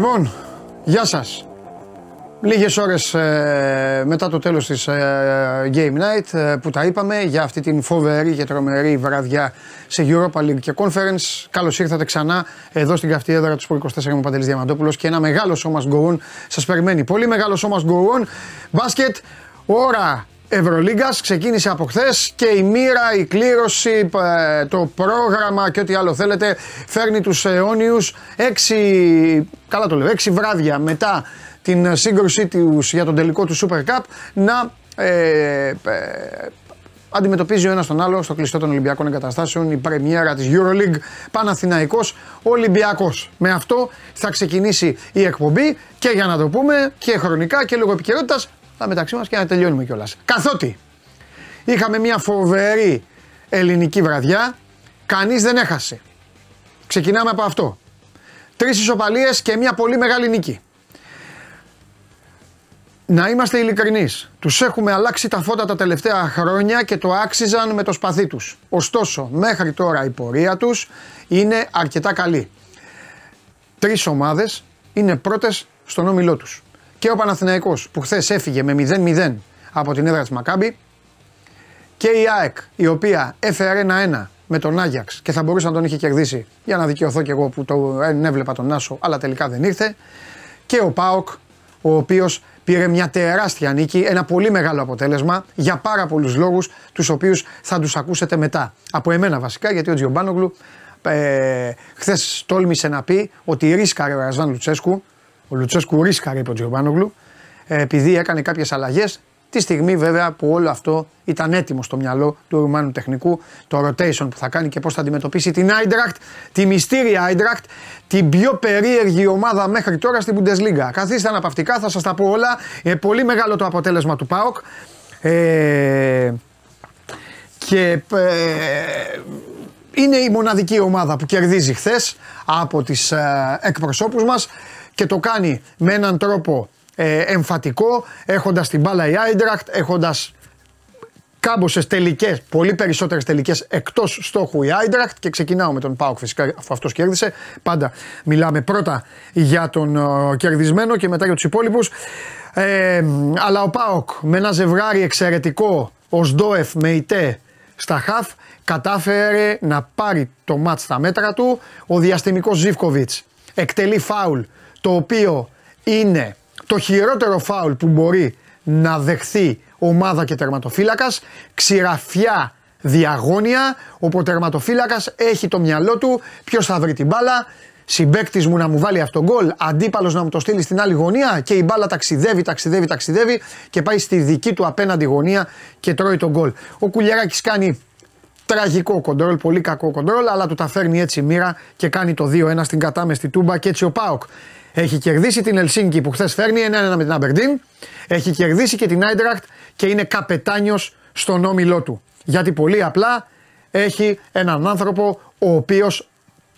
Λοιπόν, γεια σας. Λίγες ώρες ε, μετά το τέλος της ε, Game Night ε, που τα είπαμε για αυτή την φοβερή και τρομερή βραδιά σε Europa League και Conference. Καλώς ήρθατε ξανά εδώ στην καυτή έδρα του Σπορ 24 με Παντελής Διαμαντόπουλος και ένα μεγάλο σώμα γκορούν σας περιμένει. Πολύ μεγάλο σώμα γκορούν. Μπάσκετ, ώρα Ευρωλίγκας ξεκίνησε από χθες και η μοίρα, η κλήρωση, το πρόγραμμα και ό,τι άλλο θέλετε φέρνει τους αιώνιους έξι, καλά το λέω, έξι βράδια μετά την σύγκρουσή τους για τον τελικό του Super Cup να ε, ε, αντιμετωπίζει ο ένας τον άλλο στο κλειστό των Ολυμπιακών Εγκαταστάσεων η πρεμιέρα της EuroLeague Παναθηναϊκός Ολυμπιακός. Με αυτό θα ξεκινήσει η εκπομπή και για να το πούμε και χρονικά και λόγω επικαιρότητας θα μεταξύ μας και να τελειώνουμε κιόλας. Καθότι είχαμε μια φοβερή ελληνική βραδιά, κανείς δεν έχασε. Ξεκινάμε από αυτό. Τρεις ισοπαλίες και μια πολύ μεγάλη νίκη. Να είμαστε ειλικρινείς. Τους έχουμε αλλάξει τα φώτα τα τελευταία χρόνια και το άξιζαν με το σπαθί τους. Ωστόσο, μέχρι τώρα η πορεία τους είναι αρκετά καλή. Τρεις ομάδες είναι πρώτες στον όμιλό τους. Και ο Παναθηναϊκός που χθες έφυγε με 0-0 από την έδρα της Μακάμπη και η ΑΕΚ η οποία έφερε ένα-ένα με τον Άγιαξ και θα μπορούσε να τον είχε κερδίσει για να δικαιωθώ και εγώ που το έβλεπα τον Άσο αλλά τελικά δεν ήρθε και ο ΠΑΟΚ ο οποίος πήρε μια τεράστια νίκη, ένα πολύ μεγάλο αποτέλεσμα για πάρα πολλούς λόγους τους οποίους θα τους ακούσετε μετά. Από εμένα βασικά γιατί ο Τζιομπάνογλου ε, χθες τόλμησε να πει ότι ρίσκαρε ο Ρασβάν Λουτσέσκου, ο Λουτσέσκου ρίσκαρε είπε ο Τζιομπάνογλου, ε, επειδή έκανε κάποιες αλλαγές Τη στιγμή βέβαια που όλο αυτό ήταν έτοιμο στο μυαλό του Ρουμάνου τεχνικού, το rotation που θα κάνει και πώς θα αντιμετωπίσει την Άιντρακτ, τη μυστήρια Άιντρακτ, την πιο περίεργη ομάδα μέχρι τώρα στην Bundesliga. Καθίστε αναπαυτικά, θα σας τα πω όλα. Ε, πολύ μεγάλο το αποτέλεσμα του ΠΑΟΚ. Ε, και ε, είναι η μοναδική ομάδα που κερδίζει χθες από τις ε, εκπροσώπους μας και το κάνει με έναν τρόπο ε, εμφατικό, έχοντας την μπάλα η Άιντρακτ, έχοντας κάμποσες τελικές, πολύ περισσότερες τελικές εκτός στόχου η Άιντρακτ και ξεκινάω με τον Πάοκ φυσικά αφού αυτός κέρδισε. Πάντα μιλάμε πρώτα για τον uh, κερδισμένο και μετά για τους υπόλοιπους. Ε, αλλά ο Πάοκ με ένα ζευγάρι εξαιρετικό, ο Σντόεφ με ητέ στα χαφ, κατάφερε να πάρει το μάτς στα μέτρα του. Ο διαστημικός Ζίβκοβιτς εκτελεί φάουλ το οποίο είναι το χειρότερο φάουλ που μπορεί να δεχθεί ομάδα και τερματοφύλακας, ξηραφιά διαγώνια, όπου ο τερματοφύλακας έχει το μυαλό του. Ποιος θα βρει την μπάλα, συμπέκτη μου να μου βάλει αυτό γκολ, αντίπαλος να μου το στείλει στην άλλη γωνία και η μπάλα ταξιδεύει, ταξιδεύει, ταξιδεύει και πάει στη δική του απέναντι γωνία και τρώει τον γκολ. Ο Κουλιαράκης κάνει τραγικό κοντρόλ, πολύ κακό κοντρόλ, αλλά του τα φέρνει έτσι μοίρα και κάνει το 2-1 στην κατάμεστη τούμπα και έτσι ο Πάοκ έχει κερδίσει την Ελσίνκη που χθες φέρνει 1-1 με την Αμπερντίν. Έχει κερδίσει και την Άιντρακτ και είναι καπετάνιος στον όμιλό του. Γιατί πολύ απλά έχει έναν άνθρωπο ο οποίος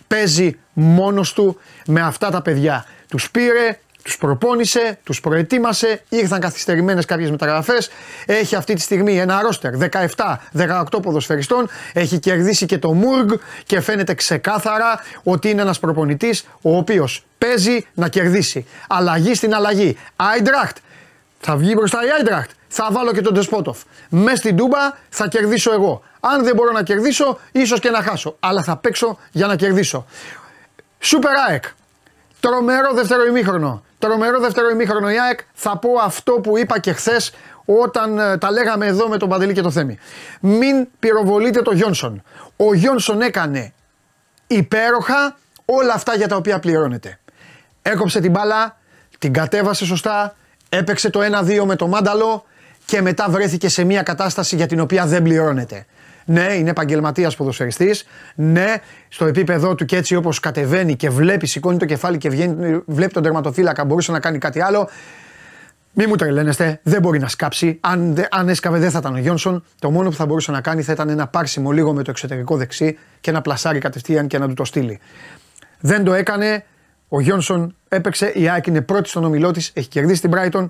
παίζει μόνος του με αυτά τα παιδιά. Τους πήρε, τους προπόνησε, τους προετοίμασε, ήρθαν καθυστερημένες κάποιες μεταγραφές. Έχει αυτή τη στιγμή ένα ρόστερ 17-18 ποδοσφαιριστών. Έχει κερδίσει και το Μουργκ και φαίνεται ξεκάθαρα ότι είναι ένας προπονητής ο οποίος παίζει να κερδίσει. Αλλαγή στην αλλαγή. Άιντραχτ. Θα βγει μπροστά η Άιντραχτ. Θα βάλω και τον Τεσπότοφ. Μες στην τούμπα θα κερδίσω εγώ. Αν δεν μπορώ να κερδίσω, ίσως και να χάσω. Αλλά θα παίξω για να κερδίσω. Σούπερ ΑΕΚ. Τρομερό δεύτερο ημίχρονο. Τρομερό δεύτερο ημίχρονο η ΑΕΚ. Θα πω αυτό που είπα και χθες όταν ε, τα λέγαμε εδώ με τον Παντελή και το Θέμη. Μην πυροβολείτε το Γιόνσον. Ο Γιόνσον έκανε υπέροχα όλα αυτά για τα οποία πληρώνεται. Έκοψε την μπάλα, την κατέβασε σωστά, έπαιξε το 1-2 με το μάνταλο και μετά βρέθηκε σε μια κατάσταση για την οποία δεν πληρώνεται. Ναι, είναι επαγγελματίας ποδοσφαιριστής. Ναι, στο επίπεδό του και έτσι όπως κατεβαίνει και βλέπει, σηκώνει το κεφάλι και βγαίνει, βλέπει τον τερματοφύλακα, μπορούσε να κάνει κάτι άλλο. Μη μου τρελαίνεστε, δεν μπορεί να σκάψει. Αν, αν έσκαβε, δεν θα ήταν ο Γιόνσον. Το μόνο που θα μπορούσε να κάνει θα ήταν ένα πάρσιμο λίγο με το εξωτερικό δεξί και να πλασάρει κατευθείαν και να του το στείλει. Δεν το έκανε. Ο Γιόνσον έπαιξε. Η Άκη είναι πρώτη στον ομιλό της. Έχει κερδίσει την Brighton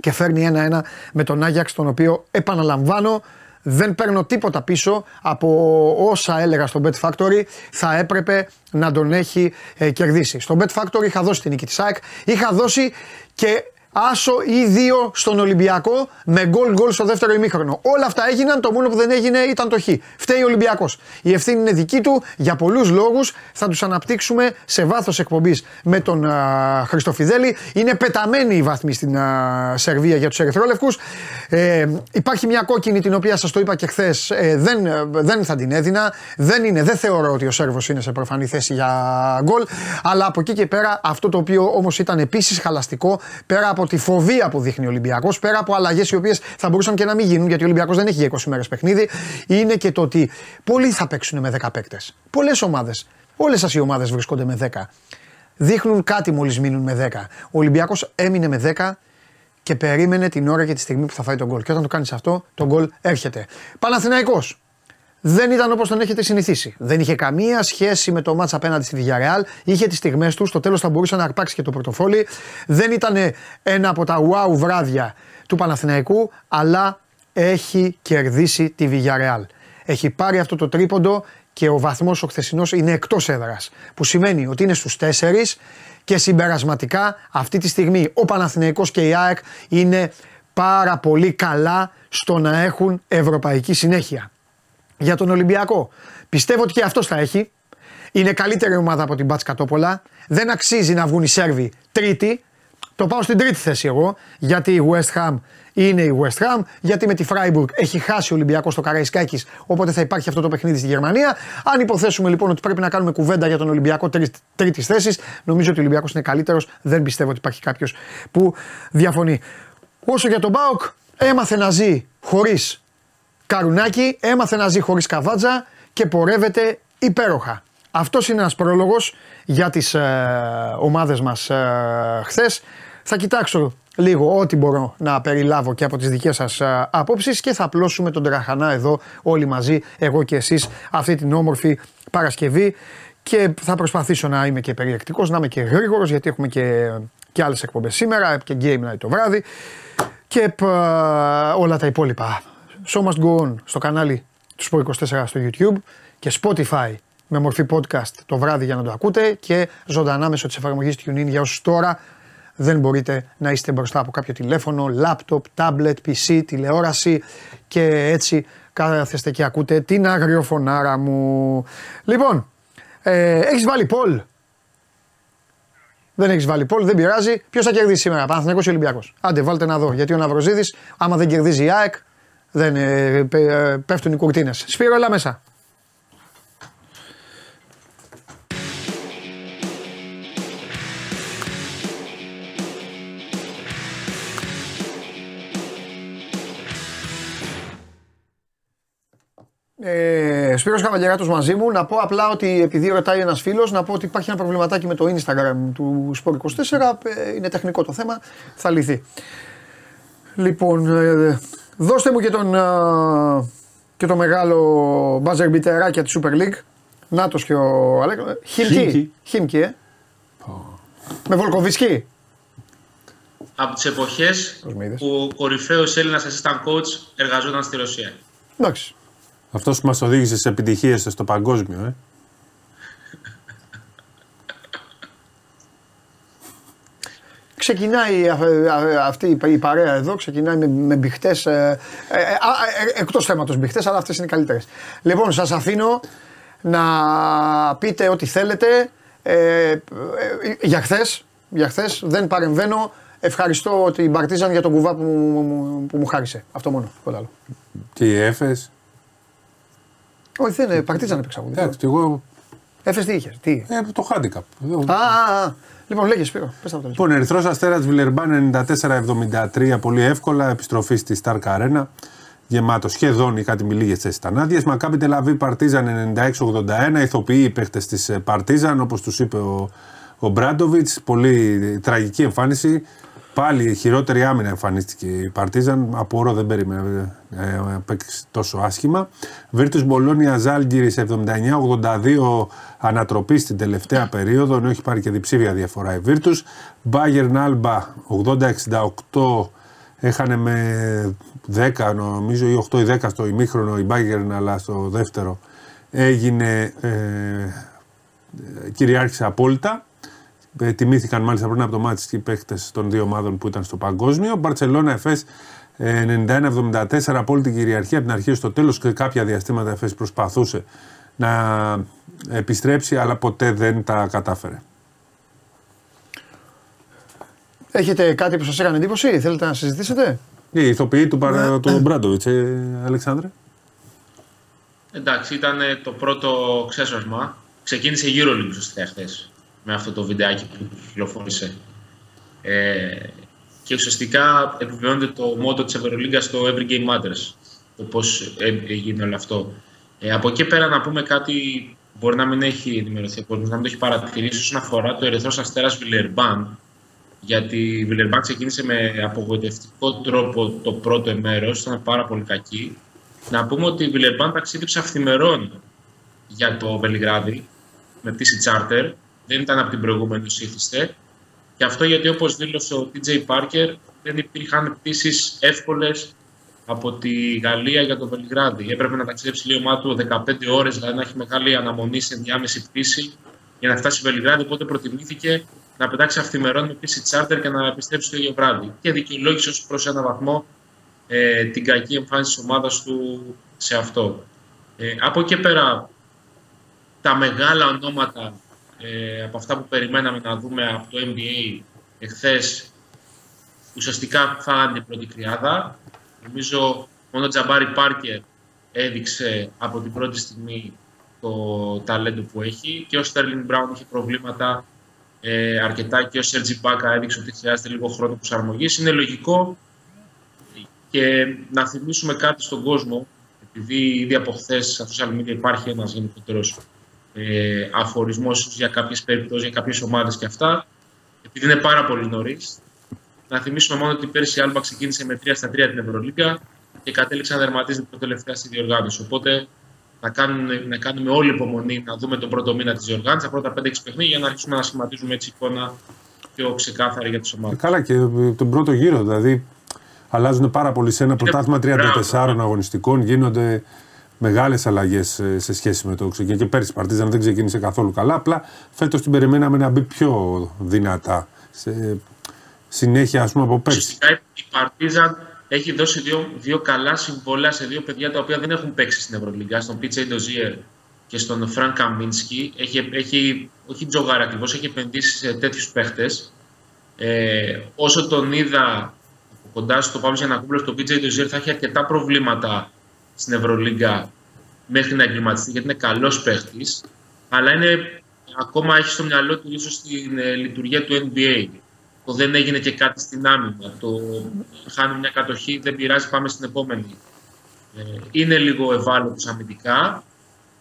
και φέρνει ένα-ένα με τον Άγιαξ, τον οποίο επαναλαμβάνω δεν παίρνω τίποτα πίσω από όσα έλεγα στο Bet Factory θα έπρεπε να τον έχει ε, κερδίσει. Στο Bet Factory είχα δώσει την νίκη της ΑΕΚ, είχα δώσει και άσο ή δύο στον Ολυμπιακό με γκολ γκολ στο δεύτερο ημίχρονο. Όλα αυτά έγιναν, το μόνο που δεν έγινε ήταν το χ. Φταίει ο Ολυμπιακός. Η ευθύνη είναι δική του για πολλούς λόγους. Θα τους αναπτύξουμε σε βάθος εκπομπής με τον α, Χριστοφιδέλη. Είναι πεταμένοι οι βάθμοι στην α, Σερβία για τους Ερυθρόλευκους. Ε, υπάρχει μια κόκκινη την οποία σας το είπα και χθες. Ε, δεν, δεν θα την έδινα. Δεν, είναι, δεν θεωρώ ότι ο Σέρβος είναι σε προφανή θέση για γκολ. Αλλά από εκεί και πέρα αυτό το οποίο όμως ήταν επίσης χαλαστικό πέρα από από τη φοβία που δείχνει ο Ολυμπιακός, πέρα από αλλαγές οι οποίες θα μπορούσαν και να μην γίνουν, γιατί ο Ολυμπιακός δεν έχει 20 μέρες παιχνίδι, είναι και το ότι πολλοί θα παίξουν με 10 παίκτες. Πολλές ομάδες, όλες σας οι ομάδες βρίσκονται με 10. Δείχνουν κάτι μόλις μείνουν με 10. Ο Ολυμπιακός έμεινε με 10 και περίμενε την ώρα και τη στιγμή που θα φάει τον γκολ. Και όταν το κάνεις αυτό, τον γκολ έρχεται. Παναθηναϊκός δεν ήταν όπως τον έχετε συνηθίσει. Δεν είχε καμία σχέση με το μάτσα απέναντι στη Villarreal. Είχε τις στιγμές του. Στο τέλος θα μπορούσε να αρπάξει και το πορτοφόλι. Δεν ήταν ένα από τα wow βράδια του Παναθηναϊκού, αλλά έχει κερδίσει τη Villarreal. Έχει πάρει αυτό το τρίποντο και ο βαθμός ο χθεσινός είναι εκτός έδρας. Που σημαίνει ότι είναι στους 4 και συμπερασματικά αυτή τη στιγμή ο Παναθηναϊκός και η ΑΕΚ είναι πάρα πολύ καλά στο να έχουν ευρωπαϊκή συνέχεια για τον Ολυμπιακό. Πιστεύω ότι και αυτός θα έχει. Είναι καλύτερη ομάδα από την Μπάτς Κατόπολα. Δεν αξίζει να βγουν οι Σέρβοι τρίτη. Το πάω στην τρίτη θέση εγώ. Γιατί η West Ham είναι η West Ham. Γιατί με τη Freiburg έχει χάσει ο Ολυμπιακός στο Καραϊσκάκης. Οπότε θα υπάρχει αυτό το παιχνίδι στη Γερμανία. Αν υποθέσουμε λοιπόν ότι πρέπει να κάνουμε κουβέντα για τον Ολυμπιακό τρίτης θέσης, νομίζω ότι ο Ολυμπιακός είναι καλύτερος. Δεν πιστεύω ότι υπάρχει κάποιος που διαφωνεί. Όσο για τον Μπάουκ, έμαθε να ζει χωρίς Καρουνάκι έμαθε να ζει χωρίς καβάτζα και πορεύεται υπέροχα. Αυτός είναι ένας πρόλογος για τις ε, ομάδες μας ε, χθες. Θα κοιτάξω λίγο ό,τι μπορώ να περιλάβω και από τις δικές σας ε, απόψεις και θα απλώσουμε τον τραχανά εδώ όλοι μαζί, εγώ και εσείς, αυτή την όμορφη Παρασκευή και θα προσπαθήσω να είμαι και περιεκτικός, να είμαι και γρήγορος γιατί έχουμε και, και άλλες εκπομπές σήμερα και game night το βράδυ και ε, όλα τα υπόλοιπα Show Must Go On στο κανάλι του Sport 24 στο YouTube και Spotify με μορφή podcast το βράδυ για να το ακούτε και ζωντανά μέσω της εφαρμογής TuneIn για όσους τώρα δεν μπορείτε να είστε μπροστά από κάποιο τηλέφωνο, laptop, tablet, PC, τηλεόραση και έτσι κάθεστε και ακούτε την αγριοφωνάρα μου. Λοιπόν, ε, έχεις βάλει Πολ. Δεν έχεις βάλει Πολ, δεν πειράζει. Ποιος θα κερδίσει σήμερα, Παναθηναϊκός ή Ολυμπιακός; Άντε, βάλτε να δω. Γιατί ο Ναυροζίδης, άμα δεν κερδίζει η ΑΕΚ, δεν, ε, ε, πέφτουν οι κουρτίνες. Σπύρο, έλα μέσα. Ε, Σπύρος Καβαλιαράτος μαζί μου, να πω απλά ότι επειδή ρωτάει ένας φίλος, να πω ότι υπάρχει ένα προβληματάκι με το Instagram του Sport24, ε, είναι τεχνικό το θέμα, θα λυθεί. Λοιπόν, Δώστε μου και τον, και το μεγάλο μπάζερ μπιτεράκια της Super League. Νάτος και ο Αλέκο. Χίμκι. Χίμκι, ε. Με Βολκοβισκή. Από τις εποχές που ο κορυφαίος Έλληνας assistant coach εργαζόταν στη Ρωσία. Εντάξει. Αυτός που μας οδήγησε σε επιτυχίες στο παγκόσμιο, ε. Ξεκινάει αυτή η παρέα εδώ, ξεκινάει με, με μπιχτές. Ε, ε, ε, ε Εκτός θέματος μπιχτές, αλλά αυτές είναι καλύτερες. Λοιπόν, σας αφήνω να πείτε ό,τι θέλετε. Ε, για χθες, για χθες, δεν παρεμβαίνω. Ευχαριστώ την Παρτίζαν για τον κουβά που, μου, που μου χάρισε. Αυτό μόνο. Τίποτα άλλο. Τι, Έφες; Όχι, δεν είναι. Παρτίζαν έπαιξα. Εντάξει, εγώ. Έφες τι είχες. Τι; Ε, το handicap. Α, α, α. Λοιπόν, λέγε Σπύρο. Πες το λοιπόν, Ερυθρός Αστέρας Βιλερμπάν 94-73, πολύ εύκολα. Επιστροφή στη Σταρκ Αρένα. Γεμάτος σχεδόν οι κάτι με λίγες θέσεις ήταν άδειε. Μακάμπι Τελαβή Παρτίζαν 96-81. Ηθοποιοί παίχτες της Παρτίζαν, όπως τους είπε ο, ο Μπράντοβιτς. Πολύ τραγική εμφάνιση. Πάλι η χειρότερη άμυνα εμφανίστηκε η Παρτίζαν. Από όρο δεν περίμενε ε, ε τόσο άσχημα. Βίρτους Μπολόνια Ζάλγκυρη 79-82 ανατροπή στην τελευταία περίοδο, ενώ έχει πάρει και διψήφια διαφορά η Βίρτους. Μπάγερν Άλμπα 80-68 Έχανε με 10 νομίζω ή 8 ή 10 στο ημίχρονο η Bayern αλλά στο δεύτερο έγινε ε, κυριάρχησε απόλυτα. Ε, τιμήθηκαν μάλιστα πριν από το μάτι οι παίχτε των δύο ομάδων που ήταν στο παγκόσμιο. Μπαρσελόνα Εφέ 91-74 απόλυτη κυριαρχία από την αρχή στο τέλος και κάποια διαστήματα Εφέ προσπαθούσε να επιστρέψει αλλά ποτέ δεν τα κατάφερε. Έχετε κάτι που σας έκανε εντύπωση, θέλετε να συζητήσετε; Η ηθοποιή του, ναι. του Μπράντοβιτς, ε, Αλεξάνδρε. Εντάξει, ήταν το πρώτο ξέσπασμα. Ξεκίνησε γύρω λίγο ουσιαστικά χθες με αυτό το βιντεάκι που κυκλοφόρησε. Ε, και ουσιαστικά επιβεβαιώνεται το μότο της Ευρωλίγκας στο Every Game Matters, το πώς έγινε όλο αυτό. Ε, από εκεί πέρα να πούμε κάτι μπορεί να μην έχει ενημερωθεί ο κόσμος, να μην το έχει παρατηρήσει όσον αφορά το Ερυθρός Αστέρας Βιλερμπάν. Γιατί η Βιλερμπάν ξεκίνησε με απογοητευτικό τρόπο το πρώτο μέρος, ήταν πάρα πολύ κακή. Να πούμε ότι η Βιλερμπάν ταξίδεψε αυθημερών για το Βελιγράδι με πτήση charter. Δεν ήταν από την προηγούμενη ήθιστε. Και αυτό γιατί όπως δήλωσε ο TJ Parker δεν υπήρχαν πτήσεις εύκολες από τη Γαλλία για το Βελιγράδι. Έπρεπε να ταξιδέψει λίγο μάτου 15 ώρες, δηλαδή να έχει μεγάλη αναμονή σε ενδιάμεση πτήση για να φτάσει στο Βελιγράδι. Οπότε προτιμήθηκε να πετάξει αυθημερών με πτήση charter και να επιστρέψει το ίδιο βράδυ. Και δικαιολόγησε ως προς ένα βαθμό ε, την κακή εμφάνιση της ομάδας του σε αυτό. Ε, από εκεί πέρα, τα μεγάλα ονόματα ε, από αυτά που περιμέναμε να δούμε από το NBA εχθές ουσιαστικά φάγανε την πρώτη κρυάδα. Νομίζω μόνο ο Τζαμπάρι Πάρκερ έδειξε από την πρώτη στιγμή το ταλέντο που έχει και ο Στέρλιν Μπράουν είχε προβλήματα ε, αρκετά και ο Σέρτζι Μπάκα έδειξε ότι χρειάζεται λίγο χρόνο προσαρμογής. Είναι λογικό και να θυμίσουμε κάτι στον κόσμο, επειδή ήδη από χθες στα social media υπάρχει ένας γενικότερος ε, αφορισμός για κάποιες περιπτώσεις, για κάποιες ομάδες και αυτά, επειδή είναι πάρα πολύ νωρίς. Να θυμίσουμε μόνο ότι πέρσι η Άλμπα ξεκίνησε με 3 στα 3 την Ευρωλίγκα και κατέληξε να δερματίζει το τελευταία στη διοργάνωση. Οπότε να κάνουμε, να κάνουμε όλη υπομονή να δούμε τον πρώτο μήνα της διοργάνωσης, τα πρώτα 5-6 παιχνίδια, για να αρχίσουμε να σχηματίζουμε έτσι εικόνα πιο ξεκάθαρη για τις ομάδες. Καλά, και τον πρώτο γύρο δηλαδή. Αλλάζουν πάρα πολύ σε ένα πρωτάθλημα 34 αγωνιστικών, γίνονται μεγάλες αλλαγές ε, σε σχέση με το ξεκίνημα. Και πέρσι η Παρτίζαν δεν ξεκίνησε καθόλου καλά. Απλά φέτος την περιμέναμε να μπει πιο δυνατά. Σε συνέχεια, ας πούμε, από πέρσι. Η Παρτίζαν έχει δώσει δύο, δύο καλά συμβόλαια σε δύο παιδιά τα οποία δεν έχουν παίξει στην Ευρωλίγκα, στον Πι Τζέι Ντοζίερ και στον Φραν Καμίνσκι. Έχει, έχει, όχι τζογάρει ακριβώς, έχει επενδύσει σε τέτοιους παίχτες. Ε, όσο τον είδα κοντά στο Παύλο Γιανακούπλο, στο Πίτσα Ιντοζίερ θα έχει αρκετά προβλήματα στην Ευρωλίγκα μέχρι να εγκληματιστεί, γιατί είναι καλός παίχτης, αλλά είναι, ακόμα έχει στο μυαλό του ίσως την ε, λειτουργία του NBA. Το δεν έγινε και κάτι στην άμυνα. Το χάνουμε μια κατοχή, δεν πειράζει, πάμε στην επόμενη. Ε, είναι λίγο ευάλωτος αμυντικά.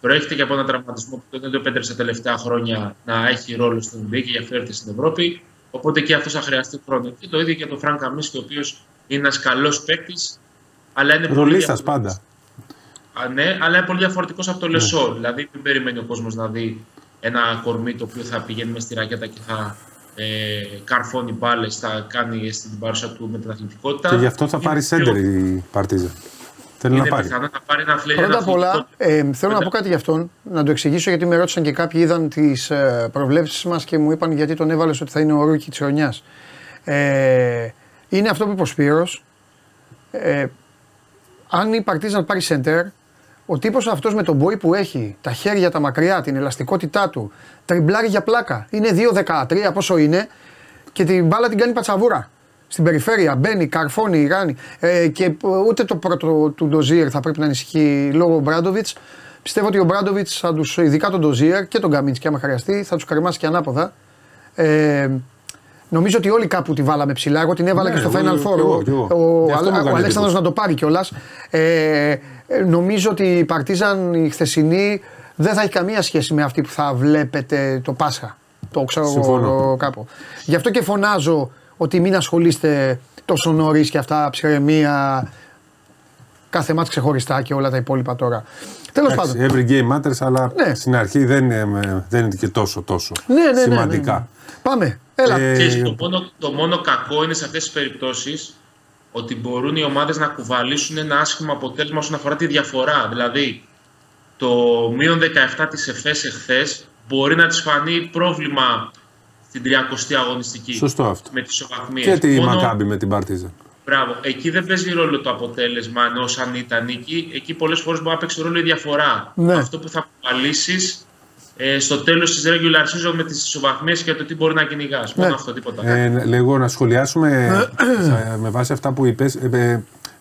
Προέρχεται και από ένα τραυματισμό που δεν το επέτρεψε τα τελευταία χρόνια να έχει ρόλο στην NBA και για στην Ευρώπη. Οπότε και αυτός θα χρειαστεί χρόνο. Και το ίδιο και τον Φρανκ Καμίνσκι, ο οποίος είναι ένας καλός παίκτης. Αλλά είναι ρολίστας πάντα ναι, αλλά είναι πολύ διαφορετικός από το ναι. Λεσόρ. Δηλαδή, δεν περιμένει ο κόσμος να δει ένα κορμί το οποίο θα πηγαίνει με στη ρακέτα και θα ε, καρφώνει μπάλες, θα κάνει στην παρουσία του με την αθλητικότητα. Και γι' αυτό θα πάρει σέντερ η Παρτίζαν. Θέλει να πάρει. να πάρει ένα Πρώτα απ' όλα, ε, θέλω να πω κάτι γι' αυτόν, να το εξηγήσω γιατί με ρώτησαν και κάποιοι είδαν τις ε, προβλέψεις μας και μου είπαν γιατί τον έβαλες ότι θα είναι ο rookie της χρονιάς. Ε, είναι αυτό που είπε ο Σπύρος, ε, αν η Παρτίζαν πάρει σέντερ, ο τύπος αυτός με τον μπόι που έχει, τα χέρια τα μακριά, την ελαστικότητά του, τριμπλάρει για πλάκα. Είναι 2-13 πόσο είναι και την μπάλα την κάνει πατσαβούρα. Στην περιφέρεια μπαίνει, καρφώνει, ράνει. Ε, και ούτε το πρώτο του Ντοζίερ θα πρέπει να ανησυχεί λόγω Μπράντοβιτς. Πιστεύω ότι ο Μπράντοβιτς, ειδικά τον Ντοζίερ και τον Καμίνσκι, άμα χρειαστεί, θα τους κρεμάσει και ανάποδα. Ε, Νομίζω ότι όλοι κάπου τη βάλαμε ψηλά. Εγώ την έβαλα ναι, και στο Final Four. Ο, ο Αλέξανδρος να το πάρει κιόλας. Ε, νομίζω ότι η Παρτίζαν η χθεσινή δεν θα έχει καμία σχέση με αυτή που θα βλέπετε το Πάσχα. Το ξέρω εγώ κάπου. Γι' αυτό και φωνάζω ότι μην ασχολείστε τόσο νωρίς και αυτά, ψυχραιμία, κάθε μάτς ξεχωριστά και όλα τα υπόλοιπα τώρα. Τέλος πάντων. Every game matters, αλλά ναι. στην αρχή δεν είναι, δεν είναι και τόσο, τόσο ναι, ναι, ναι σημαντικά. Πάμε. Έλα. Ε, το, μόνο, το μόνο κακό είναι σε αυτές τις περιπτώσεις ότι μπορούν οι ομάδες να κουβαλήσουν ένα άσχημο αποτέλεσμα όσον αφορά τη διαφορά. Δηλαδή, το μείον 17 της ΕΦΕΣ εχθές μπορεί να της φανεί πρόβλημα στην 30η αγωνιστική. Σωστό αυτό. Με τις ισοβαθμίες. Και τη Μόνο- Μακάμπη με την Παρτίζαν. Μπράβο. Εκεί δεν παίζει ρόλο το αποτέλεσμα ενώ αν ήταν νίκη. Εκεί πολλές φορές μπορεί να παίξει ρόλο η διαφορά. Ναι. Αυτό που θα κουβαλήσεις ε, στο τέλος της regular season με τις ισοβαθμίες και το τι μπορεί να κυνηγά. Ναι. Μόνο αυτό, τίποτα. Ε, λίγο να σχολιάσουμε σα- με βάση αυτά που είπες.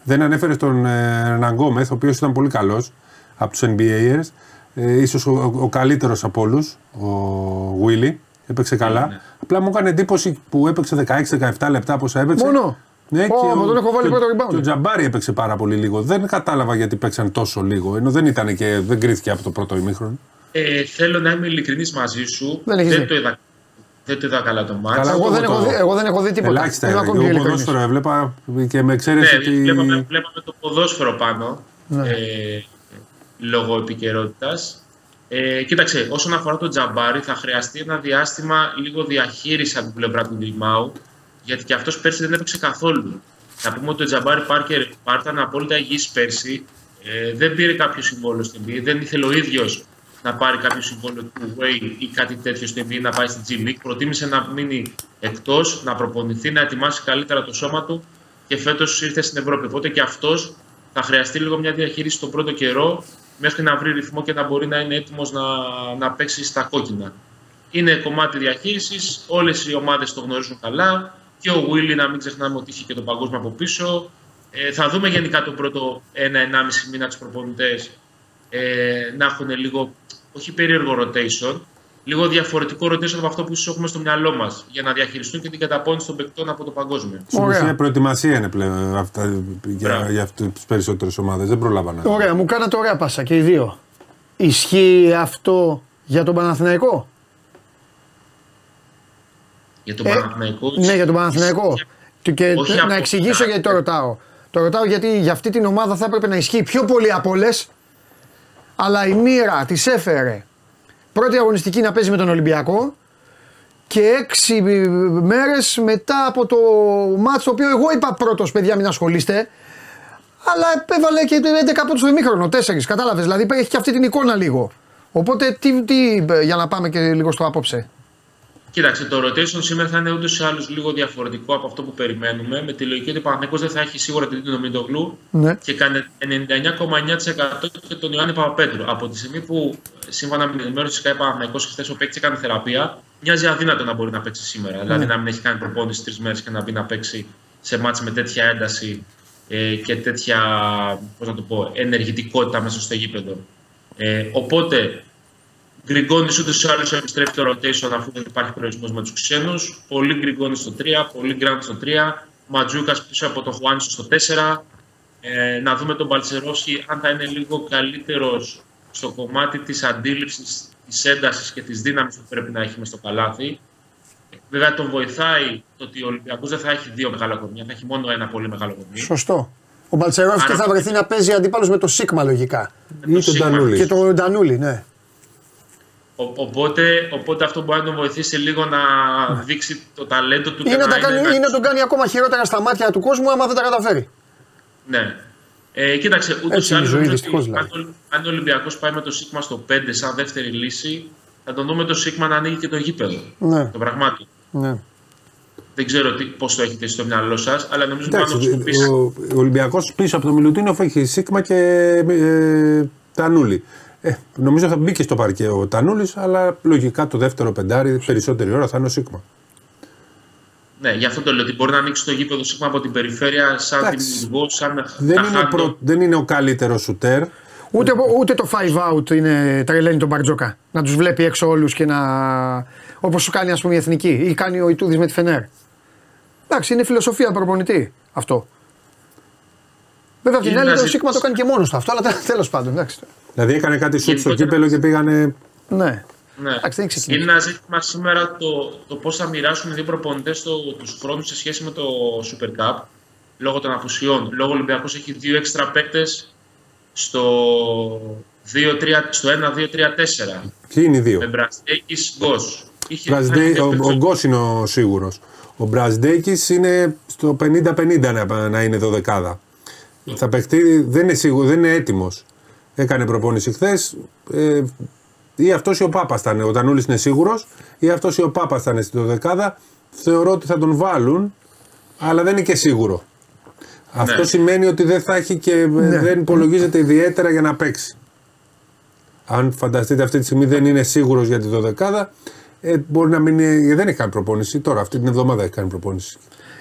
δεν ανέφερε τον ε, Ναγκόμεθ, ο οποίος ήταν πολύ καλός από τους NBAers. Ε, ίσως ο, ο, ο καλύτερος από όλους, ο Βίλι. Έπαιξε καλά. ναι. Απλά μου έκανε εντύπωση που έπαιξε 16-17 λεπτά πόσα έπαιξε. Μόνο. Ναι, Ω, μα τον έχω βάλει και- πρώτο rebound. Και ο Τζαμπάρι έπαιξε πάρα πολύ λίγο. Δεν κατάλαβα γιατί παίξαν τόσο λίγο. Ενώ δεν ήταν και δεν κρίθηκε από το πρώτο ημίχρονο. Ε, θέλω να είμαι ειλικρινής μαζί σου. Δεν έχεις δει. το είδα, δεν το είδα καλά το μάτς. Καλά, Εγώ το- δεν, το- έχω δει, εγώ δεν έχω δει τίποτα. Ελάχιστα Είμαι είδα. ακόμη πιο Εγώ ειλικρινής. ποδόσφαιρο έβλεπα και με εξαίρεση Ναι, ότι. βλέπαμε, βλέπαμε το ποδόσφαιρο πάνω Ναι. ε, λόγω επικαιρότητας. Ε, κοίταξε, όσον αφορά τον Τζαμπάρι, θα χρειαστεί ένα διάστημα λίγο διαχείριση από την πλευρά του Γκριμάου, γιατί και αυτός πέρσι δεν έπαιξε καθόλου. Να πούμε ότι ο Τζαμπάρι Πάρκερ ήταν απόλυτα υγιής πέρσι. Ε, δεν πήρε κάποιο συμβόλαιο στην NBA, δεν ήθελε ο ίδιος να πάρει κάποιο συμβόλαιο του Way ή κάτι τέτοιο στην NBA να πάει στην G League. Προτίμησε να μείνει εκτός, να προπονηθεί, να ετοιμάσει καλύτερα το σώμα του και φέτος ήρθε στην Ευρώπη. Οπότε και αυτός θα χρειαστεί λίγο μια διαχείριση τον πρώτο καιρό μέχρι να βρει ρυθμό και να μπορεί να είναι έτοιμος να, να παίξει στα κόκκινα. Είναι κομμάτι διαχείρισης. Όλες οι ομάδες το γνωρίζουν καλά. Και ο Willy, να μην ξεχνάμε ότι είχε και τον παγκόσμιο από πίσω. Ε, θα δούμε γενικά το πρώτο ένα-ενάμιση μήνα τους προπονητές ε, να έχουν λίγο, όχι περίεργο rotation, λίγο διαφορετικό rotation από αυτό που ίσως έχουμε στο μυαλό μας για να διαχειριστούν και την καταπώνηση των παικτών από το παγκόσμιο. Στην Ωραία. ουσία προετοιμασία είναι πλέον αυτά, για, Μπράβο. για αυτές τις περισσότερες ομάδες. Δεν προλάβανα. Ωραία, μου κάνατε ωραία πάσα και οι δύο. Ισχύει αυτό για τον Παναθηναϊκό; Για τον Ε, Παναθηναϊκό. Ναι, για τον Παναθηναϊκό. Και, και Όχι να από- εξηγήσω γιατί το ρωτάω. Το ρωτάω γιατί για αυτή την ομάδα θα έπρεπε να ισχύει πιο πολύ από όλες. Αλλά η μοίρα της έφερε πρώτη αγωνιστική να παίζει με τον Ολυμπιακό και έξι μέρες μετά από το μάτσο το οποίο εγώ είπα πρώτος, παιδιά, μην ασχολείστε. Αλλά έβαλε και 11 από το ημίχρονο, 4. Κατάλαβες. Δηλαδή έχει και αυτή την εικόνα λίγο. Οπότε τι, τι, για να πάμε και λίγο στο απόψε. Κοίταξε, το rotation σήμερα θα είναι ούτως ή άλλως λίγο διαφορετικό από αυτό που περιμένουμε. Με τη λογική ότι ο Παναθηναϊκός δεν θα έχει σίγουρα την Τίνο Μιντογλου Ναι. και κάνει 99,9% και τον Ιωάννη Παπαπέτρου. Από τη στιγμή που σύμφωνα με την ενημέρωση της ΚΑΕ Παναθηναϊκός χθες ο παίκτη έκανε θεραπεία, μοιάζει αδύνατο να μπορεί να παίξει σήμερα. Δηλαδή να μην έχει κάνει προπόνηση τρεις μέρες και να μπει να παίξει σε μάτς με τέτοια ένταση ε, και τέτοια πώς να το πω, ενεργητικότητα μέσα στο γήπεδο. Ε, οπότε Γκριγκόνης ούτε σε άλλου επιστρέφει το rotation αφού δεν υπάρχει προορισμός με τους ξένους. Πολύ Γκριγκόνης στο 3, πολύ Γκραντ στο 3. Ματζούκας πίσω από τον Χουάνισο στο 4. Ε, να δούμε τον Μπαλτσερόφσκι αν θα είναι λίγο καλύτερος στο κομμάτι της αντίληψης, της έντασης και της δύναμης που πρέπει να έχει μες στο καλάθι. Βέβαια τον βοηθάει το ότι ο Ολυμπιακός δεν θα έχει δύο μεγάλα κορμιά, θα έχει μόνο ένα πολύ μεγάλο κορμί. Σωστό. Ο Μπαλτσερόφσκι Άρα- θα βρεθεί να παίζει αντίπαλος με το Σίγμα λογικά. Ή τον Σίγμα. Τανούλη. Και το Ντανούλη, ναι. Ο- Οπότε, οπότε αυτό μπορεί να τον βοηθήσει λίγο να δείξει το ταλέντο του Ή να, τα είναι κάνει, ένα- ή να τον κάνει ακόμα χειρότερα στα μάτια του κόσμου άμα δεν τα καταφέρει. Ναι. Ε, κοίταξε, ούτως Έτσι ή είναι η άλλως. ζωή, νομίζω δυστυχώς, ότι δηλαδή. Αν, ο- αν ο Ολυμπιακός πάει με το Σίγμα στο 5 σαν δεύτερη λύση, θα τον δούμε το Σίγμα να ανοίγει και το γήπεδο. Ναι, Το πραγμάτων. ναι. Δεν ξέρω πώς το έχετε στο μυαλό σας, αλλά νομίζω ότι Εντάξει, αν το χρησιμοποιήσει. ο, ο Ολυμπιακός πίσω από το Μιλουτίνοφ έχει Σίγμα και ε, Τανούλη. Ε, νομίζω θα μπήκε στο παρκέ ο Τανούλης, αλλά λογικά το δεύτερο πεντάρι περισσότερη ώρα θα είναι ο Σίγμα. Ναι, γι' αυτό το λέω ότι μπορεί να ανοίξει το γήπεδο Σίγμα από την περιφέρεια σαν Εντάξει. δημιουργό, σαν Δεν είναι, ο ταχάντο. προ- δεν είναι ο καλύτερος σουτέρ. Ούτε, ούτε το five out είναι τρελαίνει τον Μπαρτζόκα. Να τους βλέπει έξω όλους και να. Όπως σου κάνει ας πούμε η εθνική ή κάνει ο Ιτούδης με τη Φενέρ. Εντάξει, είναι φιλοσοφία προπονητή αυτό. Βέβαια, απ' την Είναι άλλη να το ζει- Σίγμα το κάνει και μόνος του αυτό, αλλά τέλος πάντων. Εντάξει. Δηλαδή έκανε κάτι σουτ στο Γενικότερα- κύπελο και πήγανε. Ναι. Ναι. Εντάξει, δεν έχει ξεκινήσει. Είναι ένα ζήτημα σήμερα το, το πώς θα μοιράσουν οι δύο προπονητές τους χρόνους σε σχέση με το Super Cup λόγω των απουσιών. Λόγω Ολυμπιακός έχει δύο έξτρα παίκτες στο, 2-3 στο 1-2-3-4. Ποιοι είναι οι δύο; Με Μπραστέκη Γκος. Είχε Μπραζντέ- κάνει ο, και ο Γκος είναι ο σίγουρος. Ο Μπραζδέκης είναι στο 50-50 να, να είναι δωδεκάδα. Θα παιχτεί, δεν είναι σίγουρο, δεν είναι έτοιμος. Έκανε προπόνηση χθες. Ε, ή αυτός ή ο Πάπας θα είναι. Ο Τανούλη είναι σίγουρος, ή αυτός ή ο Πάπας θα είναι στη δωδεκάδα. Θεωρώ ότι θα τον βάλουν, αλλά δεν είναι και σίγουρο. Αυτό Ναι. σημαίνει ότι δεν θα έχει και ε, δεν υπολογίζεται ιδιαίτερα για να παίξει. Αν φανταστείτε αυτή τη στιγμή δεν είναι σίγουρος για τη δωδεκάδα, ε, μπορεί να μην είναι, δεν έχει κάνει προπόνηση. Τώρα, αυτή την εβδομάδα έχει κάνει προπόνηση.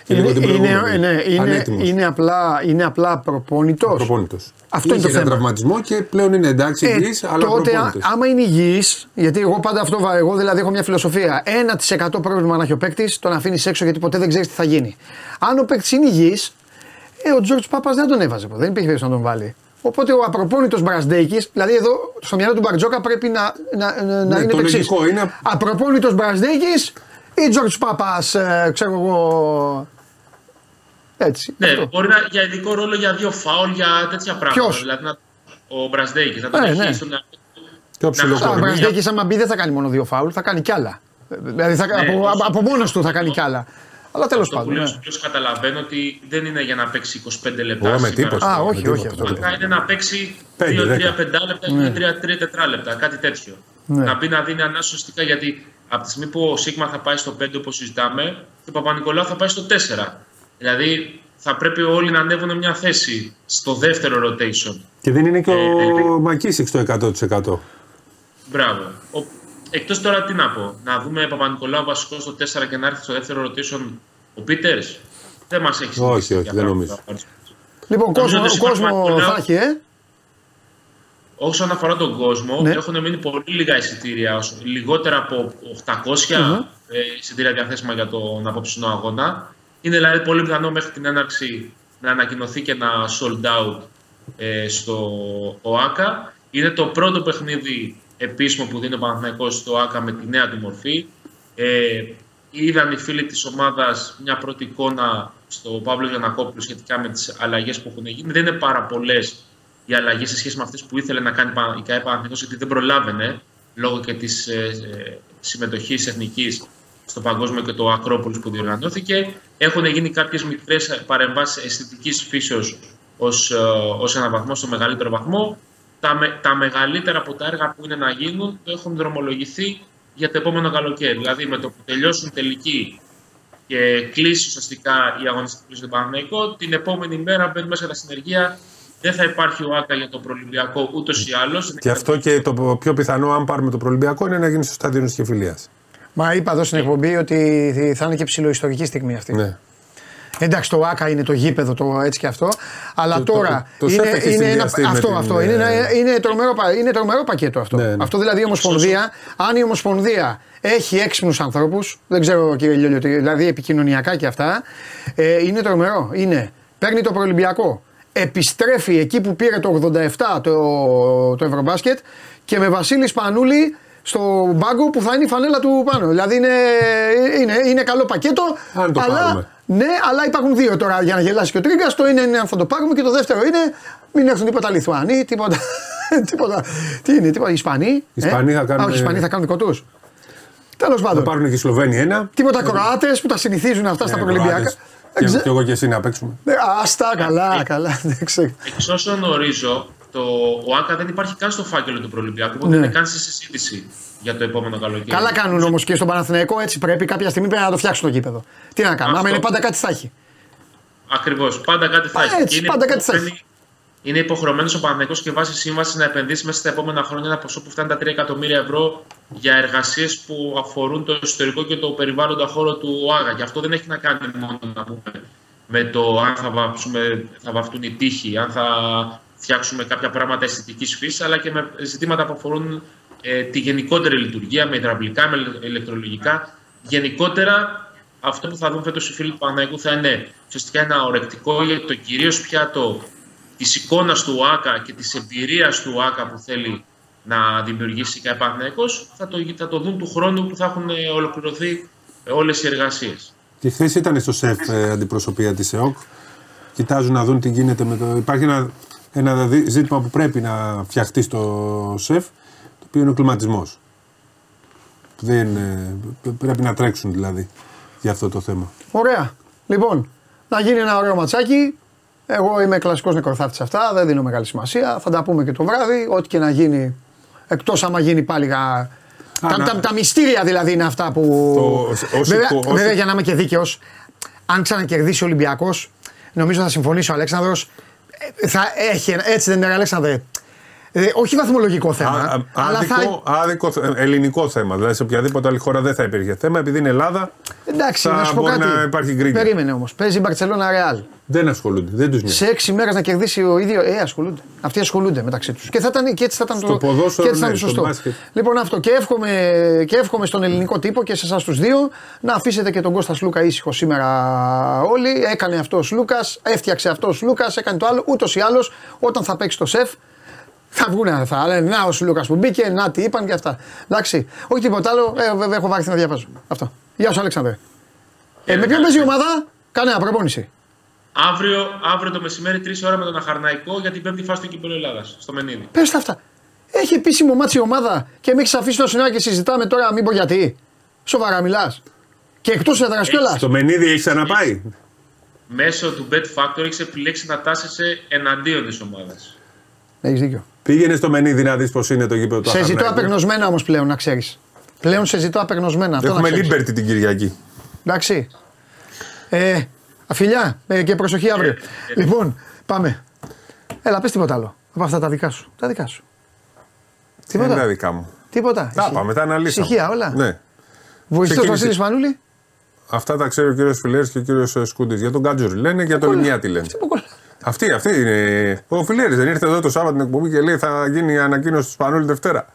Και Είναι, λίγο την είναι, προηγούμενη. ναι, είναι, Ανέτοιμος. είναι, απλά, είναι απλά προπονητός. Προπόνητος. Αυτό είναι το Είχε ένα θέμα. τραυματισμό και πλέον είναι εντάξει, Ε, υγιής, αλλά τότε, α- προπόνητος. άμα είναι υγιής, γιατί εγώ πάντα αυτό βα- εγώ δηλαδή έχω μια φιλοσοφία. 1% πρόβλημα να έχει ο παίκτης, τον αφήνεις έξω γιατί ποτέ δεν ξέρεις τι θα γίνει. Αν ο παίκτης είναι υγιής, ε, ο Τζορτ Πάπας δεν τον έβαζε. Δεν υπήρχε περίπτωση να τον βάλει. Οπότε ο απροπόνητος Μπρασδέκη, δηλαδή εδώ στο μυαλό του Μπαρτζόκα πρέπει να, να, να, να Ναι, είναι το το εξής. λογικό είναι- Απροπόνητος Μπρασδέκη ή Τζορτ Πάπας, ε, ξέρω εγώ. Έτσι. Ναι, αυτό. μπορεί να για ειδικό ρόλο για δύο φάουλ, για τέτοια πράγματα. Ποιος; Δηλαδή να, ο Μπραζδέκη θα τον Ε, έχει ναι. στον Πιο να- ψηλός Α, Ο κορμί. Μπραζ- Μπραζδέκη, άμα μπει, δεν θα κάνει μόνο δύο φάουλ, θα κάνει κι άλλα. Δηλαδή θα, Ναι, από, όχι. από μόνος του θα κάνει κι άλλα. Αλλά τέλος Αυτό που πάντων. λέω ναι. στους ποιους καταλαβαίνω ότι δεν είναι για να παίξει 25 λεπτά. Εγώ με σήμερα. τίποτα. Α, με όχι, τίποτα. όχι αυτό. Απλά είναι να παίξει Πέντε, 2-3 δέκα. πεντάλεπτα ή 3 τετράλεπτα, κάτι τέτοιο. Ναι. Να μπει να δίνει ανάσα ουσιαστικά γιατί από τη στιγμή που ο Σίγμα θα πάει στο 5 όπως συζητάμε και ο Παπα-Νικολάου θα πάει στο 4. Δηλαδή θα πρέπει όλοι να ανέβουν μια θέση στο δεύτερο rotation. Και δεν είναι και Ε, ο Μακίσικ στο 100%. Μπράβο. Ο... Εκτός τώρα τι να πω, να δούμε Παπα-Νικολάου βασικός στο 4 και να έρθει στο δεύτερο rotation ο Πίτερς. Δεν μας έχει Όχι, συνηθίσει όχι, για δεν πράγματα. νομίζω. Λοιπόν, κόσμο, Νομίζω ότι κόσμο Παπα-Νικολάου- θα έχει, ε. Όσον αφορά τον κόσμο, Ναι. έχουν μείνει πολύ λίγα εισιτήρια, όσο- λιγότερα από 800 ε, εισιτήρια διαθέσιμα για τον απόψινό αγώνα. Είναι δηλαδή πολύ πιθανό μέχρι την έναρξη να ανακοινωθεί και ένα sold out ε, στο ΟΑΚΑ. Είναι το πρώτο παιχνίδι επίσημο που δίνει ο Παναθηναϊκός στο ΟΑΚΑ με τη νέα του μορφή. Ε, είδαν οι φίλοι της ομάδας μια πρώτη εικόνα στο Παύλο Γιανακόπουλο σχετικά με τις αλλαγές που έχουν γίνει. Δεν είναι πάρα πολλές οι αλλαγές σε σχέση με αυτές που ήθελε να κάνει η ΚΑΕ Παναθηναϊκός γιατί δεν προλάβαινε λόγω και της ε, ε, συμμετοχής εθνικής στο παγκόσμιο και το Ακρόπολης που διοργανώθηκε. Έχουν γίνει κάποιες μικρές παρεμβάσεις αισθητικής φύσεως ως ως ένα βαθμό, στο μεγαλύτερο βαθμό. Τα, με- τα μεγαλύτερα από τα έργα που είναι να γίνουν το έχουν δρομολογηθεί για το επόμενο καλοκαίρι. Δηλαδή με το που τελειώσουν τελική και κλείσει ουσιαστικά η αγωνιστική πλήση του Παναθηναϊκό, την επόμενη μέρα μπαίνουν μέσα στα συνεργεία. Δεν θα υπάρχει ο ΆΚΑ για το Προολυμπιακό ούτως ή άλλως. Και αυτό και το πιο πιθανό, αν πάρουμε το Προολυμπιακό, είναι να γίνει στο στάδιο τη Κεφυλία. Μα είπα εδώ στην εκπομπή ότι θα είναι και ψηλοϊστορική στιγμή αυτή. Ναι. Εντάξει, το ΆΚΑ είναι το γήπεδο, το έτσι και αυτό. Αλλά Το- τώρα. το- το είναι, ΣΕΦ έχει είναι ένα, συνδυαστεί με αυτό, την, αυτό. ε, Είναι, ένα, είναι, τρομερό, πα- είναι τρομερό πακέτο αυτό. Ναι, ναι. Αυτό δηλαδή η Ομοσπονδία, αν η Ομοσπονδία έχει έξυπνους ανθρώπου, δεν ξέρω κύριε Λιόλιο, τι- δηλαδή επικοινωνιακά και αυτά, ε, είναι τρομερό. Είναι, παίρνει το προελυμπιακό, επιστρέφει εκεί που πήρε το 87 το, το Ευρωμπάσκετ και με Βασίλης Σπανούλη στο μπάγκο που θα είναι η φανέλα του πάνω. Δηλαδή είναι, είναι, είναι καλό πακέτο. Αν το αλλά, πάρουμε. ναι, αλλά υπάρχουν δύο τώρα για να γελάσει και ο Τρίγκα. Το ένα είναι αν θα το πάρουμε και το δεύτερο είναι μην έρθουν τίποτα Λιθουανοί, τίποτα. τίποτα τι είναι, τίποτα Ισπανοί. Οι Ισπανοί θα κάνουν- Α, όχι, οι Ισπανοί θα κάνουν δικό του. Τέλος Θα πάντων. πάρουν και οι Σλοβαίνοι ένα. Τίποτα Κροάτες που τα συνηθίζουν αυτά στα Ναι, προελυμπιακά. Κροάτες. Δεν Και, ξέ- και εγώ και εσύ να παίξουμε. Ναι, Άστα, καλά, καλά. Δεν ξέρω. Εξ όσων γνωρίζω, το, ο ΆΚΑ δεν υπάρχει καν στο φάκελο του Προολυμπιακού, οπότε Ναι. δεν είναι καν σε συζήτηση για το επόμενο καλοκαίρι. Καλά κάνουν όμως και στον Παναθηναϊκό έτσι πρέπει. Κάποια στιγμή πρέπει να το φτιάξουν το γήπεδο. Τι να κάνουμε, άμα Αυτό. είναι πάντα κάτι θα έχει. Ακριβώς. Πάντα κάτι θα Α, έχει. έτσι, Και είναι πάντα κάτι θα υποχρεωμένη- Είναι υποχρεωμένος ο Παναθηναϊκός και βάσει σύμβαση να επενδύσει μέσα στα επόμενα χρόνια ένα ποσό που φτάνει τα 3 εκατομμύρια ευρώ για εργασίες που αφορούν το ιστορικό και το περιβάλλοντα χώρο του ΟΑΓΑ. Και αυτό δεν έχει να κάνει μόνο να πούμε, με το αν θα, βάψουμε, θα βαφτούν οι τείχοι, αν θα φτιάξουμε κάποια πράγματα αισθητικής φύσης, αλλά και με ζητήματα που αφορούν ε, τη γενικότερη λειτουργία, με υδραυλικά, με ηλεκτρολογικά. Γενικότερα, αυτό που θα δουν φέτος οι φίλοι του Παναγικού θα είναι ουσιαστικά ένα ορεκτικό για το κυρίως πιάτο της εικόνας του ΟΑΚΑ και της εμπειρίας του ΟΑΚΑ που θέλει να δημιουργήσει και Παναθηναϊκός, θα το, θα το δουν του χρόνου που θα έχουν ε, ολοκληρωθεί όλες οι εργασίες. Και χθε ήταν στο ΣΕΦ ε, αντιπροσωπεία της ΕΟΚ; Κοιτάζουν να δουν τι γίνεται με το. Υπάρχει ένα, ένα δι- ζήτημα που πρέπει να φτιαχτεί στο ΣΕΦ, το οποίο είναι ο κλιματισμός. Δεν, ε, πρέπει να τρέξουν δηλαδή για αυτό το θέμα. Ωραία. Λοιπόν, να γίνει ένα ωραίο ματσάκι. Εγώ είμαι κλασικός νεκροθάφτης αυτά, δεν δίνω μεγάλη σημασία. Θα τα πούμε και το βράδυ. Ό,τι και να γίνει. Εκτός άμα γίνει πάλι. γα- τα, να- τα, τα μυστήρια δηλαδή είναι αυτά που. Το- όσοι- βέβαια, όσοι- βέβαια, για να είμαι και δίκαιος, αν ξανακερδίσει ο Ολυμπιακός, νομίζω θα συμφωνήσει ο Αλέξανδρος ε, Θα έχει, ένα- έτσι δεν είναι, Αλέξανδρε. Ε, όχι βαθμολογικό θέμα. Α, α, αλλά θα. άδικο, άδικο θε- ελληνικό θέμα. Δηλαδή σε οποιαδήποτε άλλη χώρα δεν θα υπήρχε θέμα. Επειδή είναι Ελλάδα, Εντάξει, θα να σου πω μπορεί κάτι. να υπάρχει γκρίνια. Περίμενε όμως. Παίζει η Μπαρσελόνα Ρεάλ. δεν ασχολούνται. Δεν τους νοιάζει. Σε έξι μέρες να κερδίσει ο ίδιο. Ε, ασχολούνται. Αυτοί ασχολούνται μεταξύ τους. Και, θα ήταν, και έτσι θα ήταν Στο το, ποδόσφαιρο, και έτσι θα ναι, ήταν στο σωστό. μπάσκετ. Λοιπόν, αυτό. Και εύχομαι, και εύχομαι στον ελληνικό τύπο και σε εσάς τους δύο να αφήσετε και τον Κώστας Λούκα ήσυχο σήμερα όλοι. Έκανε αυτός Λούκας, έφτιαξε αυτός Λούκας, έκανε το άλλο. Ούτως ή άλλως όταν θα παίξει το σεφ θα βγουν, θα λένε Να ο Λούκα που μπήκε, να τι είπαν και αυτά. Εντάξει. Όχι τίποτα άλλο. Ε, βέβαια έχω βάρθει να διαβάζω. Αυτό. Γεια σου, Αλέξανδρε. Ε, με ποιον παίζει η ομάδα, κανένα προπόνηση. Αύριο, αύριο το μεσημέρι 3 ώρα με τον Αχαρναϊκό για την πέμπτη φάση του κυπέλου Ελλάδας στο Μενίδη. Πες τα αυτά. Έχει επίσημο ματς η ομάδα και με έχει αφήσει το συνάδελφο και συζητάμε τώρα, μην πω γιατί. Σοβαρά μιλάς. Και εκτός έδρας κιόλας. Στο Μενίδη έχεις ξαναπάει. Μέσω του Bet Factor έχεις επιλέξει να τάσσεσαι εναντίον της ομάδας. Έχεις δίκιο. Πήγαινε στο Μενίδη να δεις πώς είναι το γήπεδο του Σε ζητώ Αχαρναϊκού. απεγνωσμένα όμως πλέον, να ξέρεις. Πλέον σε ζητώ απεγνωσμένα. Αυτό Έχουμε να ξέρεις. Liberty την Κυριακή. Εντάξει. Ε, φιλιά ε, και προσοχή αύριο. λοιπόν, πάμε. Έλα, πες τίποτα άλλο. Από αυτά τα δικά σου. Τα δικά σου. Δεν είναι τα Τίποτα. δικά μου. Τίποτα. Τα Εσύ. πάμε, τα αναλύσαμε. Ησυχία, όλα. Ναι. Βοηθητό Ξεκίνησε. Βασίλη Πανούλη. Αυτά τα ξέρει ο κύριος Φιλέρης και ο κύριος Σκούντης. Για τον Κάτζουρ λένε, για τον Λιμιά τι λένε. Τι που κολλά. Αυτή, αυτή είναι. Ο Φιλέρη δεν ήρθε εδώ το Σάββατο την εκπομπή και λέει θα γίνει η ανακοίνωση του Σπανούλη Δευτέρα.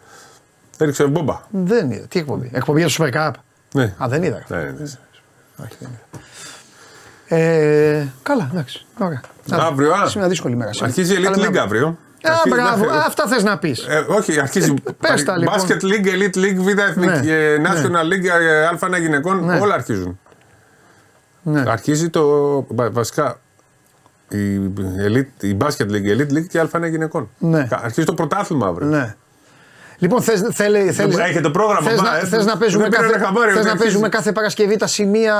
Έριξε μπόμπα. Δεν είδα. Τι εκπομπή; Εκπομπή για το Super Cup; Ναι. Α, δεν είδα. Ναι, ναι. Όχι, δεν είδα. Ε, καλά, εντάξει. Ωραία. Αύριο, α. Σήμερα δύσκολη μέρα. σήμερα. Αρχίζει η Elite Καλά, League μέρα. αύριο. Α, Αρχίζει- μπράβο. ε, Α, Αυτά θες να πεις. ε, όχι, αρχίζει. πες τα, λοιπόν. Basket League, Elite League, Β' Εθνική, Ναι, ε, ναι. National League, ε, Α1 γυναικών, Ναι. όλα αρχίζουν. Ναι. Αρχίζει το. βα- Βασικά. Η, elite, η Basket League, η Elite League και η Α1 γυναικών. Ναι. Αρχίζει το πρωτάθλημα αύριο. Ναι. Λοιπόν, θες, θέλει, θέλεις, Έχετε το πρόγραμμα, θες, μα, να, ε, θες να παίζουμε, δεν πήρανε κάθε, χαμπάρι θες ότι να αρχίζει. παίζουμε κάθε Παρασκευή τα σημεία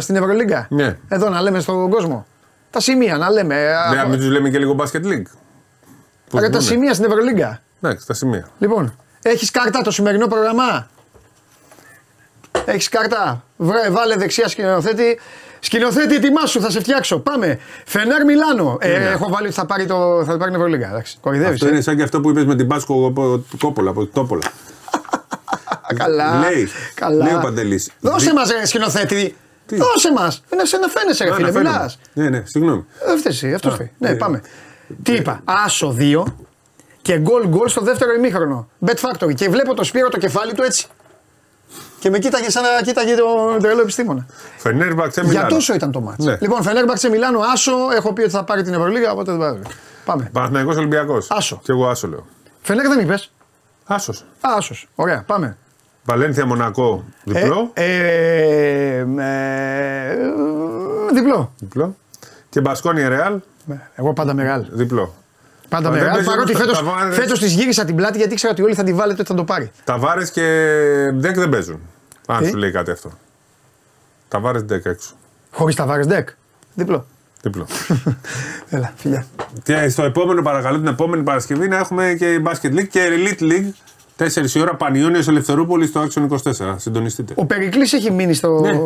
στην Ευρωλίγκα; Ναι. Εδώ να λέμε στον κόσμο. Τα σημεία να λέμε. Ναι, α, να μην τους λέμε και λίγο Basket League. Πώς ρε, τα πούνε. σημεία στην Ευρωλίγκα; Εντάξει, τα σημεία. Λοιπόν, έχεις κάρτα το σημερινό πρόγραμμα; Έχεις κάρτα; Βρε, βάλε δεξιά σκηνοθέτη. Σκηνοθέτη, ετοιμάσου, θα σε φτιάξω. Πάμε. Φενέρ Μιλάνο. Ε, Ναι. έχω βάλει ότι θα πάρει, το, θα πάρει την Ευρωλίγκα. Εντάξει, κορυδεύεις, Αυτό ε. είναι σαν και αυτό που είπες με την Πάσκο από Κόπολα. Από Τόπολα. Α, Καλά. Λέει, καλά. λέει ο Παντελής. Δώσε Δι- μας, ρε σκηνοθέτη. Τι; Δώσε μας. Είναι σε να φαίνεσαι, ρε Α, φίλε. αναφέρομαι. Μιλάς. Ναι, ναι, συγγνώμη. Αυτό εσύ, αυτός φταίει. Ναι, ε, πάμε. Τι είπα; Άσο 2 και γκολ γκολ στο δεύτερο ημίχρονο. Bet Factory. Και βλέπω το Σπύρο το κεφάλι του έτσι. Και με κοίταγε σαν να κοίταγε τον τρελό επιστήμονα. Φενέρμπαξε Για Μιλάνο. τόσο ήταν το μάτς. Ναι. Λοιπόν, Φενέρμπαξε Μιλάνο, Άσο. Έχω πει ότι θα πάρει την Ευρωλίγα, οπότε δεν πάρει. Πάμε. Παναθηναϊκός Ολυμπιακός. Άσο. Και εγώ άσο λέω. Φενέρ δεν είπες; Άσος. Άσος. Ωραία, πάμε. Βαλένθια Μονακό διπλό. Ε, ε, ε, διπλό. διπλό. Και Μπασκόνια Ρεάλ Εγώ πάντα μεγάλο. διπλό. Πάντα Μα δεν μεγάλο. παίζει Παρότι όμως τα- φέτος, τα βάρες. φέτος της γύρισα την πλάτη γιατί ήξερα ότι όλοι θα την βάλετε ότι θα το πάρει. Ταβάρε και Ντεκ δεν παίζουν. Αν Τι; σου λέει κάτι αυτό. Ταβάρε Ντεκ έξω. Χωρίς τα βάρες δεκ. Διπλό. Διπλό. Έλα, φιλιά. και στο επόμενο, παρακαλώ, την επόμενη Παρασκευή να έχουμε και Basket League και Elite League. 4 η ώρα Πανιόνιος Ελευθερούπολης στο Action 24. Συντονιστείτε. Ο Περικλής έχει μείνει στο... Ναι.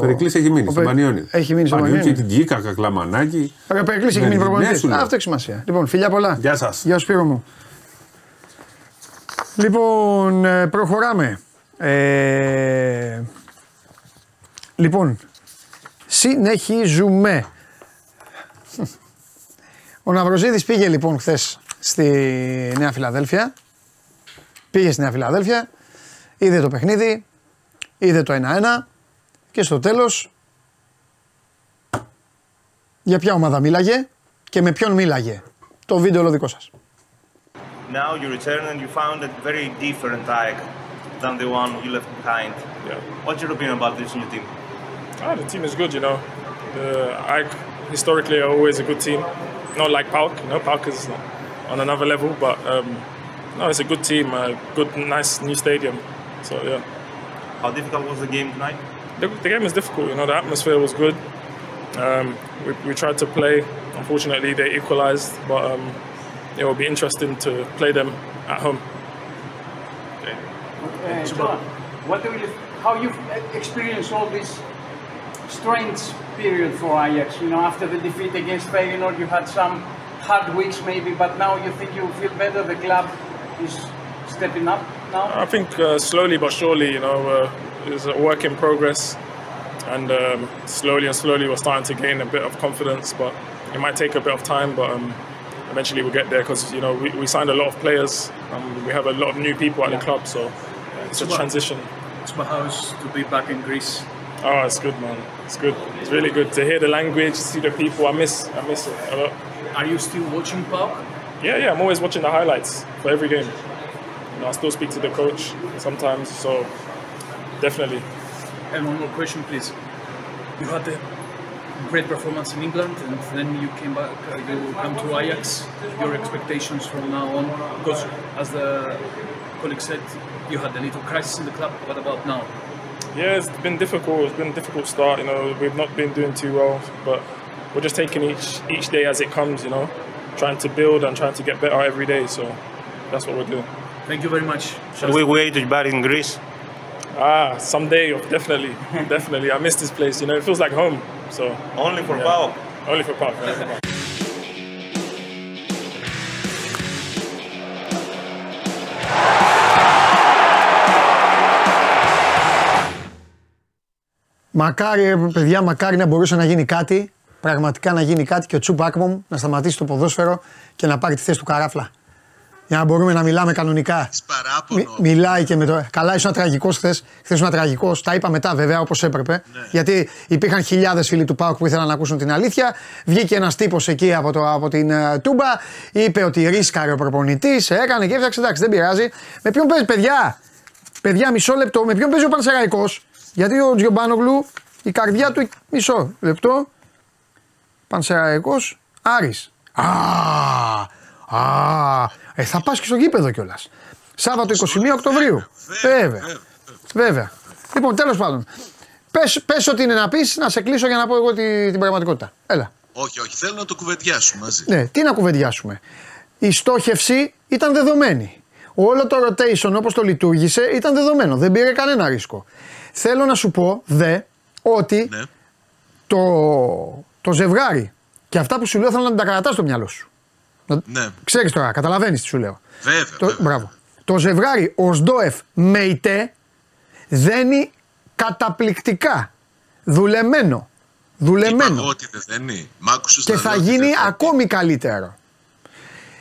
Περικλής έχει μείνει Ο στον Περι- Πανιόνιο. Έχει μείνει στο Πανιόνιο και Πανιόνιο. την Κίκα, Κακλαμανάκη. Ο Περικλής έχει Ναι, μείνει ναι, προπονητής. σου λέω. Α, Αυτό έχει σημασία. Λοιπόν, φιλιά πολλά. Γεια σας. Γεια σου Σπύρο μου. Λοιπόν, ε, προχωράμε. Ε, λοιπόν, συνεχίζουμε. Ο Ναυροζίδης πήγε λοιπόν χθες στη Νέα Φιλαδέλφια. Πήγε στη Νέα Φιλαδέλφια, είδε το παιχνίδι, είδε το 1-1 και στο τέλος για ποια ομάδα μίλαγε και με ποιον μίλαγε. Το βίντεο όλο δικό σας. Now you return and you found a very different Ajax than the one you left behind. Yeah. What's your opinion about this new team? Ah, the team is good, you know. The AEK historically are always a good team. Not like Pauk, you know, Pauk is on another level, but um, no, it's a good team. A good, nice new stadium. So yeah. How difficult was the game tonight? The, the game was difficult. You know, the atmosphere was good. Um, we, we tried to play. Unfortunately, they equalised, but um, it will be interesting to play them at home. Uh, Johan, what do you, how you experienced all this strange period for Ajax? You know, after the defeat against Feyenoord, you had some hard weeks maybe, but now you think you feel better. The club is stepping up now. I think uh, slowly but surely, you know, uh, it's a work in progress, and um, slowly and slowly we're starting to gain a bit of confidence. But it might take a bit of time, but um, eventually we'll get there because you know we, we signed a lot of players, and we have a lot of new people at the club, so it's a So what- transition. It's my house to be back in Greece. Oh, it's good, man. It's good. It's really good to hear the language, see the people. I miss, I miss it a lot. Are you still watching PAOK? Yeah, yeah. I'm always watching the highlights for every game. You know, I still speak to the coach sometimes, so definitely. And one more question, please. You had a great performance in England, and then you came back. Uh, you come to Ajax. Your expectations from now on, because as the colleague said, you had a little crisis in the club. What about now? Yeah, it's been difficult. It's been a difficult start. You know, we've not been doing too well, but we're just taking each each day as it comes. You know, trying to build and trying to get better every day. So that's what we're doing. Thank you very much. Shall we wait to back in Greece? Ah, someday, definitely, definitely. I miss this place. You know, it feels like home. So Only for Yeah. PAOK. only for Park. Only for Park. Μακάρι, ε, παιδιά, μακάρι να μπορούσε να γίνει κάτι. Πραγματικά να γίνει κάτι και ο Τσουπ Άκμομ να σταματήσει το ποδόσφαιρο και να πάρει τη θέση του καράφλα. Για να μπορούμε να μιλάμε κανονικά. παράπονο. μιλάει και με το. Καλά, ήσουν τραγικός χθες. Χθες ήσουν τραγικός. Τα είπα μετά βέβαια όπως έπρεπε. Γιατί υπήρχαν χιλιάδες φίλοι του Πάουκ που ήθελαν να ακούσουν την αλήθεια. Βγήκε ένας τύπος εκεί από, το, από την ε, Τούμπα. Είπε ότι ρίσκαρε ο προπονητής. Έκανε και έφτιαξε. Εντάξει, δεν πειράζει. Με ποιον παίζει, παιδιά. Παιδιά, μισό λεπτό. Με ποιον παίζει ο Πανσεραϊκός; Γιατί ο Τζιομπάνογλου η καρδιά του. Μισό λεπτό. Πανσεραϊκός Άρης. Α, α, ε, θα πας και στο γήπεδο κιόλας. Σάββατο 21 Οκτωβρίου. Βέβαια. Βέβαια. Λοιπόν, τέλος πάντων. Πες, πες ό,τι είναι να πεις, να σε κλείσω για να πω εγώ τη- την πραγματικότητα. Έλα. Όχι, όχι, θέλω να το κουβεντιάσουμε μαζί. Ναι, τι να κουβεντιάσουμε. Η στόχευση ήταν δεδομένη. Όλο το rotation όπως το λειτουργήσε ήταν δεδομένο. Δεν πήρε κανένα ρίσκο. Θέλω να σου πω, δε, ότι Ναι. το, το ζευγάρι και αυτά που σου λέω θέλω να τα κρατάς στο μυαλό σου. Ναι, Ξέρεις τώρα, καταλαβαίνεις τι σου λέω. βέβαια. Το, βέβαια. μπράβο. Το ζευγάρι Οσντόεφ Μεϊτέ δένει καταπληκτικά. Δουλεμένο. Δουλεμένο. Είπα ότι δεν δένει. Μ' άκουσες Και να θα λέω ότι γίνει δεν δένει. ακόμη καλύτερο.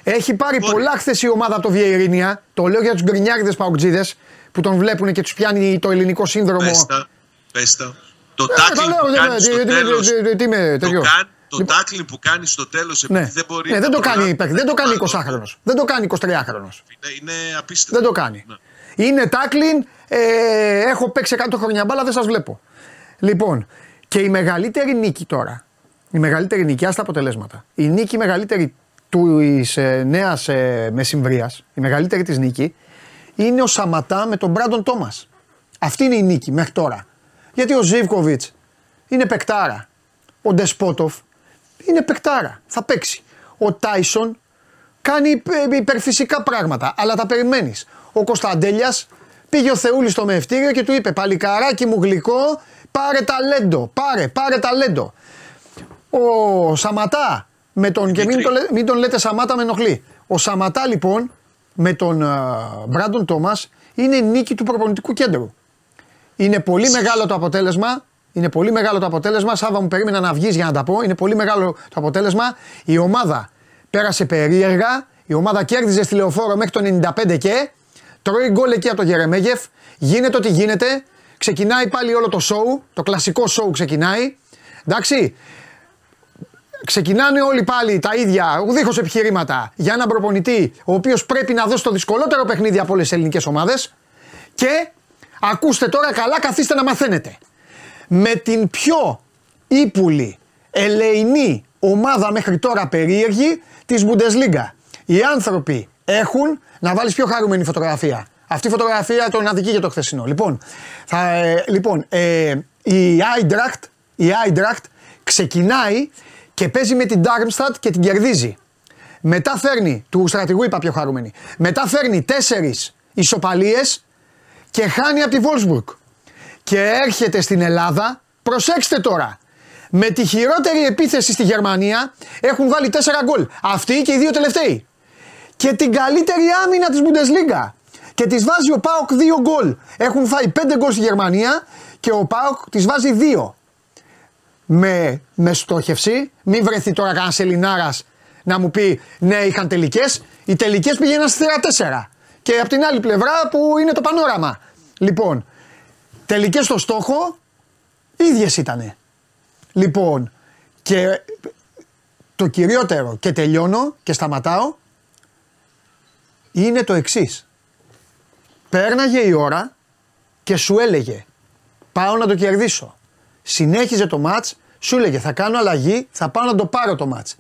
Έχει πάρει Μπορεί. πολλά χθες η ομάδα από το Βιερίνια. Το λέω για τους γκρινιάριδες παουτζίδε που τον βλέπουν και τους πιάνει το ελληνικό σύνδρομο. Πες τα, πες τα. Το Ε, τα tackling λέω, που δεν- κάνει τι- στο τι- τι- τέλος. τι- τι- τι είμαι, Το, τέτοιο. κάν- το Λοιπόν, tackling που κάνει στο τέλος επειδή Ναι, δεν μπορεί ναι, να δεν το κάνει, προλάβει. παίκτη, δεν το κάνει Α, 20χρονο. Δεν το κάνει 23χρονο. Είναι, είναι απίστευτο. Δεν το κάνει. Ναι. Είναι τάκλιν. Ε, έχω παίξει 100 χρόνια μπάλα, δεν σας βλέπω. Λοιπόν, και η μεγαλύτερη νίκη τώρα. Η μεγαλύτερη νίκη, άστα αποτελέσματα. Η νίκη μεγαλύτερη τη ε, νέας ε, μεσημβρίας, η μεγαλύτερη της νίκη, είναι ο Σαματά με τον Μπράντον Τόμας. Αυτή είναι η νίκη μέχρι τώρα. Γιατί ο Ζήβκοβιτ είναι παικτάρα. Ο Ντεσπότοφ είναι παικτάρα. Θα παίξει. Ο Τάισον κάνει υπε- υπερφυσικά πράγματα, αλλά τα περιμένεις. Ο Κωνσταντέλιας πήγε ο Θεούλης στο μευτήριο και του είπε: Παλικαράκι μου γλυκό, πάρε ταλέντο. Πάρε, πάρε ταλέντο. Ο Σαματά με τον. και μην, το, λέ- μην τον λέτε Σαμάτα, με ενοχλεί. Ο Σαματά λοιπόν με τον Μπράντον Τόμας είναι νίκη του προπονητικού κέντρου. Είναι πολύ μεγάλο το αποτέλεσμα. Είναι πολύ μεγάλο το αποτέλεσμα. Σάβα μου περίμενα να βγεις για να τα πω. Είναι πολύ μεγάλο το αποτέλεσμα. Η ομάδα πέρασε περίεργα. Η ομάδα κέρδιζε στη λεωφόρο μέχρι το 95 και τρώει γκολ εκεί από το Γερεμέγεφ. Γίνεται ό,τι γίνεται. Ξεκινάει πάλι όλο το show. Το κλασικό show ξεκινάει. Εντάξει. Ξεκινάνε όλοι πάλι τα ίδια, δίχως επιχειρήματα, για έναν προπονητή ο οποίος πρέπει να δώσει το δυσκολότερο παιχνίδι από όλες τις ελληνικές ομάδες και ακούστε τώρα καλά, καθίστε να μαθαίνετε. Με την πιο ύπουλη, ελεηνή ομάδα μέχρι τώρα περίεργη της Bundesliga. Οι άνθρωποι έχουν, να βάλεις πιο χαρούμενη φωτογραφία Αυτή η φωτογραφία τον αδικεί για το χθεσινό. Λοιπόν, θα, ε, λοιπόν ε, η Άιντραχτ η Άιντραχτ ξεκινάει και παίζει με την Darmstadt και την κερδίζει. Μετά φέρνει, του στρατηγού είπα πιο χαρούμενη, μετά φέρνει τέσσερις ισοπαλίες και χάνει από τη Wolfsburg. Και έρχεται στην Ελλάδα, προσέξτε τώρα, με τη χειρότερη επίθεση στη Γερμανία έχουν βάλει 4 γκολ. Αυτοί και οι δύο τελευταίοι. Και την καλύτερη άμυνα της Bundesliga. Και της βάζει ο Πάοκ 2 γκολ. Έχουν φάει 5 γκολ στη Γερμανία και ο Πάοκ της βάζει 2. Με, με στόχευση, μην βρεθεί τώρα κανένα Ελληνάρα να μου πει ναι, είχαν τελικές. Οι τελικές πήγαιναν στη θέρα 4. Και από την άλλη πλευρά που είναι το πανόραμα. Λοιπόν, τελικές στο στόχο, ίδιες ήτανε. Λοιπόν, και το κυριότερο και τελειώνω και σταματάω είναι το εξής. Πέρναγε η ώρα και σου έλεγε πάω να το κερδίσω. Συνέχιζε το μάτς, σου έλεγε θα κάνω αλλαγή, θα πάω να το πάρω το μάτς.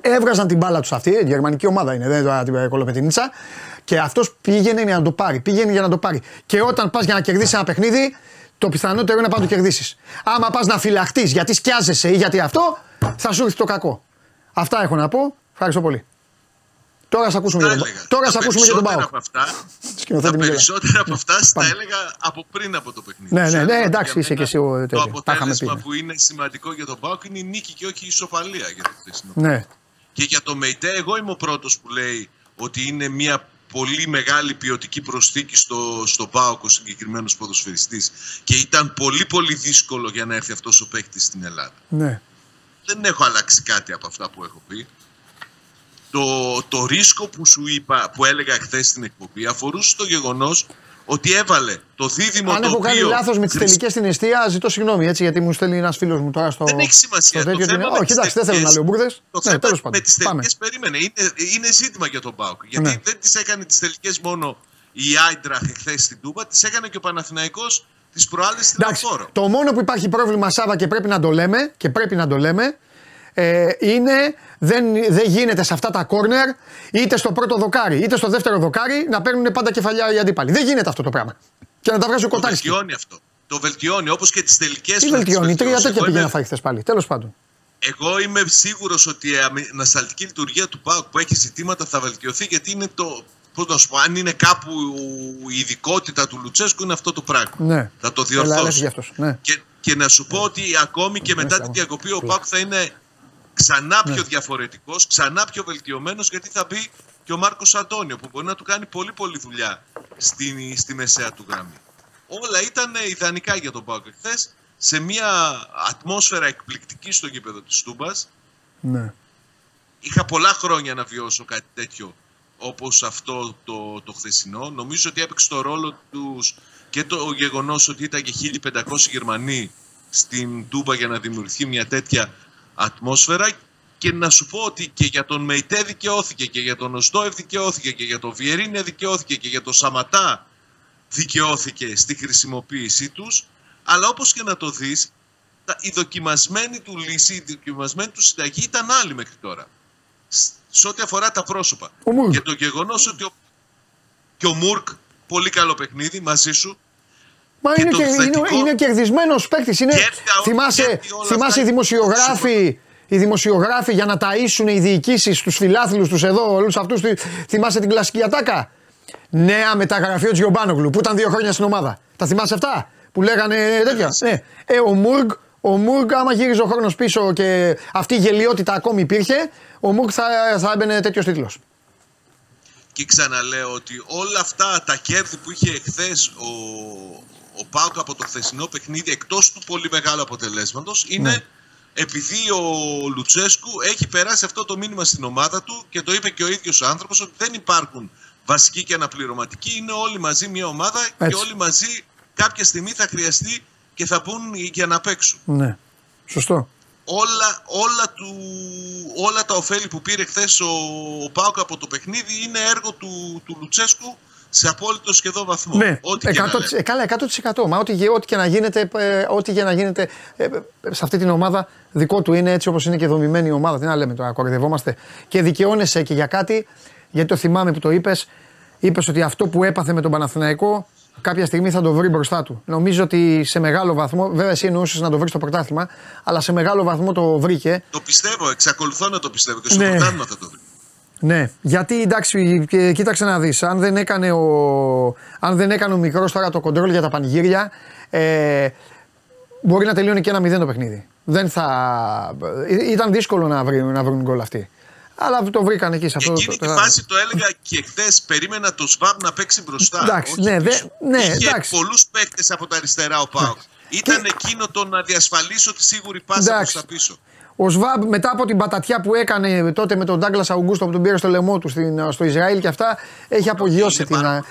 Έβγαζαν την μπάλα τους αυτή, η γερμανική ομάδα είναι, δεν είναι τώρα την κολοπετινίτσα. Και αυτός πήγαινε για να το πάρει. Πήγαινε για να το πάρει. Και όταν πας για να κερδίσεις ένα παιχνίδι, το πιθανότερο είναι να πάει να το κερδίσεις. Άμα πας να φυλαχτείς γιατί σκιάζεσαι ή γιατί αυτό, θα σου έρθει το κακό. Αυτά έχω να πω. Ευχαριστώ πολύ. Τώρα θα ακούσουμε, για τον, τώρα θα ακούσουμε για τον Πάο. Τα περισσότερα από αυτά τα έλεγα από πριν από το παιχνίδι. Ναι, ναι, ναι, εντάξει, είσαι και εσύ ο Το αποτέλεσμα που είναι σημαντικό για τον Πάο είναι η νίκη και όχι η ισοπαλία για το χθεσινό. Ναι. Και για το ΜΕΙΤΕ, εγώ είμαι ο πρώτος που λέει ότι είναι μια πολύ μεγάλη ποιοτική προσθήκη στο, στο ΠΑΟΚ ο συγκεκριμένος ποδοσφαιριστής. Και ήταν πολύ πολύ δύσκολο για να έρθει αυτός ο παίκτης στην Ελλάδα. Ναι. Δεν έχω αλλάξει κάτι από αυτά που έχω πει. Το, το ρίσκο που σου είπα, που έλεγα χθες στην εκπομπή, αφορούσε το γεγονός ότι έβαλε το δίδυμο Αν το έχω κάνει οποίο λάθος με τις τελικές στην αιστεία, ζητώ συγγνώμη έτσι γιατί μου στέλνει ένας φίλος μου τώρα στο. Δεν έχει σημασία. στο Το τέτοιο θέμα ότι- με Όχι, τις εντάξει, δεν θέλω να τελικές- λέω μπουρδες. Το Ναι, θέμα τέλος με πάντων. τις Πάμε. τελικές περίμενε. Είναι, είναι ζήτημα για τον Πάουκ. Γιατί Ναι. δεν τις έκανε τις τελικές μόνο η Άιντραχ χθε στην Τούμπα, τις έκανε και ο Παναθηναϊκός τις προάλλες στην Εντάξει, Λεωφόρο. το μόνο που υπάρχει πρόβλημα Σάβα και πρέπει να το λέμε και πρέπει να το λέμε ε, είναι δεν, δεν γίνεται σε αυτά τα κόρνερ είτε στο πρώτο δοκάρι είτε στο δεύτερο δοκάρι να παίρνουν πάντα κεφαλιά οι αντίπαλοι. Δεν γίνεται αυτό το πράγμα. Και να τα βγάζει ο Το Κοτάρσκι. βελτιώνει αυτό. Το βελτιώνει όπως και τις τελικές. Τι βελτιώνει, τρία τέτοια πήγε να φάει χθε πάλι. Τέλος πάντων. Εγώ είμαι σίγουρος ότι η αμυ- ανασταλτική λειτουργία του ΠΑΟΚ που έχει ζητήματα θα βελτιωθεί γιατί είναι το. Πώς να σου πω, αν είναι κάπου η ειδικότητα του Λουτσέσκου είναι αυτό το πράγμα. Ναι. Θα το Έλα, έλα, διορθώσει. γι' αυτός, ναι. Και, και να σου πω ότι ακόμη και μετά την διακοπή ο ΠΑΟΚ θα είναι ξανά πιο διαφορετικός, ξανά πιο βελτιωμένος γιατί θα μπει και ο Μάρκος Αντώνιο που μπορεί να του κάνει πολύ πολύ δουλειά στη, στη μεσαία του γραμμή. Όλα ήταν ιδανικά για τον ΠΑΟΚ χθε σε μια ατμόσφαιρα εκπληκτική στο γήπεδο της Τούμπας. Ναι. Είχα πολλά χρόνια να βιώσω κάτι τέτοιο όπως αυτό το, το χθεσινό. Νομίζω ότι έπαιξε το ρόλο τους και το γεγονός ότι ήταν και 1500 Γερμανοί στην Τούμπα για να δημιουργηθεί μια τέτοια ατμόσφαιρα και να σου πω ότι και για τον Μεϊτέ δικαιώθηκε και για τον Οστόευ δικαιώθηκε και για τον Βιερίνια δικαιώθηκε και για τον Σαματά δικαιώθηκε στη χρησιμοποίησή τους αλλά όπως και να το δεις τα- η δοκιμασμένη του λύση, η δοκιμασμένη του συνταγή ήταν άλλη μέχρι τώρα σ- σε ό,τι αφορά τα πρόσωπα. Ο Μουρκ. Και το γεγονός ότι ο, και ο Μουρκ, πολύ καλό παιχνίδι μαζί σου, Μα Και είναι, το και, είναι, θετικό- είναι κερδισμένος παίκτης. Είναι, Κέρδια, θυμάσαι, κέρδη όλα θυμάσαι αυτά. οι δημοσιογράφοι, οι δημοσιογράφοι για να ταΐσουν οι διοικήσεις τους φιλάθλους τους εδώ, όλους αυτούς. Θυμάσαι την κλασική ατάκα; Νέα μεταγραφή ο Τζιομπάνογλου που ήταν δύο χρόνια στην ομάδα. Τα θυμάσαι αυτά; Που λέγανε τέτοια. Ναι. Ε, ο Μουργκ, ο Μουργκ, άμα γύριζε ο χρόνος πίσω και αυτή η γελιότητα ακόμη υπήρχε, ο Μουργκ θα, θα έμπαινε τέτοιος τίτλος. και ξαναλέω ότι όλα αυτά τα κέρδη που είχε εχθές ο, ο Πάουκ από το χθεσινό παιχνίδι, εκτός του πολύ μεγάλου αποτελέσματος, είναι Ναι. επειδή ο Λουτσέσκου έχει περάσει αυτό το μήνυμα στην ομάδα του και το είπε και ο ίδιος ο άνθρωπος ότι δεν υπάρχουν βασικοί και αναπληρωματικοί, είναι όλοι μαζί μια ομάδα και Έτσι. όλοι μαζί κάποια στιγμή θα χρειαστεί και θα μπουν για να παίξουν. Ναι. Σωστό. όλα, όλα, του, όλα τα ωφέλη που πήρε χθες ο, ο Πάουκ από το παιχνίδι είναι έργο του, του Λουτσέσκου σε απόλυτο σχεδόν βαθμό. Ναι, Ό,τι και να 100%, λέμε. ε, καλά, 100%. Μα ό,τι, γε- ό,τι και να γίνεται, ε, ό,τι και να γίνεται ε, ε, σε αυτή την ομάδα, δικό του είναι έτσι όπως είναι και δομημένη η ομάδα. Τι να λέμε τώρα, κορυδευόμαστε. Και δικαιώνεσαι και για κάτι, γιατί το θυμάμαι που το είπες. είπες ότι αυτό που έπαθε με τον Παναθηναϊκό κάποια στιγμή θα το βρει μπροστά του. Νομίζω ότι σε μεγάλο βαθμό, βέβαια εσύ εννοούσες να το βρεις στο πρωτάθλημα, αλλά σε μεγάλο βαθμό το βρήκε. Το πιστεύω, εξακολουθώ να το πιστεύω και στο Ναι. πρωτάθλημα θα το βρει. Ναι, γιατί εντάξει, και- κοίταξε να δεις, αν δεν έκανε ο, αν δεν έκανε ο μικρός τώρα το κοντρόλ για τα πανηγύρια, ε, μπορεί να τελειώνει και ένα μηδέν το παιχνίδι. Δεν θα, ε, ήταν δύσκολο να, βρει, να βρουν γκολ αυτοί. Αλλά το βρήκαν εκεί σε αυτό Εκείνη το, τη φάση το έλεγα και χθες. Περίμενα το ΣΒΑΜ να παίξει μπροστά. Εντάξει, όχι ναι, δε- πίσω. ναι, Είχε εντάξει. πολλούς παίχτε από τα αριστερά ο Πάοκ. Ήταν εκείνο το να διασφαλίσω τη σίγουρη πάσα Εντάξει. προς τα πίσω. Ο Σβάμπ μετά από την πατατιά που έκανε τότε με τον Ντάγκλας Αουγκούστο που τον πήρε στο λαιμό του στην, στο Ισραήλ και αυτά, έχει απογειώσει είναι την, πάρα-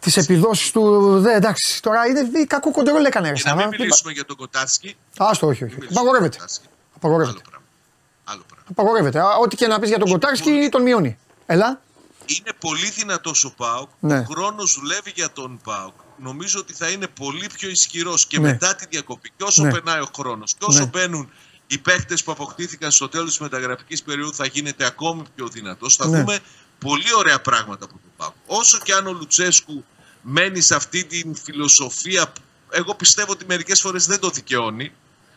τις επιδόσεις του. Δε, εντάξει, τώρα είναι κακό κοντρόλ έκανε. Και ρε, να μην Σάβα. μιλήσουμε για τον Κοτάρσκι. Άστο, όχι, όχι. Μην μιλήσουμε Απαγορεύεται. για τον Κοτάρσκι. Απαγορεύεται. Άλλο πράγμα. Άλλο πράγμα. Απαγορεύεται. Α, Ό,τι και να πεις για τον Κοτάρσκι τον μειώνει. Έλα. Είναι πολύ δυνατό ο Πάοκ. Ναι. Ο χρόνος δουλεύει για τον Πάοκ. Νομίζω ότι θα είναι πολύ πιο ισχυρός και Ναι. μετά τη διακοπή. Και όσο Ναι. περνάει ο χρόνος και όσο Ναι. μπαίνουν οι παίχτε που αποκτήθηκαν στο τέλος της μεταγραφικής περίοδου, θα γίνεται ακόμη πιο δυνατό. Θα Ναι. δούμε πολύ ωραία πράγματα από τον Πάοκ. Όσο και αν ο Λουτσέσκου μένει σε αυτή την φιλοσοφία, που εγώ πιστεύω ότι μερικές φορές δεν το δικαιώνει.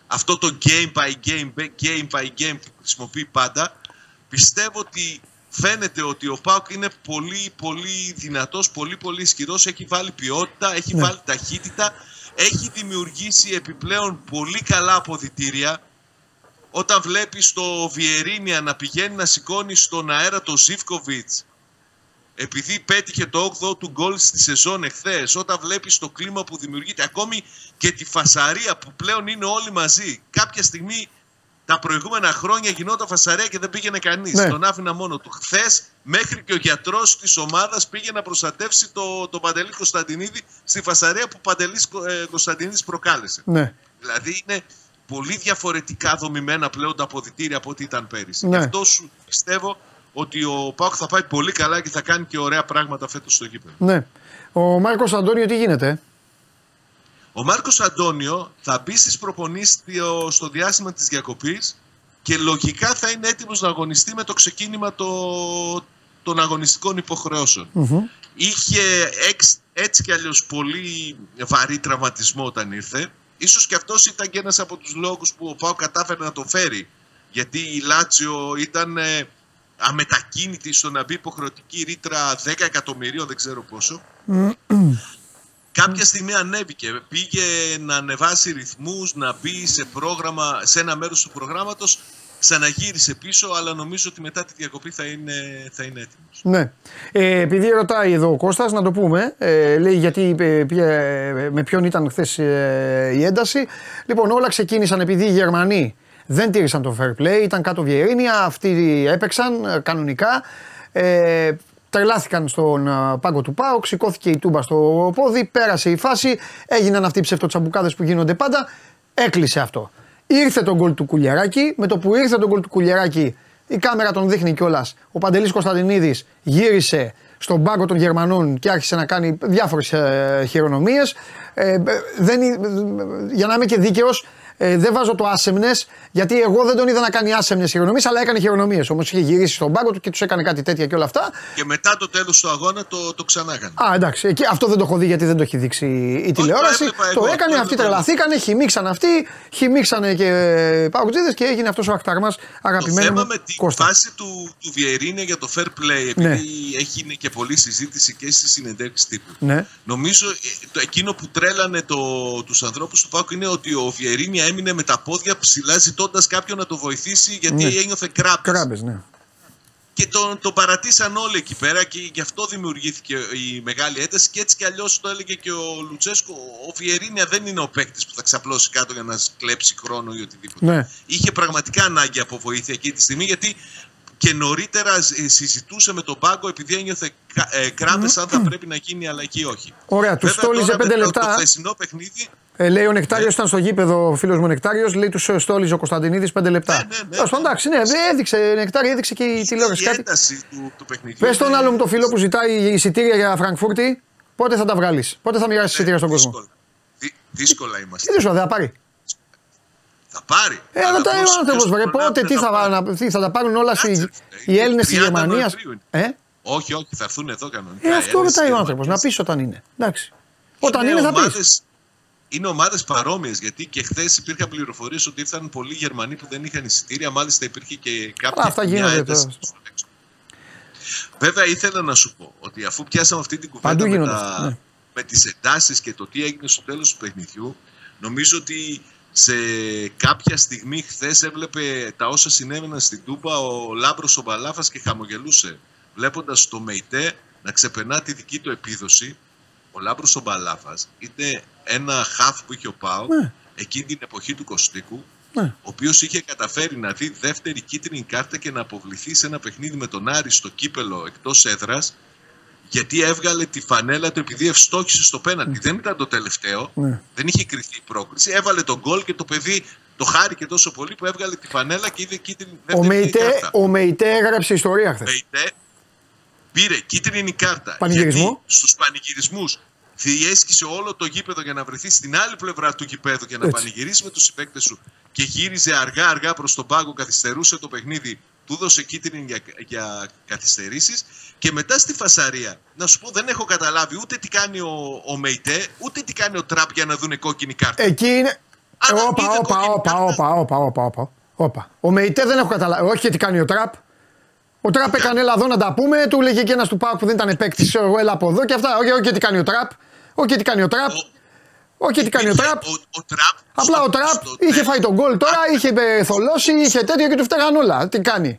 Αυτό το game by game, game by game που χρησιμοποιεί πάντα. Πιστεύω ότι φαίνεται ότι ο Πάουκ είναι πολύ πολύ δυνατός, πολύ πολύ ισχυρός, έχει βάλει ποιότητα, έχει Ναι. βάλει ταχύτητα, έχει δημιουργήσει επιπλέον πολύ καλά αποδητήρια. Όταν βλέπεις το Βιερίνια να πηγαίνει να σηκώνει στον αέρα το Ζιβκοβιτς επειδή πέτυχε το 8ο του γκολ στη σεζόν εχθές, όταν βλέπεις το κλίμα που δημιουργείται, ακόμη και τη φασαρία που πλέον είναι όλοι μαζί. Κάποια στιγμή τα προηγούμενα χρόνια γινόταν φασαρία και δεν πήγαινε κανείς. Ναι. Τον άφηνα μόνο του. Χθες μέχρι και ο γιατρός της ομάδας πήγε να προστατεύσει το, το Παντελή Κωνσταντινίδη στη φασαρία που ο Παντελής ε, Κωνσταντινίδης προκάλεσε. Ναι. Δηλαδή είναι πολύ διαφορετικά δομημένα πλέον τα αποδητήρια από ό,τι ήταν πέρυσι. Ναι. Γι' αυτό σου πιστεύω ότι ο Πάουκ θα πάει πολύ καλά και θα κάνει και ωραία πράγματα φέτος στο γήπεδο. ναι. Ο Μάρκος Αντώνιο τι γίνεται; Ο Μάρκος Αντώνιο θα μπει στις προπονήσεις στο- στο διάστημα της διακοπής και λογικά θα είναι έτοιμος να αγωνιστεί με το ξεκίνημα το, των αγωνιστικών υποχρεώσεων. Είχε εξ- έτσι κι αλλιώς πολύ βαρύ τραυματισμό όταν ήρθε. Ίσως και αυτός ήταν και ένας από τους λόγους που ο Πάο κατάφερε να το φέρει. Γιατί η Λάτσιο ήταν ε, αμετακίνητη στο να μπει υποχρεωτική ρήτρα 10 εκατομμυρίων, δεν ξέρω πόσο. Κάποια στιγμή ανέβηκε, πήγε να ανεβάσει ρυθμούς, να μπει σε, πρόγραμμα, σε ένα μέρος του προγράμματος, ξαναγύρισε πίσω, αλλά νομίζω ότι μετά τη διακοπή θα είναι, θα είναι έτοιμος. Ναι. Ε, επειδή ρωτάει εδώ ο Κώστας, να το πούμε, ε, λέει γιατί ε, ποια- ε, με ποιον ήταν χθες η ένταση. Λοιπόν, όλα ξεκίνησαν επειδή οι Γερμανοί δεν τήρησαν το fair play, ήταν κάτω Βιερίνια, αυτοί έπαιξαν ε, κανονικά. Ε, τρελάθηκαν στον ε, πάγκο του ΠΑΟΚ, σηκώθηκε η τούμπα στο πόδι, πέρασε η φάση, έγιναν αυτοί οι ψευτοτσαμπουκάδες που γίνονται πάντα, έκλεισε αυτό. Ήρθε τον γκολ του Κουλιαράκη, με το που ήρθε τον γκολ του Κουλιαράκη, η κάμερα τον δείχνει κιόλας. Ο Παντελής Κωνσταντινίδης γύρισε στον πάγκο των Γερμανών και άρχισε να κάνει διάφορες ε, χειρονομίες. Ε, ε, δεν, είναι- ε, για να είμαι και δίκαιος, ε, δεν βάζω το άσεμνες, γιατί εγώ δεν τον είδα να κάνει άσεμνες χειρονομίες, αλλά έκανε χειρονομίες. Όμως είχε γυρίσει στον πάγκο του και τους έκανε κάτι τέτοια και όλα αυτά. Και μετά το τέλος του αγώνα το, το ξανά έκανε. Α, εντάξει. Εκεί, αυτό δεν το έχω δει γιατί δεν το έχει δείξει η τηλεόραση. έβλεπα Το εγώ, έκανε, το αυτοί έβλεπα. τρελαθήκανε, χυμίξαν αυτοί, χυμίξανε και ε, παγκοτζίδε και έγινε αυτός ο ακτάρμα Το αγαπημένος θέμα μου με την Κώστα. φάση του, του Βιερίνια για το fair play, επειδή Ναι. έχει είναι και πολλή συζήτηση και στις συνεντεύξεις τύπου. Ναι. Νομίζω ε, το, εκείνο που τρέλανε το, τους ανθρώπους του Πάκου είναι ότι ο Βιερίνια έμεινε με τα πόδια ψηλά ζητώντας κάποιον να το βοηθήσει γιατί Ναι. ένιωθε κράπες. Κράμπες, ναι. Και τον, τον παρατήσαν όλοι εκεί πέρα και γι' αυτό δημιουργήθηκε η μεγάλη ένταση και έτσι κι αλλιώς το έλεγε και ο Λουτσέσκο ο Βιερίνια δεν είναι ο παίκτης που θα ξαπλώσει κάτω για να κλέψει χρόνο ή οτιδήποτε ναι. είχε πραγματικά ανάγκη από βοήθεια εκείνη τη στιγμή γιατί και νωρίτερα ε, συζητούσε με τον πάγκο επειδή ένιωθε κα- ε, κράτες αν θα πρέπει να γίνει αλλαγή ή όχι. Ωραία, τους Βέβαια, στόλιζε τώρα πέντε με το- λεπτά. Το χθεσινό παιχνίδι Ε, λέει ο Νεκτάριος ήταν στο γήπεδο, ο φίλος μου Νεκτάριος, λέει τους στόλιζε ο Κωνσταντινίδης 5 λεπτά. Ναι, ναι, ναι, Τέλος πάντων, ναι. εντάξει, ναι, έδειξε, Νεκτάριο έδειξε και η τηλεόραση η κάτι. ένταση του, του παιχνιδιού. Πες τον είναι- άλλο μου το φίλο που ζητάει εισιτήρια για Φραγκφούρτη, πότε θα τα βγάλεις, πότε θα μοιράσεις εισιτήρια στον κόσμο; δύσκολα. Δύ- δύσκολα Τι είμαστε. δεν σου θα πάρει. Θα πάρει. Ε, Αλλά αλλά τα ποιος- άνθρωπος, ποιος βρε, τον πότε, άφηνε τι να θα, πάρει; να- τι θα τα πάρουν όλα Κάτσε, οι, ρε, οι Έλληνες της 30 Γερμανίας. Νοεμβρίου είναι. Ε, Όχι, όχι, θα έρθουν εδώ κανονικά. Ε, αυτό Έλληνες ρωτάει ο και άνθρωπος. Να Γερμανίες. πεις όταν είναι. Εντάξει. Όταν είναι, θα πεις. ομάδες- Είναι ομάδες παρόμοιες γιατί και χθες υπήρχαν πληροφορίες ότι ήρθαν πολλοί Γερμανοί που δεν είχαν εισιτήρια. Μάλιστα υπήρχε και κάποια αυτά μια γίνονται ένταση τώρα. στο έξω. Βέβαια ήθελα να σου πω ότι αφού πιάσαμε αυτή την κουβέντα Παντού με, γίνονται τα, αυτά, ναι. με τις εντάσεις και το τι έγινε στο τέλος του παιχνιδιού νομίζω ότι σε κάποια στιγμή χθες έβλεπε τα όσα συνέβαιναν στην Τούμπα ο Λάμπρος ο Μπαλάφας και χαμογελούσε βλέποντας το ΜΕΙΤΕ να ξεπερνά τη δική του επίδοση ο Λάμπρος ο Μπαλάφας είναι ένα χαφ που είχε ο Πάο Ναι. εκείνη την εποχή του Κωστίκου Ναι. ο οποίος είχε καταφέρει να δει δεύτερη κίτρινη κάρτα και να αποβληθεί σε ένα παιχνίδι με τον Άρη στο κύπελο εκτός έδρας, γιατί έβγαλε τη φανέλα του επειδή ευστόχησε στο πέναντι. Δεν ήταν το τελευταίο, Ναι. δεν είχε κρυθεί η πρόκριση. Έβαλε τον γκολ και το παιδί το χάρηκε τόσο πολύ που έβγαλε τη φανέλα και είδε κίτρινη Ο δεύτερη Μεϊτέ, κάρτα. ο Μεϊτέ έγραψε ιστορία χθες. Μεϊτέ πήρε κίτρινη κάρτα. Πανηγυρισμό. Γιατί στους πανηγυρισμούς διέσχισε όλο το γήπεδο για να βρεθεί στην άλλη πλευρά του γηπέδου και να Έτσι. πανηγυρίσει με τους συμπαίκτες σου και γύριζε αργά-αργά προς τον πάγκο, καθυστερούσε το παιχνίδι, του δώσε κίτρινη για, για καθυστερήσεις και μετά στη φασαρία, να σου πω δεν έχω καταλάβει ούτε τι κάνει ο, ο Μεϊτέ, ούτε τι κάνει ο Τραπ για να δούνε κόκκινη κάρτα. Εκεί είναι. Αν Όπα, είδε όπα, κόκκινη όπα, κάρτα- όπα, όπα, όπα, όπα. Όπα. Ο Μεϊτέ δεν έχω καταλάβει. Όχι και τι κάνει ο Τραπ. Ο Τραπ έκανε έλα εδώ να τα πούμε. Του λέγε και ένας του Πάου που δεν ήταν παίκτης. ξέρω Εγώ έλα από εδώ και αυτά. Όχι, όχι και τι κάνει ο Τραπ. Όχι και τι κάνει ο Τραπ. Ο- Όχι και τι κάνει ο Υπήρχε Τραπ. Ο, ο Τραπ Απλά στο- ο Τραπ στο είχε τέλος. φάει τον γκολ τώρα, είχε ε, θολώσει, είχε τέτοιο και του φταίγαν όλα. Τι κάνει;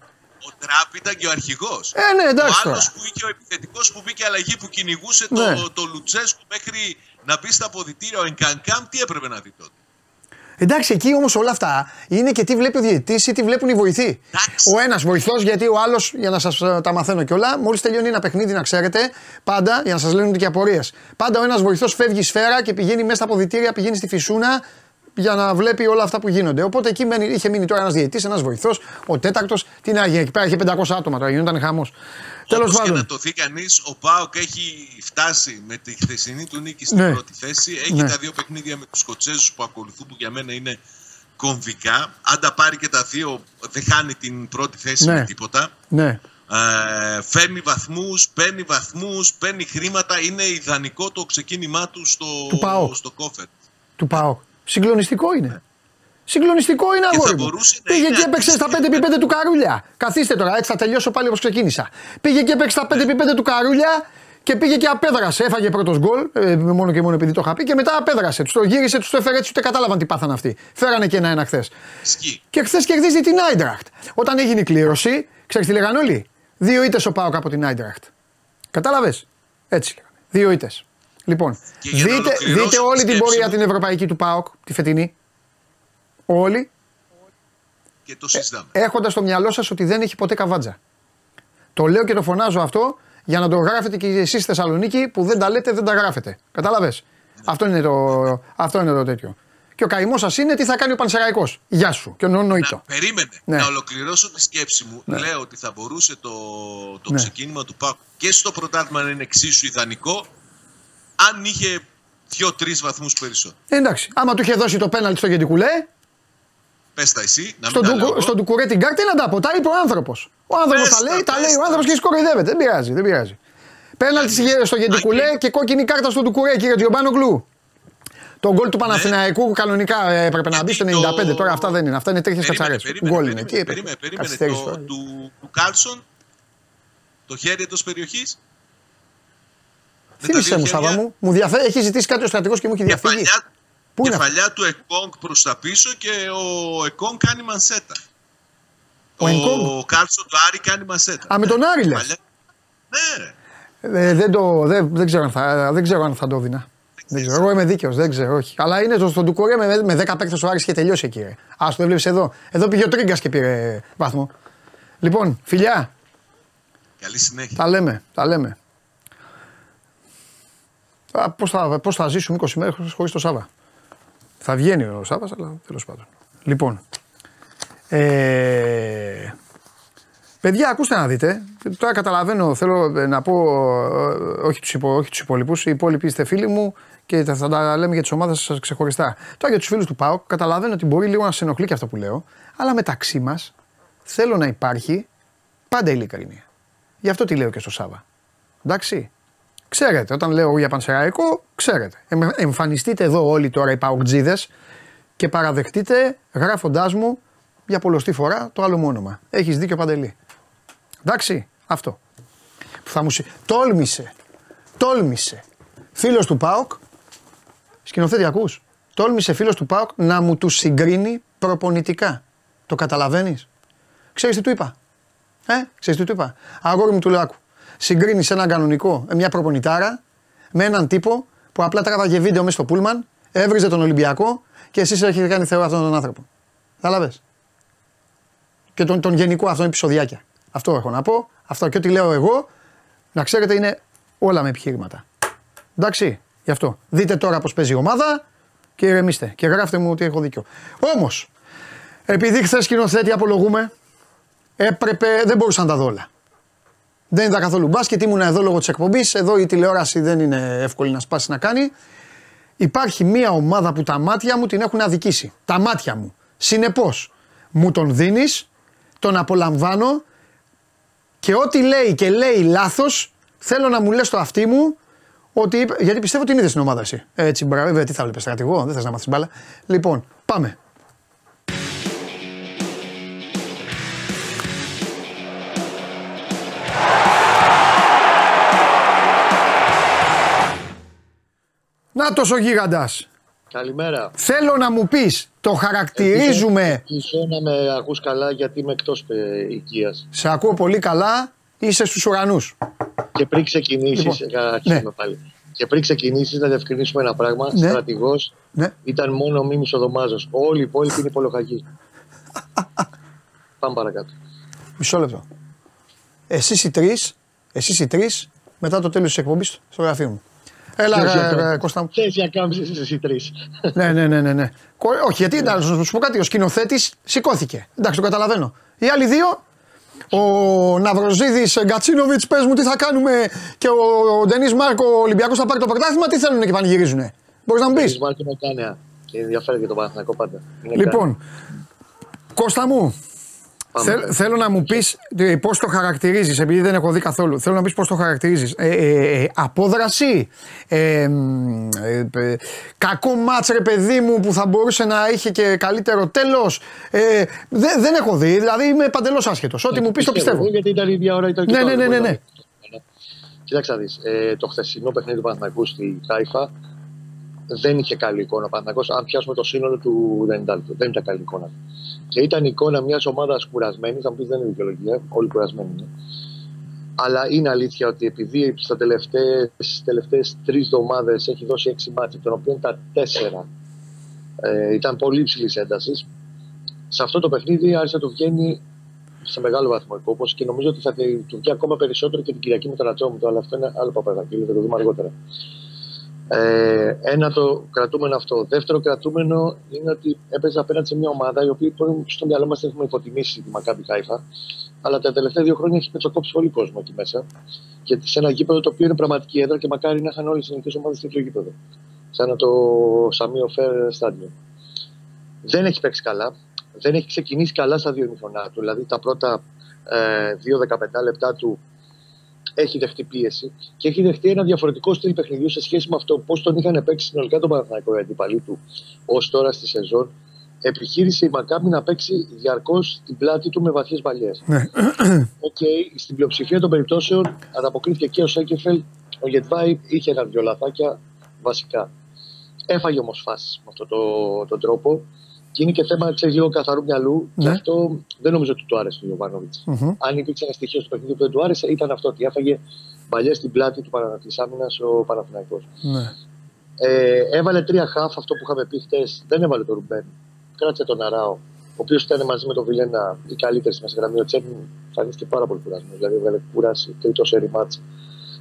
Ο Τραπ ήταν και ο αρχηγός. Ε, ναι, εντάξει Ο άλλος τώρα. που είχε ο επιθετικός που μπήκε αλλαγή που κυνηγούσε Ναι. το, το Λουτσέσκου μέχρι να μπει στα αποδητήρια ο Ενκανκάμ, τι έπρεπε να δει τότε; Εντάξει, εκεί όμως όλα αυτά είναι και τι βλέπει ο διαιτητής ή τι βλέπουν οι βοηθοί. Εντάξει. Ο ένας βοηθός, γιατί ο άλλος, για να σας τα μαθαίνω κιόλα, μόλις τελειώνει ένα παιχνίδι, να ξέρετε, πάντα, για να σας λένε και απορίες. Πάντα ο ένας βοηθός φεύγει σφαίρα και πηγαίνει μέσα στα αποδητήρια, πηγαίνει στη φυσούνα για να βλέπει όλα αυτά που γίνονται. Οπότε εκεί μένει, είχε μείνει τώρα ένας διαιτητής, ένας βοηθός, ο τέταρτος. Τι να γίνει, εκεί πέρα είχε 500 άτομα τώρα, γινόταν χαμός. Τέλος Όπως και να πάντων. το δει κανείς, ο Πάοκ έχει φτάσει με τη χθεσινή του νίκη στην Ναι. πρώτη θέση. Έχει Ναι. τα δύο παιχνίδια με τους Σκοτσέζους που ακολουθούν, που για μένα είναι κομβικά. Αν τα πάρει και τα δύο, δεν χάνει την πρώτη θέση Ναι. με τίποτα. Ναι. Ε, φέρνει βαθμούς, παίρνει βαθμούς, παίρνει χρήματα. Είναι ιδανικό το ξεκίνημά του στο, Του ΠΑΟΚ. στο κόφερ. του ΠΑΟΚ. Συγκλονιστικό είναι. Συγκλονιστικό είναι Και αγόρι θα μου. μπορούσε να Πήγε είναι και έπαιξε στα αντίστοιχο. 5x5 του Καρούλια. Καθίστε τώρα, έτσι θα τελειώσω πάλι όπως ξεκίνησα. Πήγε και έπαιξε στα 5x5 του Καρούλια και πήγε και απέδρασε. Έφαγε πρώτος γκολ, ε, μόνο και μόνο επειδή το είχα πει, και μετά απέδρασε. Τους το γύρισε, τους το έφερε έτσι, ούτε κατάλαβαν τι πάθαν αυτοί. Φέρανε και ένα-ένα χθες. Ισχύει. Και χθες κερδίζει την Άιντραχτ. Όταν έγινε η κλήρωση, ξέρεις τι λέγανε όλοι; Δύο ήττες ο Πάοκ από την Άιντραχτ. Κατάλαβες; Έτσι λέγανε. Δύο ήττες. Λοιπόν, Και για να δείτε, ολοκληρώσω δείτε τη όλη την σκέψη πορεία μου. την ευρωπαϊκή του ΠΑΟΚ, τη φετινή. Όλοι Και το συζητάμε. έχοντας στο μυαλό σας ότι δεν έχει ποτέ καβάτζα. Το λέω και το φωνάζω αυτό για να το γράφετε και εσείς στη Θεσσαλονίκη που δεν τα λέτε, δεν τα γράφετε. Κατάλαβε. Αυτό, είναι το, αυτό είναι το τέτοιο. Και ο καημός σας είναι τι θα κάνει ο Πανσεραϊκός. Γεια σου. Και ο Να, νοήτο. περίμενε. Ναι. Να ολοκληρώσω τη σκέψη μου. Λέω ότι θα μπορούσε το, το Ναι. ξεκίνημα του ΠΑΟΚ και στο πρωτάθλημα να είναι εξίσου ιδανικό αν είχε δύο-τρεις βαθμούς περισσότερο. Ε, εντάξει. Άμα του είχε δώσει το πέναλτι στο Γεντικουλέ, Πες τα εσύ, να στον, μην τα λέω του, εγώ. στον Τουκουρέ την κάρτα, τι να τα πω. Τα είπε ο άνθρωπος. Ο άνθρωπος Πες τα τα, λέει, τα πες λέει ο τα. άνθρωπος και σκοροϊδεύεται. Δεν πειράζει, δεν πειράζει. Πέναλτι στη- στο Γεντικουλέ Αγγλί. και κόκκινη κάρτα στον Τουκουρέ, κύριε Τζιομπάνογλου. Το γκολ του Παναθηναϊκού κανονικά ε, έπρεπε να μπει στο Ναι. Γιατί 95. το- Τώρα αυτά δεν είναι. Αυτά είναι τρίχε Περίμενε, κατσαρέ. περίμενε, Γκολ είναι. περίμενε, Τι έπρεπε. περίμενε, περίμενε. Καθυστέρηση Το, τώρα. του, του Κάλσον, το χέρι εντός περιοχής. Θύμησε μου, Σάβα μου. Μου διαφε- Έχει ζητήσει κάτι ο στρατηγός και μου έχει διαφύγει. Κεφαλιά, Πού είναι κεφαλιά του Εκόνγκ προς τα πίσω και ο Εκόνγκ κάνει μανσέτα. Ο Εκόνγκ; Ο Κάλσον του Άρη κάνει μανσέτα. Α, με τον Άρη λες; Κεφαλιά- Ναι, ρε. Ε, δεν, το, δεν, δεν, ξέρω αν θα, δεν ξέρω αν θα το δίνα. Δεν ξέρω. Εγώ είμαι δίκαιος, δεν ξέρω, όχι. Αλλά είναι στο- στον Τουκουρέ με, με 10 παίκτες ο Άρης και τελειώσει εκεί. ρε. Άστο, δεν βλέπεις εδώ. Εδώ πήγε ο Τρίγκας και πήρε βαθμό. Λοιπόν, φιλιά, Καλή συνέχεια. τα λέμε, τα λέμε. Πώς θα, πώς θα ζήσουμε 20 μέρες χωρί το Σάβα. Θα βγαίνει ο Σάβα, αλλά τέλος πάντων. Λοιπόν. Ε, Παιδιά, ακούστε να δείτε. Τώρα καταλαβαίνω, θέλω ε, να πω, ε, όχι τους, υπο, όχι τους υπόλοιπους, οι υπόλοιποι είστε φίλοι μου και θα, θα τα λέμε για τις ομάδες σας ξεχωριστά. Τώρα για τους φίλους του ΠΑΟΚ, καταλαβαίνω ότι μπορεί λίγο να σε ενοχλεί και αυτό που λέω, αλλά μεταξύ μας θέλω να υπάρχει πάντα ειλικρίνεια. Γι' αυτό τη λέω και στο Σάβα. Εντάξει. Ξέρετε, όταν λέω για Πανσεραϊκό, ξέρετε. Εμ- εμφανιστείτε εδώ όλοι τώρα οι παοκτζίδες και παραδεχτείτε γράφοντάς μου για πολλωστή φορά το άλλο μου όνομα. Έχεις δίκιο Παντελή. Εντάξει, αυτό. Που θα μου συ- Τόλμησε, τόλμησε φίλος του ΠΑΟΚ, σκηνοθέτη ακούς, τόλμησε φίλος του ΠΑΟΚ να μου του συγκρίνει προπονητικά. Το καταλαβαίνεις; Ξέρεις τι του είπα; Ε, ξέρεις τι του είπα; Αγόρι μου του λέω άκου. Συγκρίνεις έναν κανονικό, ε, μια προπονητάρα, με έναν τύπο που απλά τράβαγε βίντεο μέσα στο πούλμαν, έβριζε τον Ολυμπιακό και εσείς έχετε κάνει θεό αυτόν τον άνθρωπο. Κατάλαβες. Και τον, τον γενικό αυτόν επεισοδιάκια. Αυτό έχω να πω. Αυτό και ό,τι λέω εγώ, να ξέρετε είναι όλα με επιχείρηματα. Εντάξει, γι' αυτό. Δείτε τώρα πώς παίζει η ομάδα και ηρεμήστε. Και γράφτε μου ότι έχω δίκιο. Όμως, επειδή χθες σκηνοθέτη απολογούμε, έπρεπε, δεν μπορούσα να τα δω όλα. Δεν είδα καθόλου μπάσκετ, ήμουν εδώ λόγω της εκπομπής. Εδώ η τηλεόραση δεν είναι εύκολη να σπάσει να κάνει. Υπάρχει μία ομάδα που τα μάτια μου την έχουν αδικήσει. Τα μάτια μου. Συνεπώς, μου τον δίνεις, τον απολαμβάνω και ό,τι λέει και λέει λάθος, θέλω να μου λες το αυτί μου ότι. είπε- Γιατί πιστεύω ότι είναι είδες την ομάδα εσύ. Έτσι, μπράβο, βέβαια, τι θα βλέπεις στρατηγό, δεν θες να μάθεις μπάλα. Λοιπόν, πάμε. Να ο γίγαντας. Καλημέρα. Θέλω να μου πεις, το χαρακτηρίζουμε, Ελπίζω να με ακούς καλά γιατί είμαι εκτός ε, οικίας. σε ακούω πολύ καλά, είσαι στους ουρανούς. Και πριν ξεκινήσεις, Λοιπόν, ε, αρχίζουμε ναι. πάλι. Και πριν ξεκινήσεις να διευκρινίσουμε ένα πράγμα. Ναι. Στρατηγός Ναι. ήταν μόνο ο Μίμης ο Δωμάζος. Όλοι οι υπόλοιποι είναι υπολογαγοί. Πάμε παρακάτω. Μισό λεπτό. Εσείς οι τρεις, εσείς οι τρεις, μετά το τέλος της εκπομπής, στο γραφείο μου. Έλα, Θες για ρε, κάμψεις. ρε, Κώστα μου. Θες για κάμψεις εσύ τρεις. ναι, ναι, ναι, ναι, ναι. Κο- Όχι, γιατί εντάξει, να σου πω κάτι, ο σκηνοθέτης σηκώθηκε. Εντάξει, το καταλαβαίνω. Οι άλλοι δύο, ο Ναυροζίδης Γκατσίνοβιτς, πες μου τι θα κάνουμε και ο Ντενής Μάρκο, ο Ολυμπιακός θα πάρει το πρωτάθλημα, τι θέλουν και πανηγυρίζουνε. Μπορείς να μου Έχεις πει. Μάρκο με κάνεα. Και ενδιαφέρει και το Παναθηναϊκό πάντα. Είναι Λοιπόν, Κώστα μου, Πάμε. Θέλ- θέλω να μου πεις πώς το χαρακτηρίζεις, επειδή δεν έχω δει καθόλου. Θέλω να πεις πώς το χαρακτηρίζεις. Ε, ε, ε, απόδραση, ε, μ, ε, ε, κακό μάτς ρε παιδί μου που θα μπορούσε να είχε και καλύτερο τέλος. Ε, δεν, δεν έχω δει, δηλαδή είμαι παντελώς άσχετος. Ό,τι μου πεις το πιστεύω. εγώ, Γιατί ήταν η ίδια ώρα, ήταν και Ναι, το ναι, άλλο, ναι, ναι, μπορεί ναι. να είναι. Κοίταξε να δεις, ε, το χθεσινό παιχνίδι του Παναθηναϊκού στη Χάιφα δεν είχε καλή εικόνα. Ο Παναθηναϊκός, αν πιάσουμε το σύνολο του 90 λεπτού, δεν ήταν καλή εικόνα. Και ήταν η εικόνα μιας ομάδας κουρασμένης, θα μου πεις δεν είναι δικαιολογία, όλοι κουρασμένοι είναι. Αλλά είναι αλήθεια ότι επειδή στι τελευταίες τρεις εβδομάδες έχει δώσει έξι μάτια, των οποίων τα τέσσερα ε, ήταν πολύ υψηλής έντασης, σε αυτό το παιχνίδι άρχισε να του βγαίνει σε μεγάλο βαθμό η κόπος και νομίζω ότι θα τη- του βγει ακόμα περισσότερο και την Κυριακή με τον Ατρόμητο, αλλά αυτό είναι άλλο παπαγακίλιο, θα το δούμε αργότερα. Ε, ένα το κρατούμενο αυτό. Δεύτερο κρατούμενο είναι ότι έπαιζε απέναντι σε μια ομάδα η οποία μπορεί στο μυαλό μας έχουμε υποτιμήσει τη Μακάμπι Χάιφα, αλλά τα τελευταία δύο χρόνια έχει πετσοκόψει πολύ κόσμο εκεί μέσα. Και σε ένα γήπεδο το οποίο είναι πραγματική έδρα και μακάρι να είχαν όλε οι ελληνικέ ομάδες τέτοιο γήπεδο. Σαν το Σαμίο Φέρ Στάντιο. Δεν έχει παίξει καλά. Δεν έχει ξεκινήσει καλά στα δύο ημιχρονά του. Δηλαδή τα πρώτα ε, 2-15 λεπτά του έχει δεχτεί πίεση και έχει δεχτεί ένα διαφορετικό στυλ παιχνιδιού σε σχέση με αυτό πώς τον είχαν παίξει συνολικά τον Παναθηναϊκό οι αντίπαλοι του ως τώρα στη σεζόν. Επιχείρησε η Μακάμπη να παίξει διαρκώς την πλάτη του με βαθιές μπαλιές. Ναι. Οκ, στην πλειοψηφία των περιπτώσεων ανταποκρίθηκε και ο Σένκεφελντ. Ο Γεντβάι είχε ένα-δυο λαθάκια βασικά. Έφαγε όμως φάσεις με αυτόν το, τον τρόπο. Και είναι και θέμα ξέρεις, λίγο καθαρού μυαλού. Και Ναι. αυτό δεν νομίζω ότι του άρεσε ο Γιοβάνοβιτς. Μμμ. Αν υπήρξε ένα στοιχείο στο παιχνίδι που δεν του άρεσε, ήταν αυτό ότι έφαγε μπαλιές στην πλάτη του Πανα- της άμυνας ο Παναθηναϊκός. Ναι. Ε, έβαλε τρία χαφ, αυτό που είχαμε πει χτες. Δεν έβαλε τον Ρουμπέν. Κράτησε τον Αράο, ο οποίος ήταν μαζί με τον Βιλένα η καλύτερη στη μέση γραμμή. Ο Τσέρν εμφανίστηκε πάρα πολύ κουρασμένος. Δηλαδή, έβγαλε κούραση, τρίτο σερι μάτς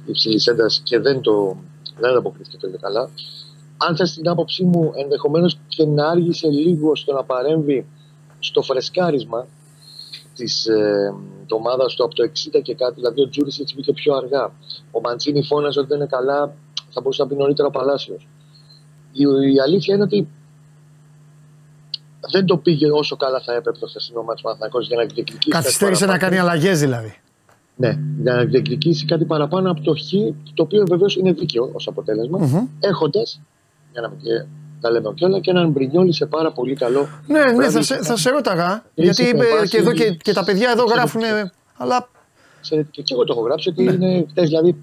υψηλής έντασης και δεν, το, δεν ανταποκρίθηκε το ίδιο καλά. Αν θες την άποψή μου, ενδεχομένως και να άργησε λίγο στο να παρέμβει στο φρεσκάρισμα της ε, ομάδας του από το 60 και κάτι. Δηλαδή, ο Τζούρι έτσι μπήκε πιο αργά. Ο Μαντσίνη φώναζε ότι δεν είναι καλά, θα μπορούσε να πει νωρίτερα ο Παλάσιος. Η, η αλήθεια είναι ότι δεν το πήγε όσο καλά θα έπρεπε το χθεσινό μάτι του Παναθηναϊκός για να διεκδικήσει. κάτι Καθυστέρησε να παραπάνω. κάνει αλλαγές δηλαδή. Ναι, για να διεκδικήσει κάτι παραπάνω από το χ, το οποίο βεβαίως είναι δίκαιο ως αποτελεσμα Μμμ. έχοντας, για να μην και τα λέμε και όλα, και έναν Μπρινιόλι σε πάρα πολύ καλό. Ναι, ναι, βράδυ. θα σε, θα σε ρώταγα. Είσαι Γιατί ε, υπερβάσει, και εδώ και, και τα παιδιά εδώ εξαιρετικό. γράφουν. Αλλά Ξέρετε, και εγώ το έχω γράψει ότι Ναι. είναι χτε, δηλαδή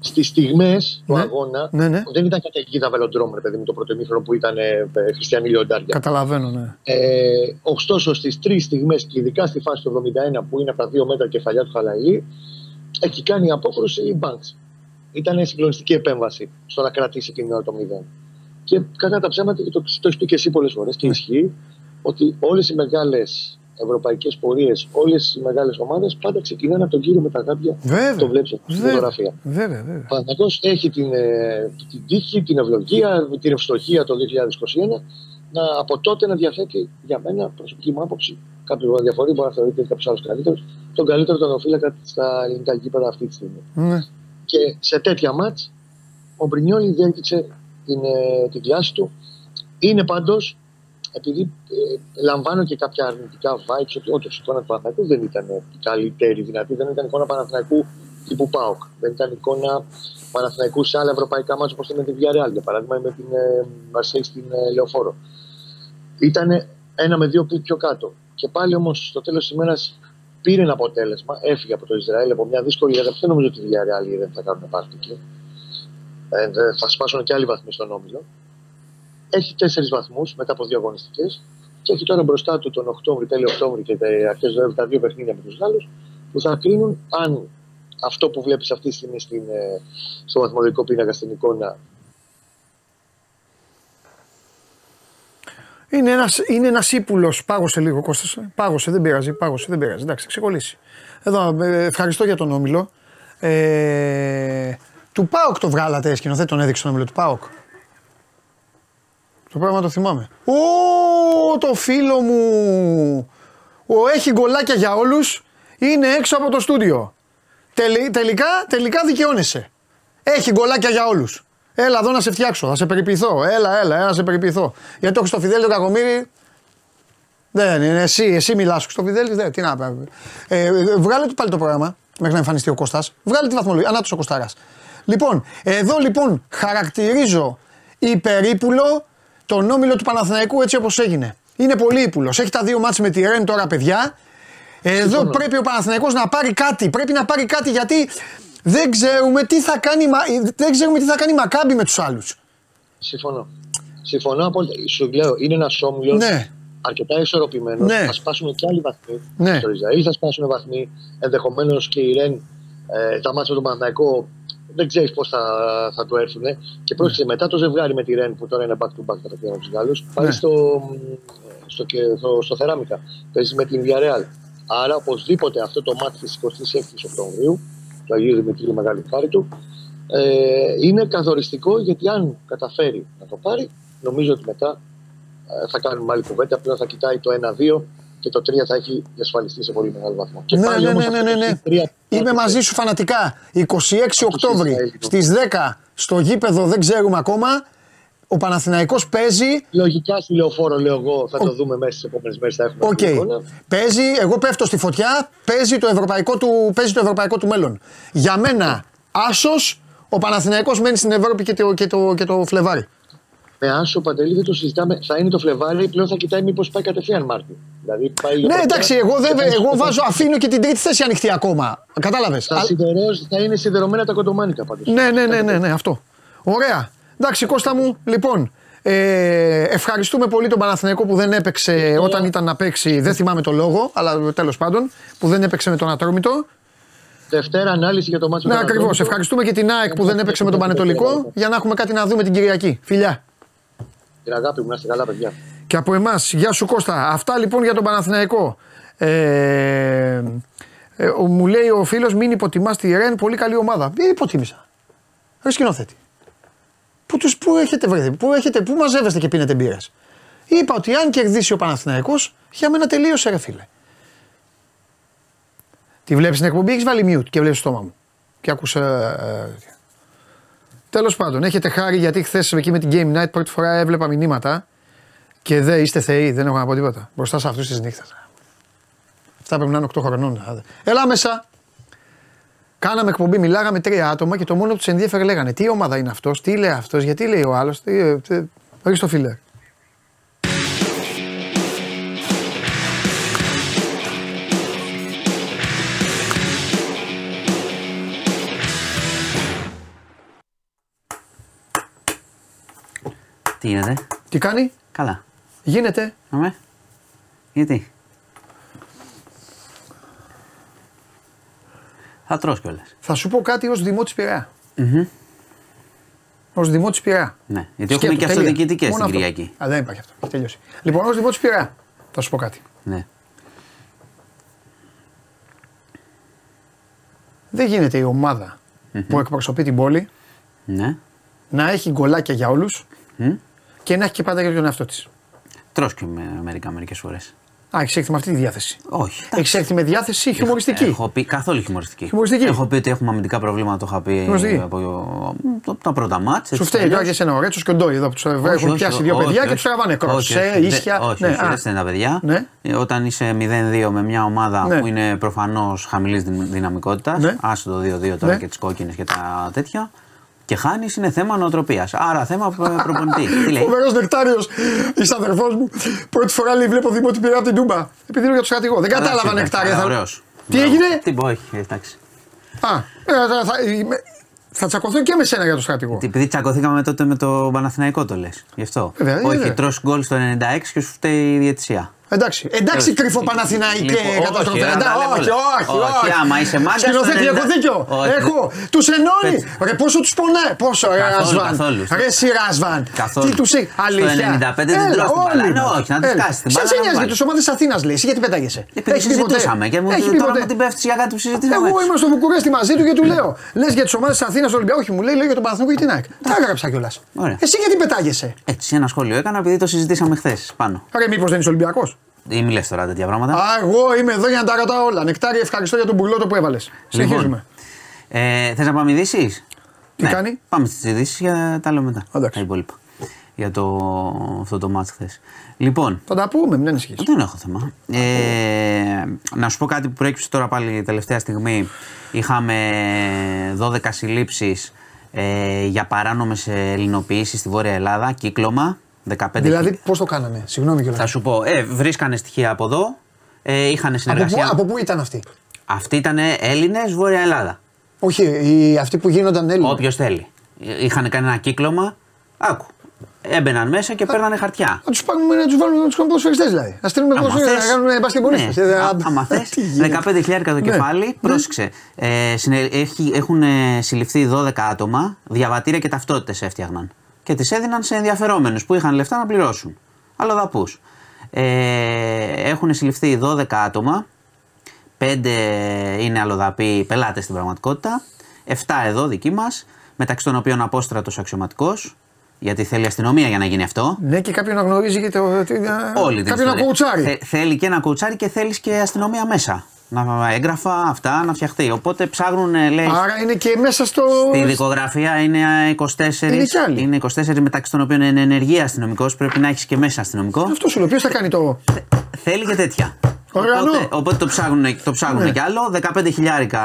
στις στιγμές του Ναι. αγώνα. ναι, ναι, Δεν ήταν καταιγίδα βελοντρόμ, ρε παιδί μου, το πρώτο ημίχρονο που ήταν ε, ε, χριστιανοί λιοντάρια. καταλαβαίνω, ναι. Ε, ωστόσο, στις τρεις στιγμές και ειδικά στη φάση του 71 που είναι από τα δύο μέτρα κεφαλιά του Χαλαϊλή, εκεί κάνει απόκρουση η Banks. Ήταν συγκλονιστική επέμβαση στο να κρατήσει εκείνη την ώρα το 0. Και κατά τα ψέματα, και το, το έχεις πει και εσύ πολλές φορές και ισχύει, ότι όλες οι μεγάλες ευρωπαϊκές πορείες, όλες οι μεγάλες ομάδες πάντα ξεκινάνε από τον κύριο με τα γάντια. Βέβαια. Το βλέπεις στην Βέβαια. φωτογραφία. Βέβαια, βέβαια. Ο Παναθηναϊκός έχει την, ε, την τύχη, την ευλογία, την ευστοχία το 2021 να από τότε να διαθέτει για μένα, προσωπική μου άποψη, κάποιο διαφορεί, μπορεί να θεωρείται κάποιος άλλος καλύτερος, τον καλύτερο τερματοφύλακα στα ελληνικά γήπεδα αυτή τη στιγμή. Ναι. Και σε τέτοια μάτς ο Μπρινιόλι διέκτησε την, ε, την κλάση του. Είναι πάντως, επειδή ε, λαμβάνω και κάποια αρνητικά vibes, ότι όντως η εικόνα του Παναθηναϊκού δεν ήταν η καλύτερη δυνατή, δεν ήταν εικόνα Παναθηναϊκού τύπου ΠΑΟΚ. Δεν ήταν εικόνα Παναθηναϊκού σε άλλα ευρωπαϊκά μάτια όπως ήταν τη Villarreal, για παράδειγμα, ή με την ε, Marseille στην ε, Λεωφόρο. Ήταν ένα με δύο κλικ πιο κάτω. Και πάλι όμως στο τέλος της ημέρας πήρε ένα αποτέλεσμα, έφυγε από το Ισραήλ από μια δύσκολη έδρα. Δεν νομίζω ότι η Villarreal δεν θα κάνουν πάρτι εκεί. Ε, δε- θα σπάσουν και άλλοι βαθμοί στον όμιλο. Έχει τέσσερις βαθμούς μετά από δύο αγωνιστικές και έχει τώρα μπροστά του τον Οκτώβρη, τέλειο Οκτώβρη και αρχές Νοέμβρη τα δύο παιχνίδια με τους Γάλλους που θα κρίνουν αν αυτό που βλέπεις αυτή τη στιγμή στην, ε, στο βαθμολογικό πίνακα στην εικόνα Είναι ένας είναι ένας ύπουλος. Πάγωσε λίγο Κώστας. ε. Πάγωσε, δεν πειράζει. Πάγωσε, δεν πειράζει. Εντάξει, θα ξεκολλήσει. Εδώ, ε, ευχαριστώ για τον Όμιλο. Ε, του ΠΑΟΚ το βγάλατε σκηνοθέτη, τον έδειξε τον Όμιλο του ΠΑΟΚ. Το πράγμα το θυμάμαι. Ω, το φίλο μου. Ο έχει γκολάκια για όλους. Είναι έξω από το στούντιο. Τελι- τελικά, τελικά δικαιώνεσαι. Έχει γκολάκια για όλους. Έλα εδώ να σε φτιάξω, θα σε περιποιηθώ. Έλα, έλα, έλα να σε περιποιηθώ. Γιατί το Χριστοφιδέλη τον Κακομύρη. Δεν είναι εσύ, εσύ μιλάς στο Χριστοφιδέλη. Δεν, τι να πούμε. Ε, ε, βγάλε του πάλι το πρόγραμμα μέχρι να εμφανιστεί ο Κώστας. Βγάλε τη βαθμολογία. Ανάτος ο Κωστάρας. Λοιπόν, εδώ λοιπόν χαρακτηρίζω υπερήπουλο τον όμιλο του Παναθηναϊκού έτσι όπως έγινε. Είναι πολύ ύπουλος. Έχει τα δύο μάτς με τη Ρεν τώρα παιδιά. Εδώ πρέπει ο Παναθηναϊκός να πάρει κάτι. Πρέπει να πάρει κάτι γιατί δεν ξέρουμε τι θα κάνει, η Μα- δεν ξέρουμε τι θα κάνει η Μακάμπη με τους άλλους. Συμφωνώ. Συμφωνώ απόλυτα. Σου λέω, είναι ένας όμιλος Ναι. αρκετά ισορροπημένος. Ναι. Θα σπάσουν και άλλοι βαθμοί. Ναι. Στο Ισραήλ θα σπάσουν βαθμοί. Ενδεχομένως και η Ρεν, ε, τα μάτια με τον Παναθηναϊκό, δεν ξέρεις πώς θα, θα του έρθουν. Και πρόσεξε μετά το ζευγάρι με τη Ρεν που τώρα είναι back to back κατευθείαν από τους Γάλλους. Πάει Ναι. στο, στο, και- στο, στο Θεράμικα. Παίζει με την Villarreal. Άρα οπωσδήποτε αυτό το μάτι της 26η Οκτωβρίου, του Αγίου Δημητρίου Μεγάλη Χάρη του, ε, είναι καθοριστικό γιατί αν καταφέρει να το πάρει, νομίζω ότι μετά ε, θα κάνουμε άλλη κουβέντα. Πλέον θα κοιτάει το 1-2 και το 3 θα έχει διασφαλιστεί σε πολύ μεγάλο βαθμό. Και Ναι, πάλι ναι, όμως ναι, ναι, αυτό ναι, το ναι. τρία- Είμαι μαζί σου φανατικά. 26 Οκτώβρη στις 10 στο γήπεδο δεν ξέρουμε ακόμα. Ο Παναθηναϊκός παίζει. Λογικά στη λεωφόρο, λέω εγώ, θα το δούμε μέσα στις επόμενες μέρες. Θα έχουμε Οκ. την εικόνα. Παίζει, εγώ πέφτω στη φωτιά, παίζει το ευρωπαϊκό του, παίζει το ευρωπαϊκό του μέλλον. Για μένα, άσος, ο Παναθηναϊκός μένει στην Ευρώπη και το, και το, και το Φλεβάρι. Με Άσο Παντελή δεν το συζητάμε. Θα είναι το Φλεβάρι, πλέον θα κοιτάει μήπως πάει κατευθείαν Μάρτιο. Δηλαδή πάει Ναι, πρώτα εντάξει, εγώ, και δεν, θα- εγώ βάζω, αφήνω και την τρίτη θέση ανοιχτή ακόμα. Κατάλαβες. Θα, Α- σιδερός- θα είναι σιδερωμένα τα κοντομάνικα πάντως. Ναι, ναι, ναι, ναι, ναι, αυτό. Ωραία. Εντάξει, Κώστα μου, λοιπόν, ε, ευχαριστούμε πολύ τον Παναθηναϊκό που δεν έπαιξε όταν ήταν να παίξει, δεν θυμάμαι το λόγο, αλλά τέλος πάντων, που δεν έπαιξε με τον Ατρόμητο. Δευτέρα ανάλυση για το μάτσο Ναι, με τον ακριβώς. Ατρόμητο. Ευχαριστούμε και την ΑΕΚ που δεν έπαιξε με τον Πανετολικό για να έχουμε κάτι να δούμε την Κυριακή. Φιλιά. Την αγάπη μου, να είστε καλά, παιδιά. Και από εμάς, γεια σου Κώστα. Αυτά λοιπόν για τον Παναθηναϊκό. Ε, ε, ο- μου λέει ο φίλος, μην υποτιμάς τη Ρεν, πολύ καλή ομάδα. Δεν υποτίμησα. Ρε σκηνοθέτη. Πού, τους, πού έχετε βρεθεί, πού, έχετε, πού μαζεύεστε και πίνετε μπύρες. Είπα ότι αν κερδίσει ο Παναθηναϊκός, για μένα τελείωσε ρε φίλε. Τη βλέπεις την εκπομπή, έχεις βάλει mute και βλέπεις το στόμα μου. Και άκουσε. Ε, Τέλος πάντων, έχετε χάρη γιατί χθες εκεί με την Game Night πρώτη φορά έβλεπα μηνύματα και δεν είστε θεοί, δεν έχω να πω τίποτα. Μπροστά σε αυτούς τη νύχτα. Αυτά πρέπει να είναι 8 χρονών. Έλα μέσα. Κάναμε εκπομπή, μιλάγαμε τρία άτομα και το μόνο που τους ενδιαφέρε λέγανε Τι ομάδα είναι αυτός, τι λέει αυτός, γιατί λέει ο άλλος. Τι, ε, τι, Ρίξ το φιλέρ. Τι γίνεται, Τι κάνει, καλά. γίνεται. Αμέ. Γιατί; Θα τρως κιόλας. Θα σου πω κάτι ως δημότη Πειραιά. Ω δημότη Πειραιά. Ναι, γιατί έχουμε Σκέτο, και τελεία. αυτοδιοικητικές Μόνο στην αυτό. Κυριακή. Α, δεν υπάρχει αυτό. Έχει τελειώσει. Λοιπόν, ως δημότη Πειραιά θα σου πω κάτι. Ναι. Δεν γίνεται η ομάδα που εκπροσωπεί την πόλη Ναι. να έχει γκολάκια για όλους Μμ. Και να έχει και πάντα για τον εαυτό της. Τρως και με μερικά μερικές φορές. Α, έχεις έρθει με αυτή τη διάθεση. Όχι. Έχεις έρθει με διάθεση χιουμοριστική. Έχω πει καθόλου χιουμοριστική. Χιουμοριστική. Έχω πει ότι έχουμε αμυντικά προβλήματα, το είχα πει Χιουμοριστική. από το- τα πρώτα μάτς. Σου φταίει τώρα και εσένα ο Ρέτσος και ο Ντόι εδώ που τους έχουν πιάσει δύο παιδιά και τους τραβάνε κροσέ, ίσια. Όχι, Ναι, όχι, α. δεν είναι τα παιδιά. Ναι. Ε, Όταν είσαι 0-2 με μια ομάδα Ναι. που είναι προφανώς χαμηλής δυναμικότητας, Ναι. άσε το 2-2 τώρα Ναι. και τις κόκκινες και τα τέτοια, και χάνεις είναι θέμα νοοτροπίας. Άρα θέμα προ- προπονητή. Τι λέει; Φοβερός νεκτάριος, η αδερφός μου. Πρώτη φορά λέει: Βλέπω δημότη πειρά από την Τούμπα. Επειδή είναι για το στρατηγό. Δεν κατάλαβα Εντάξει, νεκτάρια. εντάξει, Θα... ωραίος. Τι Μπράβο. έγινε; Τι πω, όχι, εντάξει. Α, ε, θα, θα, είμαι- θα τσακωθώ και με σένα για το στρατηγό. Τι- Επειδή τσακωθήκαμε τότε με το Παναθηναϊκό το λες. Γι' αυτό. Βέβαια, Όχι, βέβαια. τρως γκολ στο 96 και σου φταίει η διαιτησία. Εντάξει, εντάξει Όχι. κρυφό Παναθηναϊκέ Λοιπόν, όχι, καταστροφέ. ρε, Εντάξει, τα λέμε όχι, όλα. όχι, Όχι, όχι. άμα είσαι μάγκας, Σκηνοθέτη, το έχω 90. δίκιο. Όχι. Έχω. Τους ενώνει. Πες. Ρε, πόσο τους πονάει. Πόσο, ρε, Καθόλου, Ρασβάν. καθόλου. Ρε, εσύ, Ρασβάν. Καθόλου. Τι τους έχει. Αλήθεια. 95 δεν Έλα, τρως την όλοι μπάλα. Ναι, μας. όχι, να τις Έλα. κάσεις την Σε μπάλα, σε να νοιάζει για βάλεις. τους ομάδες Αθήνας, λέει. Εσύ γιατί πετάγεσαι. Επειδή Έχεις πει ποτέ. συζητούσαμε και μου Έχεις πει τώρα ποτέ. μου την πέφτει για κάτι που συζητήσαμε. Εγώ έτσι. είμαι στο Βουκουρέστι μαζί του και του λέω. Λες για τι ομάδες Αθήνας Ολυμπιακός. Όχι, μου λέει, λέω για τον Παναθηναϊκό και την ΑΕΚ. Τα έγραψα κιόλας. Ωραία. Εσύ γιατί πετάγεσαι. Έτσι, ένα σχόλιο έκανα επειδή το συζητήσαμε χθες πάνω. Ρε, μήπως δεν είσαι Ολυμπιακός; Ή μη λες τώρα τέτοια πράγματα. Α, εγώ είμαι εδώ για να τα ρωτάω όλα. Νεκτάρι, ευχαριστώ για τον μπουρλότο που έβαλες. Συνεχίζουμε. Ε, Θες να πάμε ειδήσεις; Τι κάνει; Πάμε στις ειδήσεις για τα λέω μετά. Εντάξει. Τα υπόλοιπα. Για το, αυτό το μάτς χθες. Λοιπόν, Θα τα πούμε, μην ανησυχείς. δεν έχω θέμα. Ε, να σου πω κάτι που προέκυψε τώρα πάλι τελευταία στιγμή. Είχαμε 12 συλλήψεις ε, για παράνομες ελληνοποιήσεις στη Βόρεια Ελλάδα, κύκλωμα. 15 Δηλαδή, πώς το κάναμε, συγγνώμη κιόλας. Θα σου πω, ε, βρίσκανε στοιχεία από εδώ, ε, είχαν Από συνεργασία. πού, από πού ήταν αυτοί; Αυτοί ήταν Έλληνες Βόρεια Ελλάδα. Όχι, οι, αυτοί που γίνονταν Έλληνες. Όποιος θέλει. Είχαν κάνει ένα κύκλωμα. Άκου. Έμπαιναν μέσα και παίρνανε χαρτιά. Να τους πάρουμε να τους βάλουμε να τους κάνουμε ποδοσφαιριστές δηλαδή. Να στείλουμε Άμα ποδοσφαιριστές να θες- κάνουν μπασκετμπολίστες. Ναι, α- άμα θες. 15.000 το κεφάλι, πρόσεξε. Ε, συνε- έχει- έχουν ε, συλληφθεί 12 άτομα, διαβατήρια και ταυτότητες έφτιαχναν. Και τις έδιναν σε ενδιαφερόμενου που είχαν λεφτά να πληρώσουν. Αλλοδαπούς. Ε, έχουν συλληφθεί 12 άτομα, 5 είναι αλλοδαποί πελάτες στην πραγματικότητα, 7 εδώ δικοί μας, μεταξύ των οποίων απόστρατος αξιωματικός, γιατί θέλει αστυνομία για να γίνει αυτό. Ναι, και κάποιον να γνωρίζει και το. τι- να- Όλη την Κάποιον να ιστορία. κουουουτσάρει. Θε- θέλει και ένα κουουουτσάρι και θέλεις και αστυνομία μέσα. Να έγγραφα αυτά να φτιαχτεί. Οπότε ψάχνουν, ε, λέει. Άρα είναι και μέσα στο. Στη δικογραφία είναι 24. Είναι κι άλλοι. είναι 24 μεταξύ των οποίων είναι ενεργεία αστυνομικός. Πρέπει να έχεις και μέσα αστυνομικό. Αυτός σου λέει, ποιο θα κάνει το. Θέλει και τέτοια. Οργανώ. Οπότε, οπότε το ψάχνουν, το ψάχνουν Ναι. κι άλλο. 15 χιλιάρικα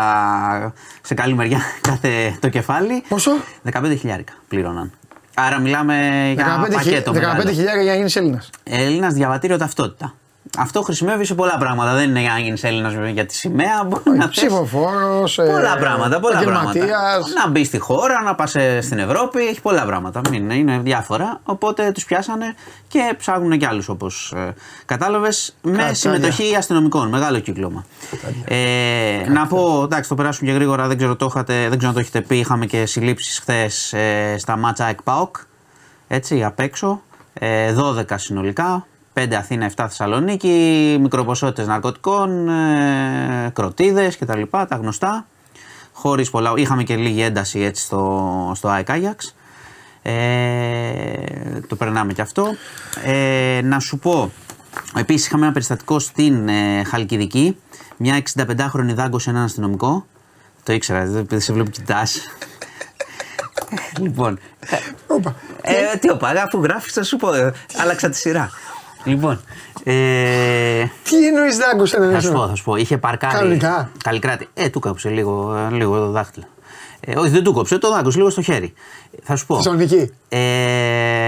σε καλή μεριά κάθε το κεφάλι. Πόσο; 15 χιλιάρικα πλήρωναν. Άρα μιλάμε για 15 πακέτο μεγάλο. 15 χιλιάρια για να γίνεις Έλληνας. Έλληνας διαβατήριο ταυτότητα. Αυτό χρησιμεύει σε πολλά πράγματα. Δεν είναι για να γίνεις Έλληνας για τη σημαία. Μπορεί να θες Ψηφοφόρος. Πολλά πράγματα. Πολλά πράγματα. επαγγελματίας. Να μπεις στη χώρα, να πας στην Ευρώπη. Έχει πολλά πράγματα. Μην, είναι διάφορα. Οπότε τους πιάσανε και ψάχνουν κι άλλους όπως ε, κατάλαβες. Με Κατάλια. συμμετοχή αστυνομικών. Μεγάλο κύκλωμα. Ε, να πω, εντάξει, το περάσουμε και γρήγορα. Δεν ξέρω, το είχατε, δεν ξέρω αν το έχετε πει. Είχαμε και συλλήψεις χθες ε, στα μάτσα ΕΚΠΑΟΚ. Έτσι, απ' έξω. Ε, 12 συνολικά. 5 Αθήνα, 7 Θεσσαλονίκη. Μικροποσότητες ναρκωτικών, ε, κροτίδες κτλ. Τα γνωστά. Χωρίς πολλά. Είχαμε και λίγη ένταση έτσι στο, στο ΑΕΚ Άγιαξ. Ε, το περνάμε και αυτό. Ε, να σου πω, επίσης είχαμε ένα περιστατικό στην ε, Χαλκιδική. Μια 65χρονη δάγκωσε έναν αστυνομικό. Το ήξερα, επειδή σε βλέπω κοιτάς. λοιπόν, Όπα. ε, τι όπα, αφού γράφεις, θα σου πω. ε, άλλαξα τη σειρά. Λοιπόν. Ε, Τι εννοείς δάγκωσε, δεν θα σου πω, θα σου πω. Είχε παρκάρει. Κανονικά. Καλλικράτη. Ε, του κόψε λίγο, ε, λίγο το δάχτυλο. Ε, όχι, δεν του κόψε, το δάγκωσε λίγο στο χέρι. Θα σου πω. Θεσσαλονίκη. Ε,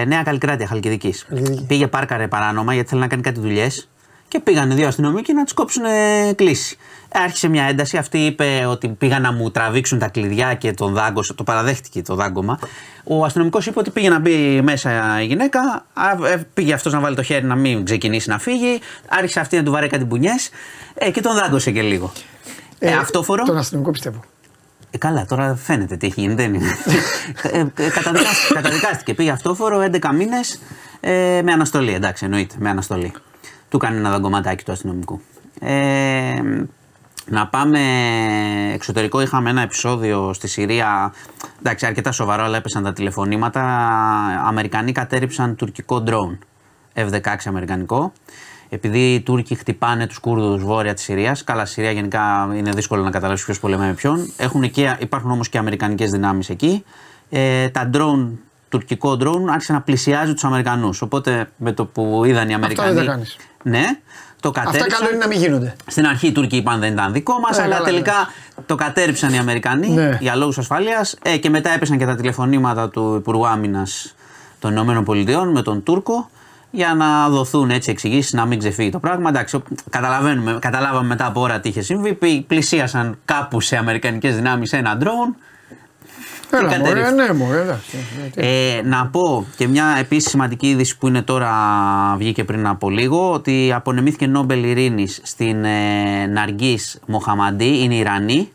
νέα Καλλικράτεια Χαλκιδικής. Χαλκιδική. Πήγε πάρκαρε παράνομα γιατί θέλει να κάνει κάτι δουλειές και πήγαν δύο αστυνομικοί να τους κόψουν ε, κλίση. Ε, Άρχισε μια ένταση. Αυτή είπε ότι πήγαν να μου τραβήξουν τα κλειδιά και τον δάγκωσε. Το παραδέχτηκε το δάγκωμα. Ο αστυνομικός είπε ότι πήγε να μπει μέσα η γυναίκα. α, ε, Πήγε αυτός να βάλει το χέρι να μην ξεκινήσει να φύγει. Άρχισε αυτή να του βαράει κάτι μπουνιές ε, και τον δάγκωσε και λίγο. Ε, αυτόφορο. Τον αστυνομικό πιστεύω. Ε, καλά, τώρα φαίνεται τι έχει γίνει. Δεν είναι. ε, ε, καταδικάστηκε, καταδικάστηκε. Πήγε αυτόφορο 11 μήνες ε, με αναστολή. Εντάξει, εννοείται, με αναστολή. Του κάνει ένα δαγκωματάκι του αστυνομικού. Ε, να πάμε εξωτερικό. Είχαμε ένα επεισόδιο στη Συρία. Εντάξει, αρκετά σοβαρό, αλλά έπεσαν τα τηλεφωνήματα. Αμερικανοί κατέριψαν τουρκικό drone. F-16 αμερικανικό. Επειδή οι Τούρκοι χτυπάνε τους Κούρδους βόρεια της Συρίας, καλά, στη Συρία γενικά είναι δύσκολο να καταλάβεις ποιος πολεμάει με ποιον. Έχουν και, υπάρχουν όμως και αμερικανικές δυνάμεις εκεί. Ε, τα drone, τουρκικό drone, άρχισε να πλησιάζει τους Αμερικανούς. Οπότε με το που είδαν οι Αμερικανοί. δεν τα κάνεις. Ναι, το Αυτά κατέριψαν. καλό είναι να μην γίνονται. Στην αρχή οι Τούρκοι είπαν δεν ήταν δικό μας, Ε, αλλά καλά, τελικά το κατέριψαν οι Αμερικανοί Ναι. για λόγους ασφαλείας. Ε, και μετά έπεσαν και τα τηλεφωνήματα του Υπουργού Άμυνας των ΗΠΑ με τον Τούρκο για να δοθούν έτσι εξηγήσεις να μην ξεφύγει το πράγμα. Εντάξει, ο- καταλαβαίνουμε, καταλάβαμε μετά από ώρα τι είχε συμβεί. Πη- Πλησίασαν κάπου σε Αμερικανικές δυνάμεις ένα ντρόουν. Έλα, μωρέ, κατέριψε. ναι, μωρέ, εντάξει. Ε, να πω και μια επίσης σημαντική είδηση που είναι τώρα, βγήκε πριν από λίγο, ότι απονεμήθηκε Νόμπελ Ειρήνης στην ε, Ναργής Μοχαμαντή, είναι Ιρανή,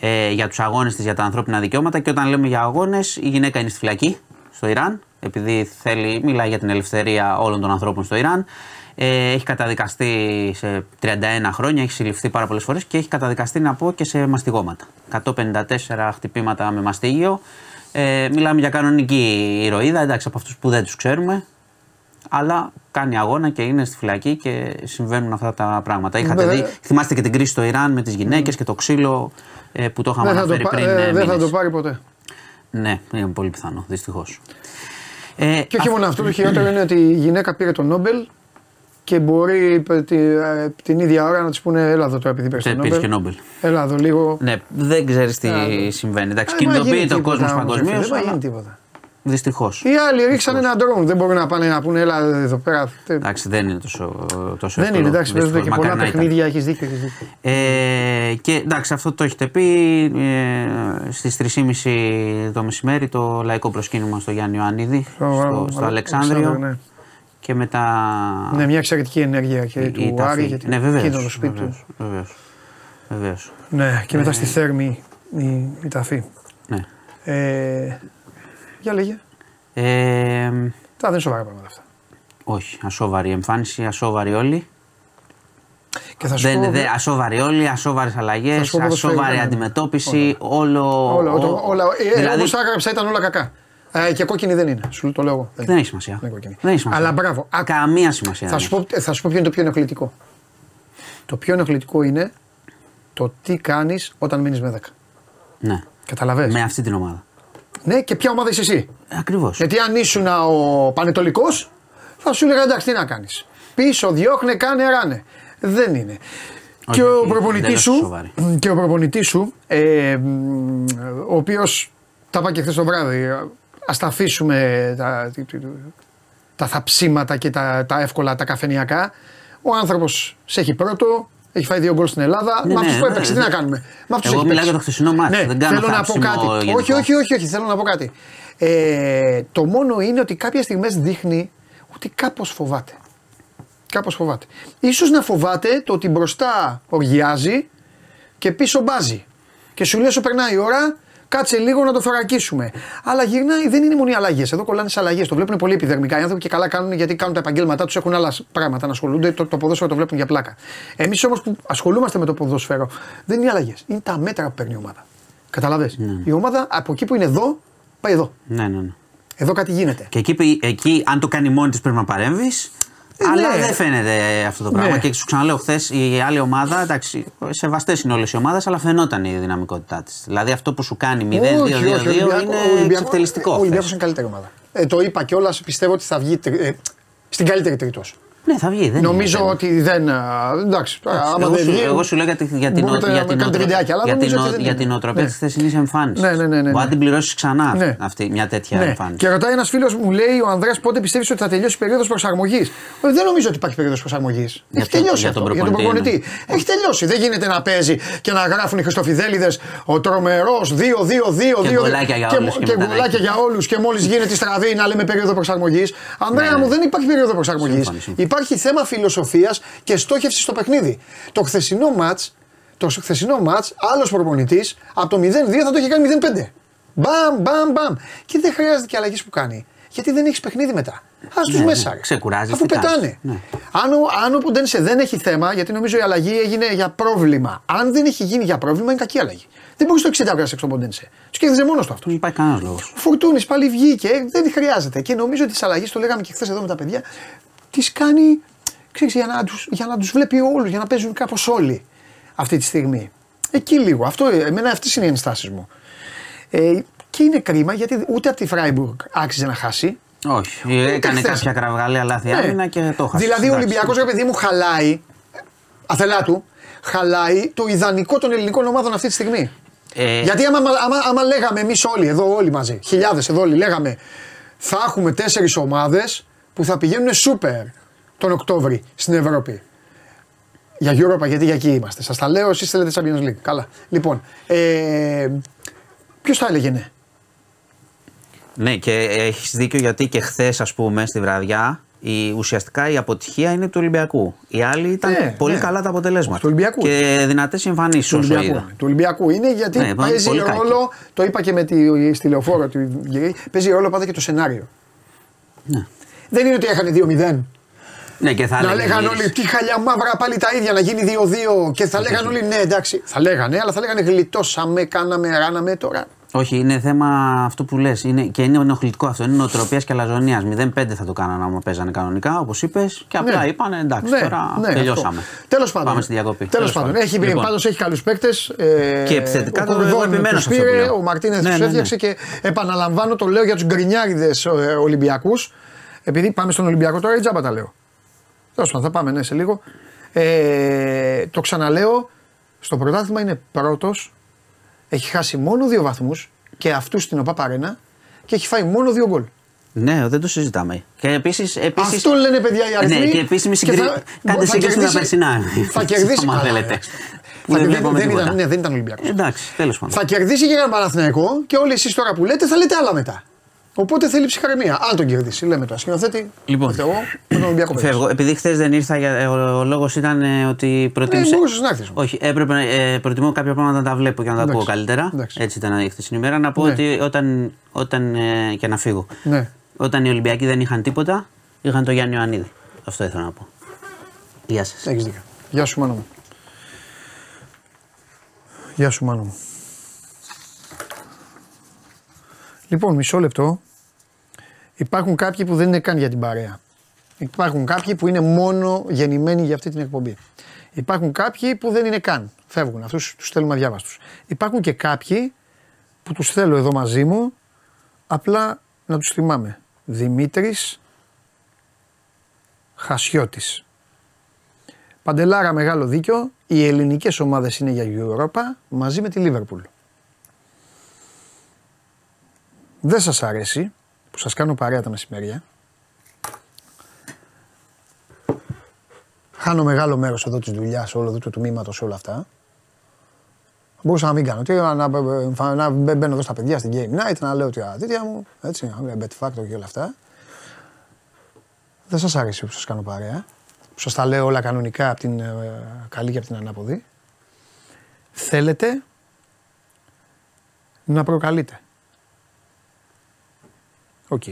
ε, για τους αγώνες της για τα ανθρώπινα δικαιώματα. Και όταν λέμε για αγώνες, η γυναίκα είναι στη φυλακή στο Ιράν, επειδή θέλει, μιλάει για την ελευθερία όλων των ανθρώπων στο Ιράν. Ε, έχει καταδικαστεί σε 31 χρόνια, έχει συλληφθεί πάρα πολλές φορές και έχει καταδικαστεί να πω και σε μαστιγώματα. 154 χτυπήματα με μαστίγιο. Ε, μιλάμε για κανονική ηρωίδα, εντάξει, από αυτούς που δεν τους ξέρουμε. Αλλά κάνει αγώνα και είναι στη φυλακή και συμβαίνουν αυτά τα πράγματα. Είχατε Βέβαια. δει, θυμάστε και την κρίση στο Ιράν με τις γυναίκες και το ξύλο ε, που το είχαμε Δεν θα, το, αναφέρει πα- πριν. ε, ε, δεν θα μήνες. το πάρει ποτέ. Ναι, είναι πολύ πιθανό, δυστυχώς. Ε, Και όχι μόνο αυτό, το χειρότερο είναι ότι η γυναίκα πήρε τον Νόμπελ και μπορεί ε, τη- ε, την ίδια ώρα να τη πούνε Έλα εδώ τώρα επειδή πήρες τον Πήρες Νόμπελ. και Νόμπελ. Έλα εδώ λίγο. Ναι, δεν ξέρεις τι Έλα. συμβαίνει. Εντάξει, Ε, μα γίνει κινητοποιείται ο τίποτα κόσμος όμως, ρε φίλε, παγκοσμίως. Δεν θα γίνει τίποτα. Δυστυχώς. Οι άλλοι ρίξαν ένα ντρόουν. Δεν μπορούν να πάνε να πούνε Έλα εδώ πέρα. Τε- Εντάξει, δεν είναι τόσο, τόσο Δεν είναι, εύκολο, εντάξει, παίζονται δυστυχώς. και Μακάρι πολλά να ήταν. παιχνίδια. Έχεις δίκιο. Έχεις δίκιο. Ε, και εντάξει, αυτό το έχετε πει. Ε, Στις 3.30 το μεσημέρι το λαϊκό προσκύνημα στο Γιάννη Ιωαννίδη, στο, στο Αλεξάνδριο. Ναι. Και μετά. Ναι, μια εξαιρετική ενέργεια και η- η του ταφή. Άρη γιατί ναι, βεβαίως, εκείνο το σπίτι του. βεβαίως, βεβαίως, βεβαίως. Ναι, και μετά Ε, στη Θέρμη η, η ταφή. Ναι. Ε, για λέγε. Ε, Τα δεν είναι σοβαρά πράγματα αυτά. όχι, ασόβαρη εμφάνιση, ασόβαρη όλοι. Και θα σου Δεν, πω, δε, ασόβαροι όλοι, ασόβαρες αλλαγές, Θα σου πω πώς ασόβαρη φεύγουν. αντιμετώπιση, όλο. όλα, όλα, ο- όλα, ε, δηλαδή, όπως έγραψα ήταν όλα κακά. Ε, και κόκκινη δεν είναι, σου το λέω εγώ. δεν έχει σημασία. Δεν είναι κόκκινη. Δεν έχει σημασία. Αλλά μπράβο. Α, Καμία σημασία. θα, δεν σου πω, ε, θα σου πω ποιο είναι το πιο ενοχλητικό. Το πιο ενοχλητικό είναι το τι κάνεις όταν μείνεις με 10. έχει. Ναι. Καταλαβες; Με αυτή την ομάδα. Ναι, και ποια ομάδα είσαι εσύ; Ακριβώς. Γιατί αν ήσουν ο Πανετολικός, θα σου έλεγα εντάξει, τι να κάνεις. Πίσω, διώχνε, κάνε, ράνε. Δεν είναι. Όχι, και ο δεν προπονητής λέω σου, σοβαρή. και ο προπονητής σου ε, μ, ο οποίος τα είπα και χθες το βράδυ, ας τα αφήσουμε τα, τα θαψίματα και τα, τα εύκολα, τα καφενιακά. Ο άνθρωπος σε έχει πρώτο, έχει φάει δύο γκολ στην Ελλάδα. Ναι, με αυτού ναι, που ναι, έπαιξε, ναι. τι να κάνουμε; Με αυτούς Εγώ έχει μιλάω παίξει. για το χθεσινό μάτι. Ναι, δεν κάνω θέλω να πω θάψιμο κάτι. γενικό. Όχι, όχι, όχι, όχι, θέλω να πω κάτι. Ε, το μόνο είναι ότι κάποιε στιγμές δείχνει ότι κάπως φοβάται. Κάπως φοβάται. Ίσως να φοβάται το ότι μπροστά οργιάζει και πίσω μπάζει. Και σου λέει όσο περνάει η ώρα, κάτσε λίγο να το θωρακίσουμε. Αλλά γυρνάει, δεν είναι μόνο οι αλλαγές. Εδώ κολλάνε σε αλλαγές. Το βλέπουν πολύ επιδερμικά. Οι άνθρωποι και καλά κάνουν γιατί κάνουν τα επαγγέλματά τους, έχουν άλλα πράγματα να ασχολούνται. Το, το ποδόσφαιρο το βλέπουν για πλάκα. Εμείς όμως που ασχολούμαστε με το ποδόσφαιρο, δεν είναι οι αλλαγές. Είναι τα μέτρα που παίρνει η ομάδα. Καταλαβες. Η ομάδα από εκεί που είναι εδώ, πάει εδώ. Ναι, ναι, ναι. Εδώ κάτι γίνεται. Και εκεί, που- εκεί, αν το κάνει μόνη της, πρέπει να παρέμβεις. Ε, αλλά ναι. δεν φαίνεται αυτό το πράγμα. Ναι. Και σου ξαναλέω, χθες η άλλη ομάδα, εντάξει, σεβαστές είναι όλες οι ομάδες, αλλά φαινόταν η δυναμικότητά της. Δηλαδή αυτό που σου κάνει 0-2-2-2 Όχι, όχι, ο Ολυμπιακό- είναι ο Ολυμπιακό- εξευτελιστικό. Ο χθες. Ολυμπιακός είναι καλύτερη ομάδα. Ε, το είπα κιόλας, πιστεύω ότι θα βγει τρι- ε, στην καλύτερη τρίτος. Ναι, θα βγει. Δεν Νομίζω είναι θέμα. ότι δεν. α, Εντάξει, τώρα, άμα εγώ, δεν σου, βγει. εγώ σου λέω για, τη- για την, μπορείτε ο- για να την, κάνετε οτρο- βιντεάκια, αλλά για την, νομίζω ο- ότι δεν για είναι. την οτροπία Ναι. της χθεσινή εμφάνισης. Ναι, ναι, ναι, ναι, Μπορεί να ναι. την πληρώσεις ξανά Ναι. αυτή, μια τέτοια Ναι. εμφάνιση. Και ρωτάει ένας φίλος μου, λέει ο Ανδρέας, πότε πιστεύεις ότι θα τελειώσει η περίοδος προσαρμογής; Δεν νομίζω ότι υπάρχει περίοδος προσαρμογής. Έχει ποιον- τελειώσει για αυτό, τον για τον προπονητή, ναι. προπονητή. Έχει τελειώσει. Δεν γίνεται να παίζει και να γράφουν οι Χριστοφιδέλιδες ο τρομερός 2-2-2. Και γκολάκια για όλους και Και μετά γκολάκια να για όλους. Και μόλις γίνεται στραβή να λέμε περίοδο προσαρμογής. Ανδρέα Ναι, μου, ναι. δεν υπάρχει περίοδο προσαρμογής. Σύμφωνοι, σύμφωνοι. Υπάρχει θέμα φιλοσοφίας και στόχευσης στο παιχνίδι. Το χθεσινό ματ, το χθεσινό μάτς, άλλος προπονητής από το 0-2 θα το είχε κάνει 0-5. Μπαμ, μπαμ, μπαμ. Και δεν χρειάζεται και αλλαγέ που κάνει. Γιατί δεν έχεις παιχνίδι μετά. Α τους Ναι, μέσα. ναι. ρε. Ξεκουράζεις, Αφού τι κάνεις. πετάνε. Ναι. Αν, ο, αν ο Ποντένσε δεν έχει θέμα, γιατί νομίζω η αλλαγή έγινε για πρόβλημα. Αν δεν έχει γίνει για πρόβλημα, είναι κακή αλλαγή. Δεν μπορείς στο 60 να παίξει τον Ποντένσε. Τους κέρδιζε μόνος του αυτός. Δεν υπάρχει κανένας λόγος. Ο Φορτούνης πάλι βγήκε, δεν χρειάζεται. Και νομίζω ότι τι αλλαγέ, το λέγαμε και χθες εδώ με τα παιδιά, τις κάνει ξέρεις, για να τους για να τους βλέπει όλους, για να παίζουν κάπως όλοι αυτή τη στιγμή. Εκεί λίγο. Αυτό, εμένα αυτές είναι οι ενστάσεις μου. Ε, και είναι κρίμα γιατί ούτε από τη Φράιμπουργκ άξιζε να χάσει. Όχι. Έκανε χθες. κάποια κραυγάλια λάθη άμυνα και το χάσει. Δηλαδή ο Ολυμπιακός, ρε παιδί μου, χαλάει, αθελά του, χαλάει το ιδανικό των ελληνικών ομάδων αυτή τη στιγμή. Ε, Γιατί άμα, άμα, άμα λέγαμε εμείς όλοι, εδώ όλοι μαζί, χιλιάδες εδώ όλοι, λέγαμε θα έχουμε τέσσερις ομάδες που θα πηγαίνουν σούπερ τον Οκτώβρη στην Ευρώπη. Για Europa, γιατί για εκεί είμαστε. Σας τα λέω, εσείς θέλετε Champions League. Καλά. Λοιπόν, ε, ποιος θα έλεγε ναι; Ναι, και έχεις δίκιο γιατί και χθες, ας πούμε, στη βραδιά, η, ουσιαστικά η αποτυχία είναι του Ολυμπιακού. Οι άλλοι ήταν Ναι, πολύ ναι. καλά τα αποτελέσματα. Του Ολυμπιακού. Και δυνατές εμφανίσεις Του όσο Ολυμπιακού. είδα. είναι. Του Ολυμπιακού είναι γιατί Ναι, παίζει πολύ κακή. ρόλο, το είπα και με τη, στη λεωφόρο του Γερή, παίζει ρόλο πάντα και το σενάριο. Ναι. Δεν είναι ότι έχανε 2-0. Ναι, και θα να έλεγε λέγανε γύρισε. όλοι τι χαλιά μαύρα πάλι τα ίδια να γίνει 2-2 και θα λέγανε όλοι ναι εντάξει. Θα λέγανε, αλλά θα λέγανε γλιτώσαμε, κάναμε, ράναμε τώρα. Όχι, είναι θέμα αυτό που λες. Και είναι ενοχλητικό αυτό. Είναι νοοτροπίας και αλαζονίας. 0-5 θα το κάνανε άμα παίζανε κανονικά, όπως είπες. Και απλά Ναι. είπανε εντάξει, Ναι, τώρα ναι, τελειώσαμε. Τέλος πάντων. Πάμε στη διακοπή. Τέλος πάντων. Έχει, Λοιπόν, πάντως έχει καλούς παίκτες. Ε, Και επιθετικά ο το- εγώ Κορδόν επιμένω τους σε αυτό που πήρε, λέω. ο Μαρτίνεθ Ναι, τους ναι, ναι. έφτιαξε και επαναλαμβάνω το λέω για τους γκρινιάριδες ε, Ολυμπιακούς. Επειδή πάμε στον Ολυμπιακό τώρα, η τζάμπα τα λέω. Τέλος πάντων, θα πάμε ναι, σε λίγο. Ε, το ξαναλέω, στο πρωτάθλημα είναι πρώτος. Έχει χάσει μόνο δύο βαθμούς και αυτούς στην ΟΠΑΠΑΡΕΝΑ και έχει φάει μόνο δύο γκολ. Ναι, δεν το συζητάμε. Και επίσης. Επίσης, Αυτό λένε παιδιά οι αριθμοί. Ναι, και επίσημη και συγκρί... θα- Κάντε θα σύγκριση με τα κερδίσει- περσινά. Θα κερδίσει. άμα καλά, θέλετε. ναι. Που Θα- δεν δεν, βλέπαμε δεν, τίποτα. ήταν, ναι, δεν ήταν Ολυμπιακός. Εντάξει, τέλος πάντων. Θα κερδίσει και για Παναθηναϊκό και όλοι εσείς τώρα που λέτε θα λέτε άλλα μετά. Οπότε θέλει ψυχραιμία. Αν τον κερδίσει, λέμε τώρα. Σκηνοθέτη, Λοιπόν. εγώ με τον Ολυμπιακό παίζεις. Φεύγω. Επειδή χθες δεν ήρθα, για- ο, ο λόγος ήταν ε, ότι προτίμησε. Ναι, μπορούσες να έρθεις. Όχι, έπρεπε, ε, προτιμώ κάποια πράγματα να τα βλέπω και να τα Εντάξει, ακούω καλύτερα. εντάξει. Έτσι ήταν η χθεσινή ημέρα. Να πω Ναι. ότι όταν. όταν ε, και να φύγω. Ναι. Όταν οι Ολυμπιακοί δεν είχαν τίποτα, είχαν το Γιάννη Ιωαννίδη. Αυτό ήθελα να πω. Γεια σας. Έχεις δίκιο. Γεια σου, μάνο μου. Γεια σου, μάνο μου. Λοιπόν, μισό λεπτό. Υπάρχουν κάποιοι που δεν είναι καν για την παρέα. Υπάρχουν κάποιοι που είναι μόνο γεννημένοι για αυτή την εκπομπή. Υπάρχουν κάποιοι που δεν είναι καν. Φεύγουν. Αυτούς τους στέλνουμε αδιάβαστους. Υπάρχουν και κάποιοι που τους θέλω εδώ μαζί μου απλά να τους θυμάμαι. Δημήτρης Χασιώτης. Παντελάρα μεγάλο δίκιο. Οι ελληνικές ομάδες είναι για Europa μαζί με τη Liverpool. Δεν σας αρέσει που σας κάνω παρέα τα μεσημέρια. Χάνω μεγάλο μέρος εδώ της δουλειάς, όλο εδώ του τμήματος, όλα αυτά. Μπορούσα να μην κάνω. Τι, να, να, να μπαίνω εδώ στα παιδιά στην Game Night, να λέω τα τέτοια μου, έτσι, Bet Factor και όλα αυτά. Δεν σας αρέσει που σας κάνω παρέα. Που σας τα λέω όλα κανονικά από την ε, καλή και από την ανάποδη. Θέλετε να προκαλείτε. Οκ.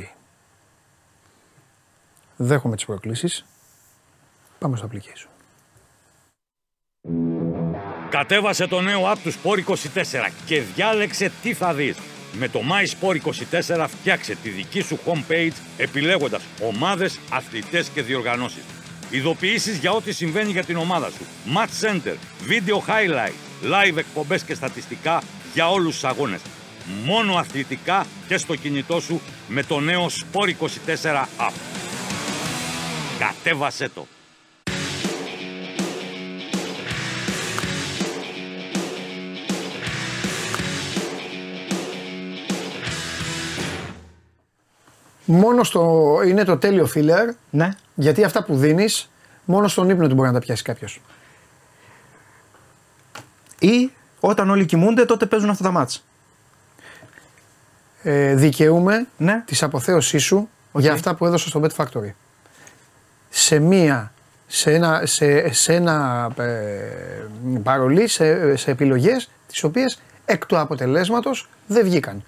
Δέχομαι τις προκλήσεις. Πάμε στο application. Κατέβασε το νέο app του Sport 24 και διάλεξε τι θα δεις. Με το My Sport 24 φτιάξε τη δική σου homepage επιλέγοντας ομάδες, αθλητές και διοργανώσεις. Ειδοποιήσεις για ό,τι συμβαίνει για την ομάδα σου. Match Center, Video Highlight, Live εκπομπές και στατιστικά για όλους τους αγώνες. Μόνο αθλητικά και στο κινητό σου με το νέο Sport 24 app. Κατέβασέ το. Μόνο στο. είναι το τέλειο filler. Ναι. Γιατί αυτά που δίνεις, μόνο στον ύπνο του μπορεί να τα πιάσει κάποιος. Ή όταν όλοι κοιμούνται, τότε παίζουν αυτά τα μάτς. Ε, δικαιούμαι Ναι. της αποθέωσής σου για αυτά που έδωσα στο Bet Factory. Σε μία. Σε ένα, σε, σε ένα ε, παρολί, σε, σε επιλογές τις οποίες εκ του αποτελέσματος δεν βγήκαν.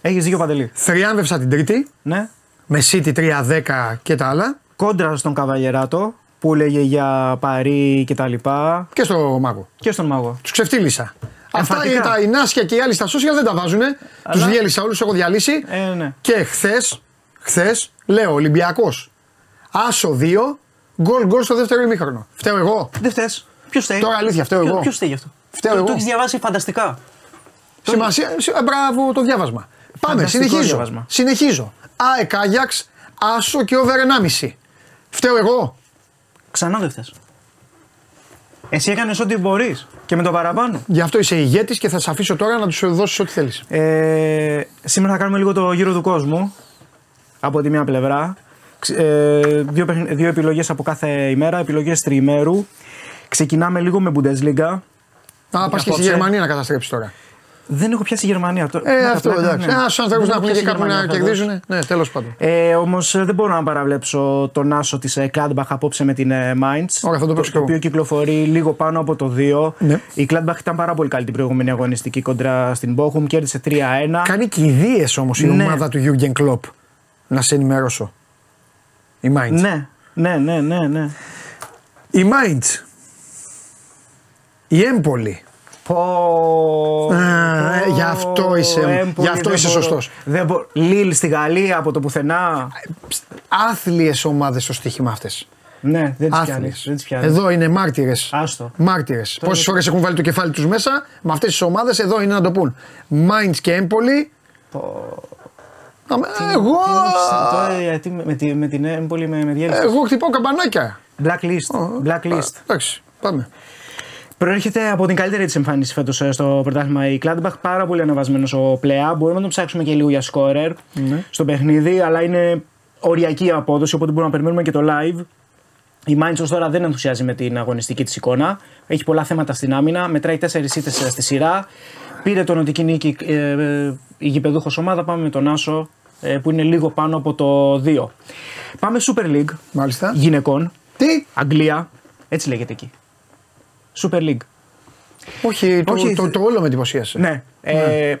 Έχεις δίκιο παντελή. Θριάμβευσα την τρίτη Ναι. με City 3-10 και τα άλλα Κόντρα στον Καβαγεράτο που έλεγε για Παρί και τα λοιπά. και στο Μάγο. Και στον Μάγο. Τους ξεφτύλισα. Αυτά Εμφαντικά. τα η Νάσια και οι άλλοι στα social δεν τα βάζουν. Τους διέλυσα όλους, έχω διαλύσει. Ε, ναι. Και χθες, χθες, λέω Ολυμπιακός. Άσο 2, γκολ γκολ στο δεύτερο ημίχρονο. Φταίω εγώ. Δεν φταίει. Ποιος φταίει; Τώρα αλήθεια, φταίω εγώ. Ποιος φταίει γι' αυτό; Φταίω το, εγώ. το έχεις διαβάσει φανταστικά. Σημασία, σι- ε, μπράβο το διάβασμα. Πάμε, Φανταστικό συνεχίζω. διάβασμα. Συνεχίζω. ΑΕΚ Άγιαξ, Άσο και over 1,5. Φταίω εγώ. Ξανά δεν φταίει. Εσύ έκανες ό,τι μπορείς και με το παραπάνω. Γι' αυτό είσαι ηγέτης και θα σε αφήσω τώρα να τους δώσεις ό,τι θέλεις. Ε, σήμερα θα κάνουμε λίγο το γύρο του κόσμου από τη μία πλευρά. Ξ- Ε, δύο, παιχνι- δύο επιλογές από κάθε ημέρα, επιλογές τριημέρου. Ξεκινάμε λίγο με Bundesliga. Α, πας και στη Απόψε. Γερμανία να καταστρέψεις τώρα. Δεν έχω πιάσει Γερμανία. Το- Ε, να αυτό τα πλάκα, εντάξει. ναι. Ένα στους ανθρώπους Δεν να έχω έχουν και πιάσει κάπου να Γερμανία, θα δώσω. κερδίζουν. Ναι, τέλος πάντων. Ε, Όμως δεν μπορώ να παραβλέψω τον Άσο της Gladbach απόψε με την ε, Mainz. Ωραία, θα το παίξω κι το εγώ. οποίο κυκλοφορεί λίγο πάνω από το 2. Ναι. Η Gladbach ήταν πάρα πολύ καλή την προηγούμενη αγωνιστική κοντρά στην Bochum. Κέρδισε 3-1. Κάνει κηδείε όμως η Ναι. ομάδα του Jurgen Klopp. Να σε ενημερώσω. Η Mainz. Ναι, ναι, ναι, ναι. ναι. Η Mainz. Η Έμπολη. Πω. Α, ε, γι' αυτό είσαι- Έμπολη, γι' αυτό δεν είσαι μπορώ. σωστός. Δεν μπο- Λίλ στη Γαλλία από το πουθενά. Άθλιες ομάδες στο στοίχημα αυτές. Ναι, δεν τις πιάνεις. Άθλιες. Δεν τις πιάνεις. Εδώ είναι μάρτυρες. Άστο. Μάρτυρες. Πόσες φορές έχουν βάλει το κεφάλι τους μέσα με αυτές τις ομάδες εδώ είναι να το πούν. Mainz και Έμπολη. Εγώ. Τώρα γιατί με, με, τη- με την Έμπολη με, με διέλυσε. Εγώ χτυπάω καμπανάκια. Blacklist. Blacklist. Εντάξει, πάμε. Προέρχεται από την καλύτερη της εμφάνιση φέτος στο πρωτάθλημα η Gladbach. Πάρα πολύ ανεβασμένος ο πλεά. Μπορούμε να τον ψάξουμε και λίγο για σκόρερ στο παιχνίδι, αλλά είναι οριακή η απόδοση, οπότε μπορούμε να περιμένουμε και το live. Η Mainz ως τώρα δεν ενθουσιάζει με την αγωνιστική της εικόνα. Έχει πολλά θέματα στην άμυνα. Μετράει τέσσερις ήττες στη σειρά. Πήρε τον νοτική νίκη ε, ε, η γηπεδούχος ομάδα. Πάμε με τον Άσο ε, που είναι λίγο πάνω από το 2. Πάμε Super League Μάλιστα. γυναικών. Τι; Αγγλία. Έτσι λέγεται εκεί. Super League. Όχι, το, Όχι, το, θε- το όλο με εντυπωσίασε. Ναι. Ε,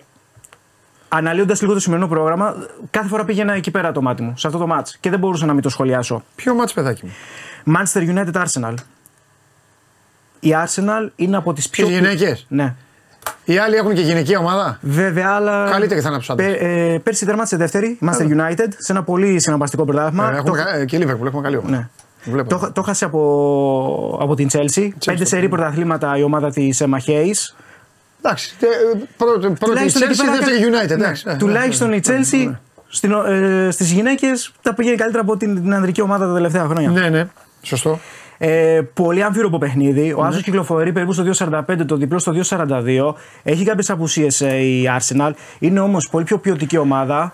Αναλύοντας λίγο το σημερινό πρόγραμμα, κάθε φορά πήγαινα εκεί πέρα το μάτι μου, σε αυτό το match και δεν μπορούσα να μην το σχολιάσω. Ποιο μάτς παιδάκι μου; Manchester United Arsenal. Η Arsenal είναι από τις πιο. Ποιες γυναίκες; Ναι. Οι άλλοι έχουν και γυναικεία ομάδα; Βέβαια, αλλά. Καλύτερη θα είναι από τους άντρες. Πε- ε, πέρσι τερμάτισε δεύτερη, η Manchester United, σε ένα πολύ συναρπαστικό πρωτάθλημα. Ε, Το- έχουμε, κα- ε, και Liverpool έχουμε καλή ομάδα. Ναι. Βλέπω. Το, το χάσε από, από την Chelsea. Πέντε σερή πρωταθλήματα η ομάδα της Emma Hayes. Εντάξει. τε- ε, πρώτη- Πρώτη η Τουλάχιστον εκεί Chelsea, πέρα δεύτερη κα- United. ναι, εντάξει. Ε, Τουλάχιστον ναι, η ναι, Chelsea ναι. στην, ε, στις γυναίκες τα πηγαίνει καλύτερα από την, την ανδρική ομάδα τα τελευταία χρόνια. Ναι, ναι. Σωστό. Ε, πολύ αμφίροπο παιχνίδι. Ο Ναι. Άσος κυκλοφορεί περίπου στο 2.45, το διπλό στο 2.42. Έχει κάποιες απουσίες ε, η Arsenal. Είναι όμως πολύ πιο ποιοτική ομάδα.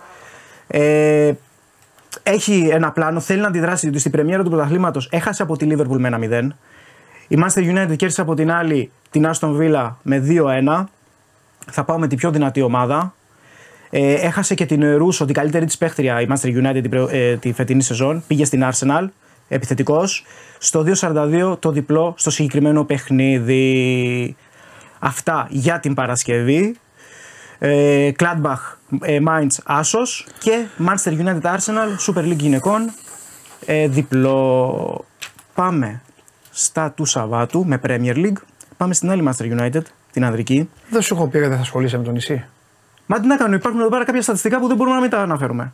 Ε, έχει ένα πλάνο, θέλει να αντιδράσει διότι στην πρεμιέρα του πρωταθλήματος έχασε από τη Liverpool με ένα 0. Η Manchester United κέρδισε από την άλλη την Aston Villa με 2-1. Θα πάω με την πιο δυνατή ομάδα. Ε, έχασε και την Ρούσο, την καλύτερη της παίχτρια η Manchester United την, προ- ε, τη φετινή σεζόν. Πήγε στην Arsenal, επιθετικός. Στο 2-42 το διπλό στο συγκεκριμένο παιχνίδι. Αυτά για την Παρασκευή. Ε, Gladbach, ε, Mainz, Assos και Manchester United Arsenal, Super League γυναικών, ε, διπλό. Πάμε στα του Σαββάτου με Premier League. Πάμε στην άλλη Manchester United, την ανδρική. Δεν σου έχω πει ότι δεν θα ασχολείσαι με το νησί. Μα τι να κάνω, υπάρχουν εδώ πέρα κάποια στατιστικά που δεν μπορούμε να μην τα αναφέρουμε.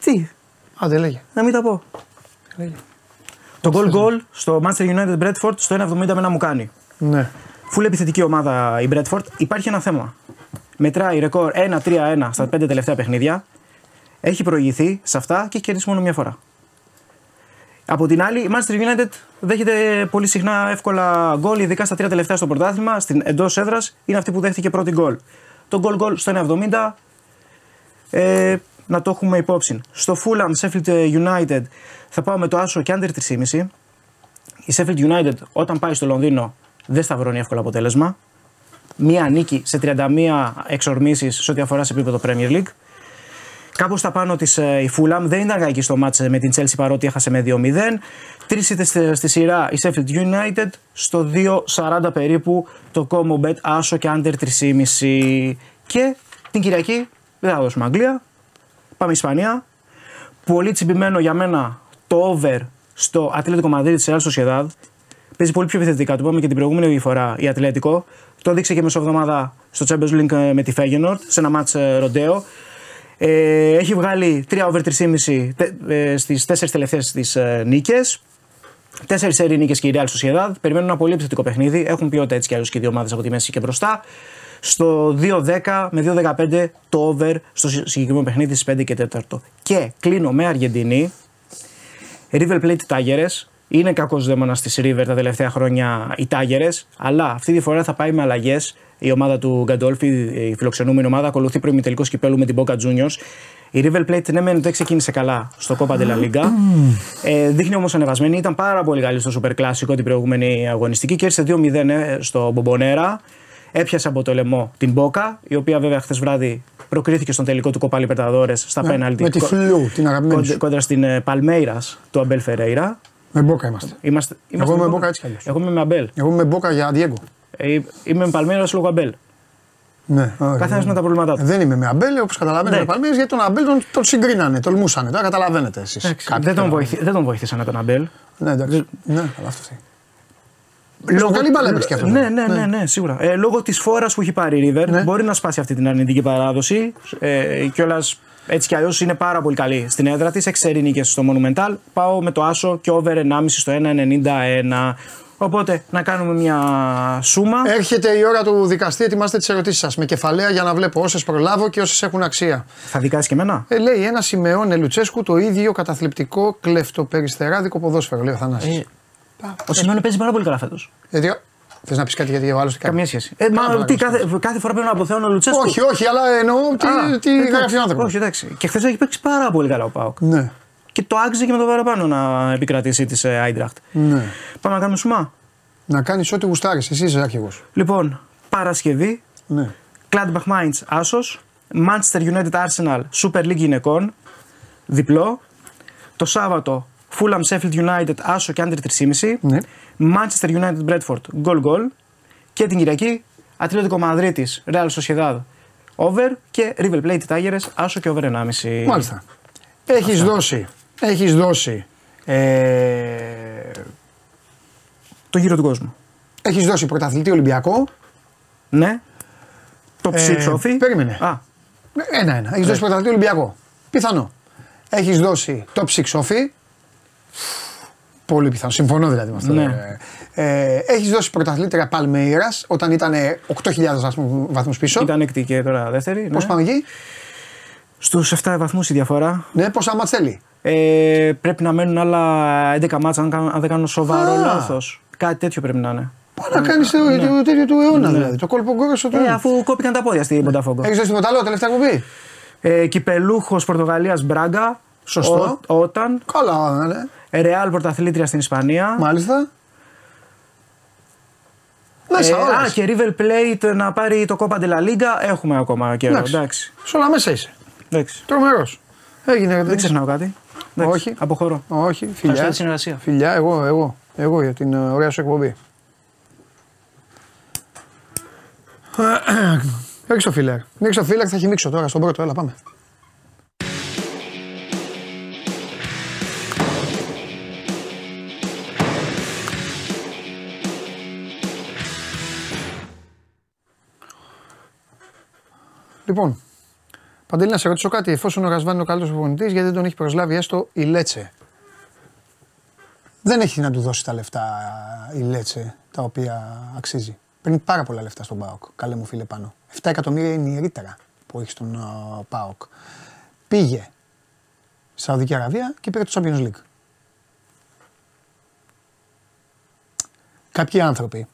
Τι, Άντε λέγε. να μην τα πω. Λέγε. Το goal goal στο Manchester United Bradford στο 1,70 με ένα μου κάνει. Ναι. Φουλ επιθετική ομάδα η Bradford. Υπάρχει ένα θέμα. Μετράει ρεκόρ 1-3-1 στα 5 τελευταία παιχνίδια. Έχει προηγηθεί σε αυτά και έχει κερδίσει μόνο μία φορά. Από την άλλη, η Manchester United δέχεται πολύ συχνά εύκολα γκολ, ειδικά στα τρία τελευταία στο πρωτάθλημα, στην εντός έδρας. Είναι αυτή που δέχτηκε πρώτη γκολ. Το γκολ γκολ στο 1,70 ε, να το έχουμε υπόψη. Στο Fulham Sheffield United θα πάω με το άσο και under 3,5. Η Sheffield United όταν πάει στο Λονδίνο δεν σταυρώνει εύκολα αποτέλεσμα. Μία νίκη σε 31 εξορμήσεις σε ό,τι αφορά σε επίπεδο Premier League. Κάπως στα πάνω της η Fulham δεν ήταν κακή στο μάτς με την Chelsea παρότι έχασε με 2-0. Τρεις ήττες στη, στη σειρά η Sheffield United στο 2-40 περίπου το combo bet άσο και under 3,5. Και την Κυριακή δεν θα δώσουμε Αγγλία. Πάμε Ισπανία. Πολύ τσιμπημένο για μένα το over στο Ατλέτικο Μαδρίτη της Real Sociedad. Παίζει πολύ πιο επιθετικά. Το είπαμε και την προηγούμενη φορά η Ατλέτικο. Το δείξε και μεσοβδομάδα στο Champions League με τη Feyenoord σε ένα μάτς ροντέο. Ε, έχει βγάλει 3 over 3,5 ε, στις 4 τελευταίες της ε, νίκες. Τέσσερις σερή νίκες και η Real Sociedad. Περιμένουν ένα πολύ επιθετικό παιχνίδι. Έχουν ποιότητα έτσι κι αλλιώ και οι δύο ομάδες από τη μέση και μπροστά. Στο 2-10 με 2-15 το over στο συγκεκριμένο παιχνίδι στις 5 και 4. Και κλείνω με Αργεντινή. River Plate Tigers. Είναι κακός δαίμονας της River τα τελευταία χρόνια οι Tigers. Αλλά αυτή τη φορά θα πάει με αλλαγές. Η ομάδα του Γκαντόλφη, η φιλοξενούμενη ομάδα, ακολουθεί προημιτελικό κυπέλου με την Boca Juniors. Η River Plate ναι, μεν δεν ξεκίνησε καλά στο Copa de la Liga. Ε, δείχνει όμως ανεβασμένη. Ήταν πάρα πολύ καλή στο Super Classico την προηγούμενη αγωνιστική και έρθει 2-0 ε, στο Μπομπονέρα. Έπιασε από το λαιμό την Boca, η οποία βέβαια χθες βράδυ προκρίθηκε στον τελικό του Copa Libertadores στα Ναι, πέναλτι. με τη Φλου, την αγαπημένη κόντρα, σου. κόντρα στην Παλμέιρα του Αμπέλ Φερέιρα. Με μπόκα είμαστε. Είμαστε, είμαστε Εγώ είμαι με μπόκα έτσι κι αλλιώς. Εγώ είμαι με Αμπέλ. Εγώ είμαι μπόκα για Διέγκο. Ε, είμαι με Παλμέιρας λόγω Αμπέλ. Ναι, ωραία. Καθένα με τα προβλήματά του. Δεν είμαι με Αμπέλ, όπως καταλαβαίνετε. Ναι. με Παλμέιρας, γιατί τον Αμπέλ τον, τον συγκρίνανε, τολμούσανε. Τώρα καταλαβαίνετε εσείς. Δεν, τον βοηθή, δεν τον βοήθησαν τον Αμπέλ. Ναι, εντάξει. Ναι, καλά αυτό. θέλει. Λόγω... Καλή μπάλα έπαιξε και αυτό. Ναι, ναι, ναι, ναι, σίγουρα. Ε, λόγω της φόρας που έχει πάρει η River, Ναι. μπορεί να σπάσει αυτή την αρνητική παράδοση. Ε, Κιόλας έτσι κι αλλιώς είναι πάρα πολύ καλή στην έδρα της. Έξι νίκες στο Monumental. Πάω με το άσο και over 1,5 στο 1,91. Οπότε να κάνουμε μια σούμα. Έρχεται η ώρα του δικαστή, ετοιμάστε τις ερωτήσεις σας με κεφαλαία για να βλέπω όσες προλάβω και όσες έχουν αξία. Θα δικάσει και εμένα; Ε, λέει ένα Σιμεώνε Λουτσέσκου το ίδιο καταθλιπτικό κλεφτοπεριστεράδικο ποδόσφαιρο. Λέει ο Θανάσης. Ε, ο Σιμεώνε παίζει πάρα πολύ καλά φέτος. Γιατί. Θες να πεις κάτι γιατί ο άλλο τι κάνει. Καμία σχέση. Ε, μα, Πάμε, τι, παρακαλώ. κάθε, κάθε φορά πρέπει να αποθέω ο Λουτσέσκου. Όχι, όχι, αλλά εννοώ τι, Α, τι εντάξει, γράφει ο άνθρωπος. Όχι, εντάξει. Και χθες έχει παίξει πάρα πολύ καλά ο Πάοκ. Ναι. Και το άξιζε και με το παραπάνω να επικρατήσει της Άιντραχτ. ναι. Πάμε να κάνουμε σουμά. Να κάνεις ό,τι γουστάρεις. Εσύ είσαι άρχηγος. Λοιπόν, Παρασκευή, Ναι. Gladbach Mainz Άσος, Manchester United Arsenal Super League γυναικών, διπλό. Το Σάββατο, Fulham Sheffield United Άσο και under 3,5. Ναι. Manchester United Bradford Goal Goal. Και την Κυριακή, Ατλέτικο Μαδρίτης Real Sociedad Over και River Plate Tigers Άσο και over 1,5. Μάλιστα. Έχεις δώσει. Έχεις δώσει. Ε, Το γύρο του κόσμου. έχεις δώσει πρωταθλητή Ολυμπιακό. Ναι. Το Ε, ψήψο όφη. περίμενε. Α, Ένα-ένα. Έχεις δώσει πρωταθλητή Ολυμπιακό. Πιθανό. Έχεις δώσει top 6 όφη. Πολύ πιθανό. Συμφωνώ δηλαδή με αυτό. Ναι. Ε, έχεις δώσει πρωταθλήτρια Παλμέιρα όταν ήταν 8.000 βαθμούς πίσω. ήταν έκτη και τώρα δεύτερη. Πώς ναι. πάμε εκεί; Στους 7 βαθμούς η διαφορά. Ναι, πόσα μάτς θέλει; Ε, πρέπει να μένουν άλλα 11 μάτσα αν, κάνω- αν δεν κάνω σοβαρό Α. λάθος. Κάτι τέτοιο πρέπει να είναι. Πάει να κάνεις το, το τέτοιο του αιώνα Ναι. δηλαδή. Το κόλπο γκόρεσο του Ε, αιώνα. αφού κόπηκαν τα πόδια στην Πονταφόγκο. Έχεις δώσει τίποτα άλλο τελευταία κουμπί. Ε, Κυπελούχος Πορτογαλίας Μπράγκα. Σωστό. Ο- όταν. Καλά, ναι. Ρεάλ πρωταθλήτρια στην Ισπανία. Μάλιστα. Μέσα, Ε, όλες. α, και River Plate να πάρει το Copa de la Liga. Έχουμε ακόμα καιρό. Εντάξει. Εντάξει. Σε όλα μέσα είσαι. Εντάξει. Τρομερός. Έγινε. Δεν ξεχνάω κάτι. Εντάξει. Όχι. Αποχωρώ. Όχι, Ευχαριστώ φιλιά. για τη συνεργασία. Φιλιά, εγώ, εγώ. Εγώ για την ε, ωραία σου εκπομπή. Ρίξω το φίλερ. Ρίξω το φίλερ, θα χυμίξω τώρα στον πρώτο. Έλα, πάμε. Λοιπόν, Παντελή, να σε ρωτήσω κάτι. Εφόσον ο Ρασβάν είναι ο καλύτερος προπονητής, γιατί δεν τον έχει προσλάβει έστω η Λέτσε; Δεν έχει να του δώσει τα λεφτά η Λέτσε τα οποία αξίζει. Παίρνει πάρα πολλά λεφτά στον Πάοκ. Καλέ μου φίλε πάνω. 7 εκατομμύρια είναι η ρήτρα που έχει στον uh, Πάοκ. Πήγε στη Σαουδική Αραβία και πήρε το Champions League. Κάποιοι άνθρωποι,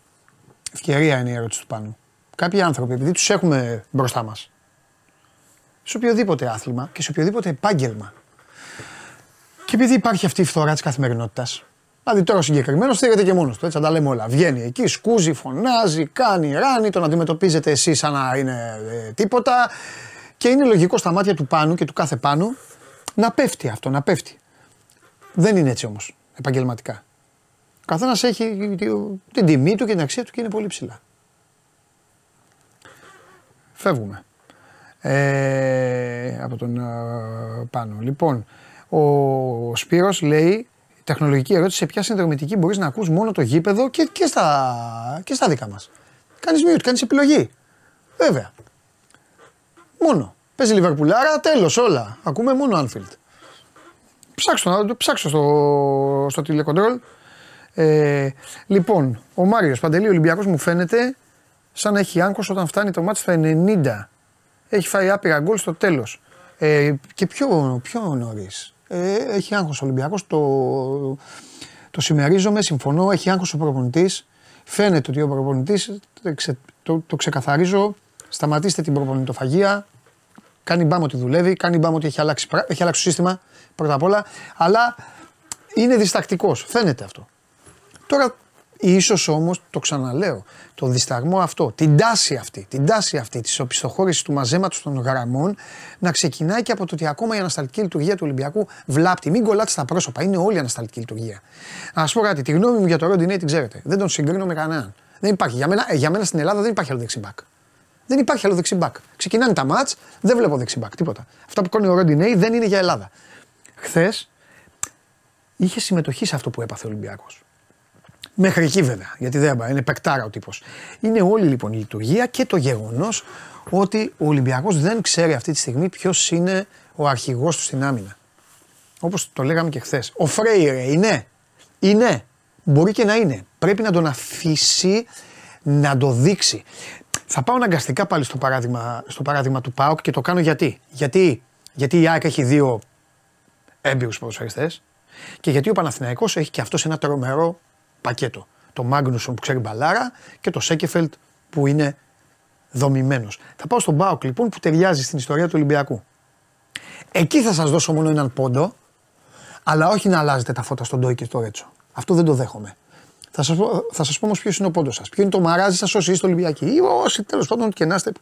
ευκαιρία είναι η ερώτηση του πάνω. Κάποιοι άνθρωποι, επειδή τους έχουμε μπροστά μας, σε οποιοδήποτε άθλημα και σε οποιοδήποτε επάγγελμα, και επειδή υπάρχει αυτή η φθορά της καθημερινότητας, δηλαδή τώρα ο συγκεκριμένος στέγεται και μόνος του, έτσι να τα λέμε όλα. Βγαίνει εκεί, σκούζει, φωνάζει, κάνει, ράνει, τον αντιμετωπίζετε εσείς σαν να είναι ε, τίποτα. Και είναι λογικό στα μάτια του πάνω και του κάθε πάνω να πέφτει αυτό, να πέφτει. Δεν είναι έτσι όμως επαγγελματικά. Ο καθένας έχει την τιμή του και την αξία του και είναι πολύ ψηλά. Φεύγουμε. Ε, από τον ε, πάνω. Λοιπόν, ο Σπύρος λέει τεχνολογική ερώτηση σε ποια συνδρομητική μπορείς να ακούς μόνο το γήπεδο και, και, στα, και στα δικά μας. Κάνεις mute, κάνεις επιλογή. Βέβαια. Μόνο. Παίζει Λιβερπουλάρα, τέλος όλα. Ακούμε μόνο Anfield. Ψάξω, να το ψάξω στο, στο τηλεκοντρόλ. Ε, λοιπόν, ο Μάριος Παντελή Ολυμπιακός μου φαίνεται σαν να έχει άγχος όταν φτάνει το μάτι στο 90. Έχει φάει άπειρα γκολ στο τέλος. Ε, και πιο, πιο νωρίς. Ε, έχει άγχος ο Ολυμπιακός, το, το συμμερίζομαι, συμφωνώ, έχει άγχος ο προπονητής. Φαίνεται ότι ο προπονητής, το, το, ξεκαθαρίζω, σταματήστε την προπονητοφαγία, κάνει μπάμ ότι δουλεύει, κάνει μπάμ ότι έχει αλλάξει, έχει αλλάξει το σύστημα πρώτα απ' όλα, αλλά είναι διστακτικός, φαίνεται αυτό. Τώρα ίσως όμως, το ξαναλέω, το δισταγμό αυτό, την τάση αυτή, την τάση αυτή της οπισθοχώρησης του μαζέματος των γραμμών να ξεκινάει και από το ότι ακόμα η ανασταλτική λειτουργία του Ολυμπιακού βλάπτει. Μην κολλάτε στα πρόσωπα, είναι όλη η ανασταλτική λειτουργία. Να σας πω κάτι, τη γνώμη μου για το Ρόντινέι την ξέρετε. Δεν τον συγκρίνω με κανέναν. Δεν υπάρχει. Για μένα, για μένα στην Ελλάδα δεν υπάρχει άλλο δεξιμπάκ. Δεν υπάρχει άλλο δεξιμπάκ. Ξεκινάνε τα μάτς, δεν βλέπω δεξιμπάκ, τίποτα. Αυτά που κάνει ο Ρόντινέι δεν είναι για Ελλάδα. Χθες είχε συμμετοχή σε αυτό που έπαθε ο Ολυμπιακός. Μέχρι εκεί βέβαια, γιατί δεν είναι πεκτάρα ο τύπος. Είναι όλη λοιπόν η λειτουργία και το γεγονός ότι ο Ολυμπιακός δεν ξέρει αυτή τη στιγμή ποιος είναι ο αρχηγός του στην άμυνα. Όπως το λέγαμε και χθες. Ο Φρέιρε είναι; Είναι. Μπορεί και να είναι. Πρέπει να τον αφήσει να το δείξει. Θα πάω αναγκαστικά πάλι στο παράδειγμα, στο παράδειγμα του ΠΑΟΚ και το κάνω γιατί. Γιατί, γιατί η ΑΕΚ έχει δύο έμπειρους ποδοσφαιριστές και γιατί ο Παναθηναϊκός έχει και αυτός ένα τρομερό πακέτο. Το Μάγνουσον που ξέρει μπαλάρα και το Σέκεφελτ που είναι δομημένος. Θα πάω στον Μπάουκ λοιπόν που ταιριάζει στην ιστορία του Ολυμπιακού. Εκεί θα σας δώσω μόνο έναν πόντο, αλλά όχι να αλλάζετε τα φώτα στον Ντόι και στο Ρέτσο. Αυτό δεν το δέχομαι. Θα σας πω, θα σας πω όμως ποιος είναι ο πόντος σας. Ποιο είναι το μαράζι σας όσοι είστε Ολυμπιακοί ή όσοι τέλος πάντων και να είστε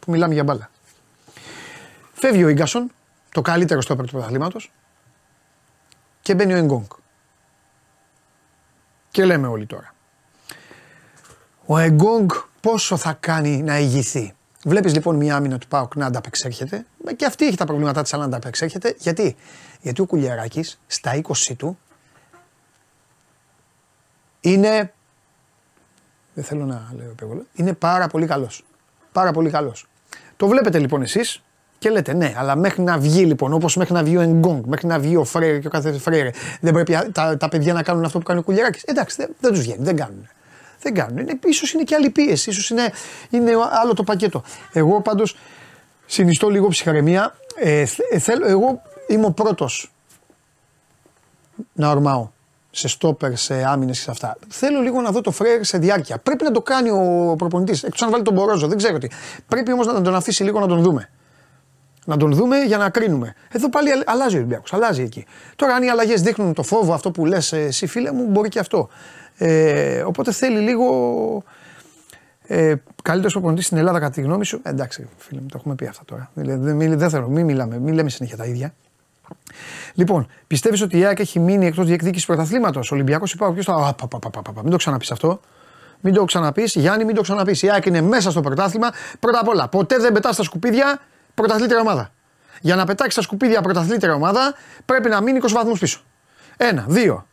που μιλάμε για μπάλα. Φεύγει ο γκασον, το καλύτερο στόπερ του πρωταθλήματος, και μπαίνει ο Εγκόγκ. Και λέμε όλοι τώρα. Ο Εγκόγκ πόσο θα κάνει να ηγηθεί; Βλέπεις λοιπόν μια άμυνα του Πάουκ να ανταπεξέρχεται. Και αυτή έχει τα προβλήματά της, αλλά να ανταπεξέρχεται. Γιατί, Γιατί ο Κουλιαράκης στα 20 του είναι. Δεν θέλω να λέω επέβολα. Είναι πάρα πολύ καλός. Πάρα πολύ καλός. Το βλέπετε λοιπόν εσείς και λέτε ναι, αλλά μέχρι να βγει λοιπόν, όπως μέχρι να βγει ο Εγκόγκ, μέχρι να βγει ο Φρέιρε και ο κάθε Φρέιρε, δεν πρέπει τα, τα παιδιά να κάνουν αυτό που κάνει ο Κουλιαράκης. Εντάξει, δεν, δεν τους βγαίνει, δεν κάνουν. Δεν κάνουν. Είναι, ίσως είναι και άλλη πίεση, ίσως είναι, είναι άλλο το πακέτο. Εγώ πάντως συνιστώ λίγο ψυχαρεμία. Ε, ε, θέλω, εγώ είμαι ο πρώτος να ορμάω σε στόπερ, σε άμυνες και σε αυτά. Θέλω λίγο να δω το Φρέιρ σε διάρκεια. Πρέπει να το κάνει ο προπονητής. Εκτός αν βάλει τον Μπορόζο, δεν ξέρω τι. Πρέπει όμως να τον αφήσει λίγο να τον δούμε να τον δούμε για να κρίνουμε. Εδώ πάλι αλλάζει ο Ολυμπιακός, αλλάζει εκεί. Τώρα, αν οι αλλαγές δείχνουν το φόβο, αυτό που λες, εσύ φίλε μου, μπορεί και αυτό. Ε, οπότε θέλει λίγο. Ε, Καλύτερος προπονητής στην Ελλάδα, κατά τη γνώμη σου. Ε, εντάξει, φίλε μου, το έχουμε πει αυτά τώρα. Δεν, δεν θέλω, μην μιλάμε, μην λέμε συνέχεια τα ίδια. Λοιπόν, πιστεύεις ότι η ΑΕΚ έχει μείνει εκτός διεκδίκησης πρωταθλήματος; Ολυμπιακός υπάρχει ποιο θα. Μην το ξαναπείς αυτό. Μην το ξαναπείς. Γιάννη, μην το ξαναπείς. Η ΑΕΚ είναι μέσα στο πρωτάθλημα. Πρώτα απ' όλα, ποτέ δεν πετάς στα σκουπίδια πρωταθλήτρια ομάδα. Για να πετάξει στα σκουπίδια πρωταθλήτρια ομάδα πρέπει να μείνει 20 βαθμούς πίσω. Ένα. Δύο.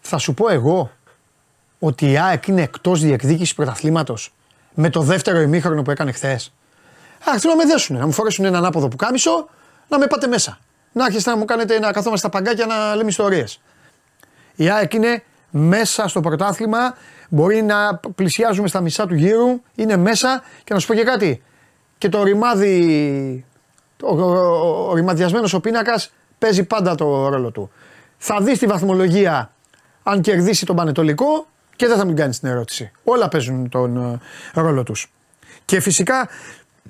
Θα σου πω εγώ ότι η ΑΕΚ είναι εκτός διεκδίκησης πρωταθλήματος με το δεύτερο ημίχρονο που έκανε χθες. Α, θέλω να με δέσουν, να μου φορέσουν έναν άποδο που κάμισο, να με πάτε μέσα. Να έρχεστε να μου κάνετε να καθόμαστε στα παγκάκια να λέμε ιστορίες. Η ΑΕΚ είναι μέσα στο πρωτάθλημα, μπορεί να πλησιάζουμε στα μισά του γύρου, είναι μέσα και να σου πω και κάτι και το ρημάδι, ο, ο, ο ρημαδιασμένος ο πίνακας παίζει πάντα το ρόλο του. Θα δεις τη βαθμολογία αν κερδίσει τον Πανετολικό και δεν θα μην κάνεις την ερώτηση. Όλα παίζουν τον ε, ρόλο τους. Και φυσικά,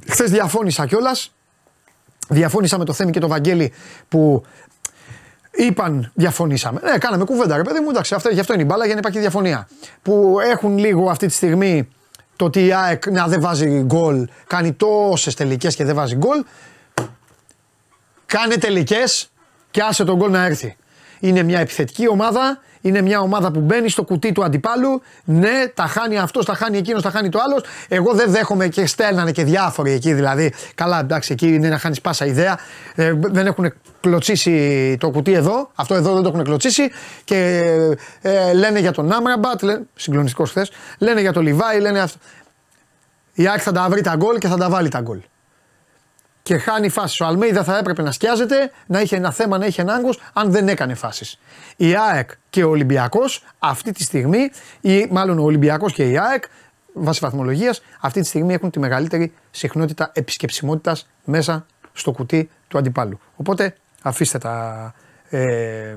χθες διαφώνησα κιόλας. Διαφώνησα με το Θέμη και το Βαγγέλη που είπαν διαφωνήσαμε. Ναι, κάναμε κουβέντα, ρε παιδί μου, εντάξει, αυτό, γι' αυτό είναι η μπάλα για να υπάρχει διαφωνία. Που έχουν λίγο αυτή τη στιγμή το ότι η ΑΕΚ να δεν βάζει γκολ, κάνει τόσες τελικές και δεν βάζει γκολ. Κάνε τελικές και άσε τον γκολ να έρθει. Είναι μια επιθετική ομάδα, είναι μια ομάδα που μπαίνει στο κουτί του αντιπάλου. Ναι, τα χάνει αυτός, τα χάνει εκείνος, τα χάνει το άλλος. Εγώ δεν δέχομαι και στέλνανε και διάφοροι εκεί δηλαδή. Καλά, εντάξει, εκεί είναι να χάνεις πάσα ιδέα. Ε, δεν έχουν κλωτσίσει το κουτί εδώ. Αυτό εδώ δεν το έχουν κλωτσίσει. Και ε, λένε για τον Άμραμπατ, συγκλονιστικός χθες. Λένε για τον Λιβάη, λένε αυτό. Η Άκη θα τα βρει τα γκολ και θα τα βάλει τα γκολ και χάνει φάσεις. Ο Αλμέιδα θα έπρεπε να σκιάζεται, να είχε ένα θέμα, να είχε ένα άγκο, αν δεν έκανε φάσεις. Η ΑΕΚ και ο Ολυμπιακός αυτή τη στιγμή, ή μάλλον ο Ολυμπιακός και η ΑΕΚ, βάσει βαθμολογίας, αυτή τη στιγμή έχουν τη μεγαλύτερη συχνότητα επισκεψιμότητας μέσα στο κουτί του αντιπάλου. Οπότε αφήστε τα, ε,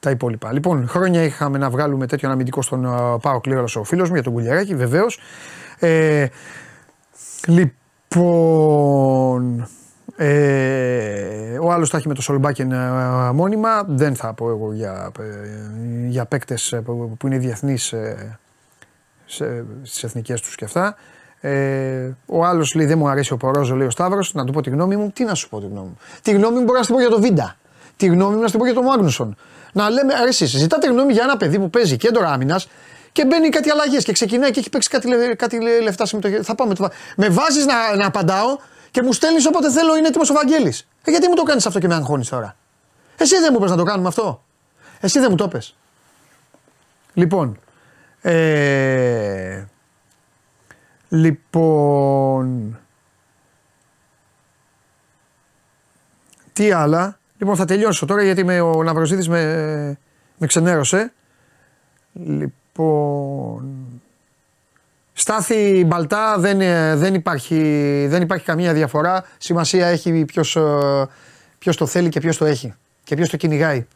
τα υπόλοιπα. Λοιπόν, χρόνια είχαμε να βγάλουμε τέτοιο αμυντικό στον uh, Πάο Κλήρος ο φίλος μου για τον Κουλιαράκη, βεβαίως. Ε, λοιπόν, ε, ο άλλος θα έχει με το Σολμπάκεν ε, μόνιμα. Δεν θα πω εγώ για, ε, για παίκτες ε, που είναι διεθνείς στις εθνικές τους και αυτά. Ε, ο άλλος λέει δεν μου αρέσει ο Πορόζο, λέει ο Σταύρος. Να του πω τη γνώμη μου. Τι να σου πω τη γνώμη μου; Τη γνώμη μου μπορεί να σου πω για το Βίντα. Τη γνώμη μου να σου πω για τον Μάγνουσον. Να λέμε, αρέσει, ζητάτε γνώμη για ένα παιδί που παίζει κέντρο άμυνας και μπαίνει κάτι αλλαγές και ξεκινάει και έχει παίξει κάτι, κάτι λεφτά συμμετοχή. Θα πάμε. Το... Με βάζεις να, να απαντάω και μου στέλνεις όποτε θέλω, είναι έτοιμος ο Βαγγέλης. Ε, γιατί μου το κάνεις αυτό και με αγχώνεις τώρα; Εσύ δεν μου πες να το κάνουμε αυτό. Εσύ δεν μου το πες. Λοιπόν. Ε, λοιπόν. Τι άλλα; Λοιπόν, θα τελειώσω τώρα γιατί με, ο Ναυροζήτης με, με ξενέρωσε. Λοιπόν. Στάθη Μπαλτά δεν, ε, δεν, υπάρχει, δεν υπάρχει καμία διαφορά. Σημασία έχει ποιος, ε, ποιος το θέλει και ποιος το έχει και ποιος το κυνηγάει.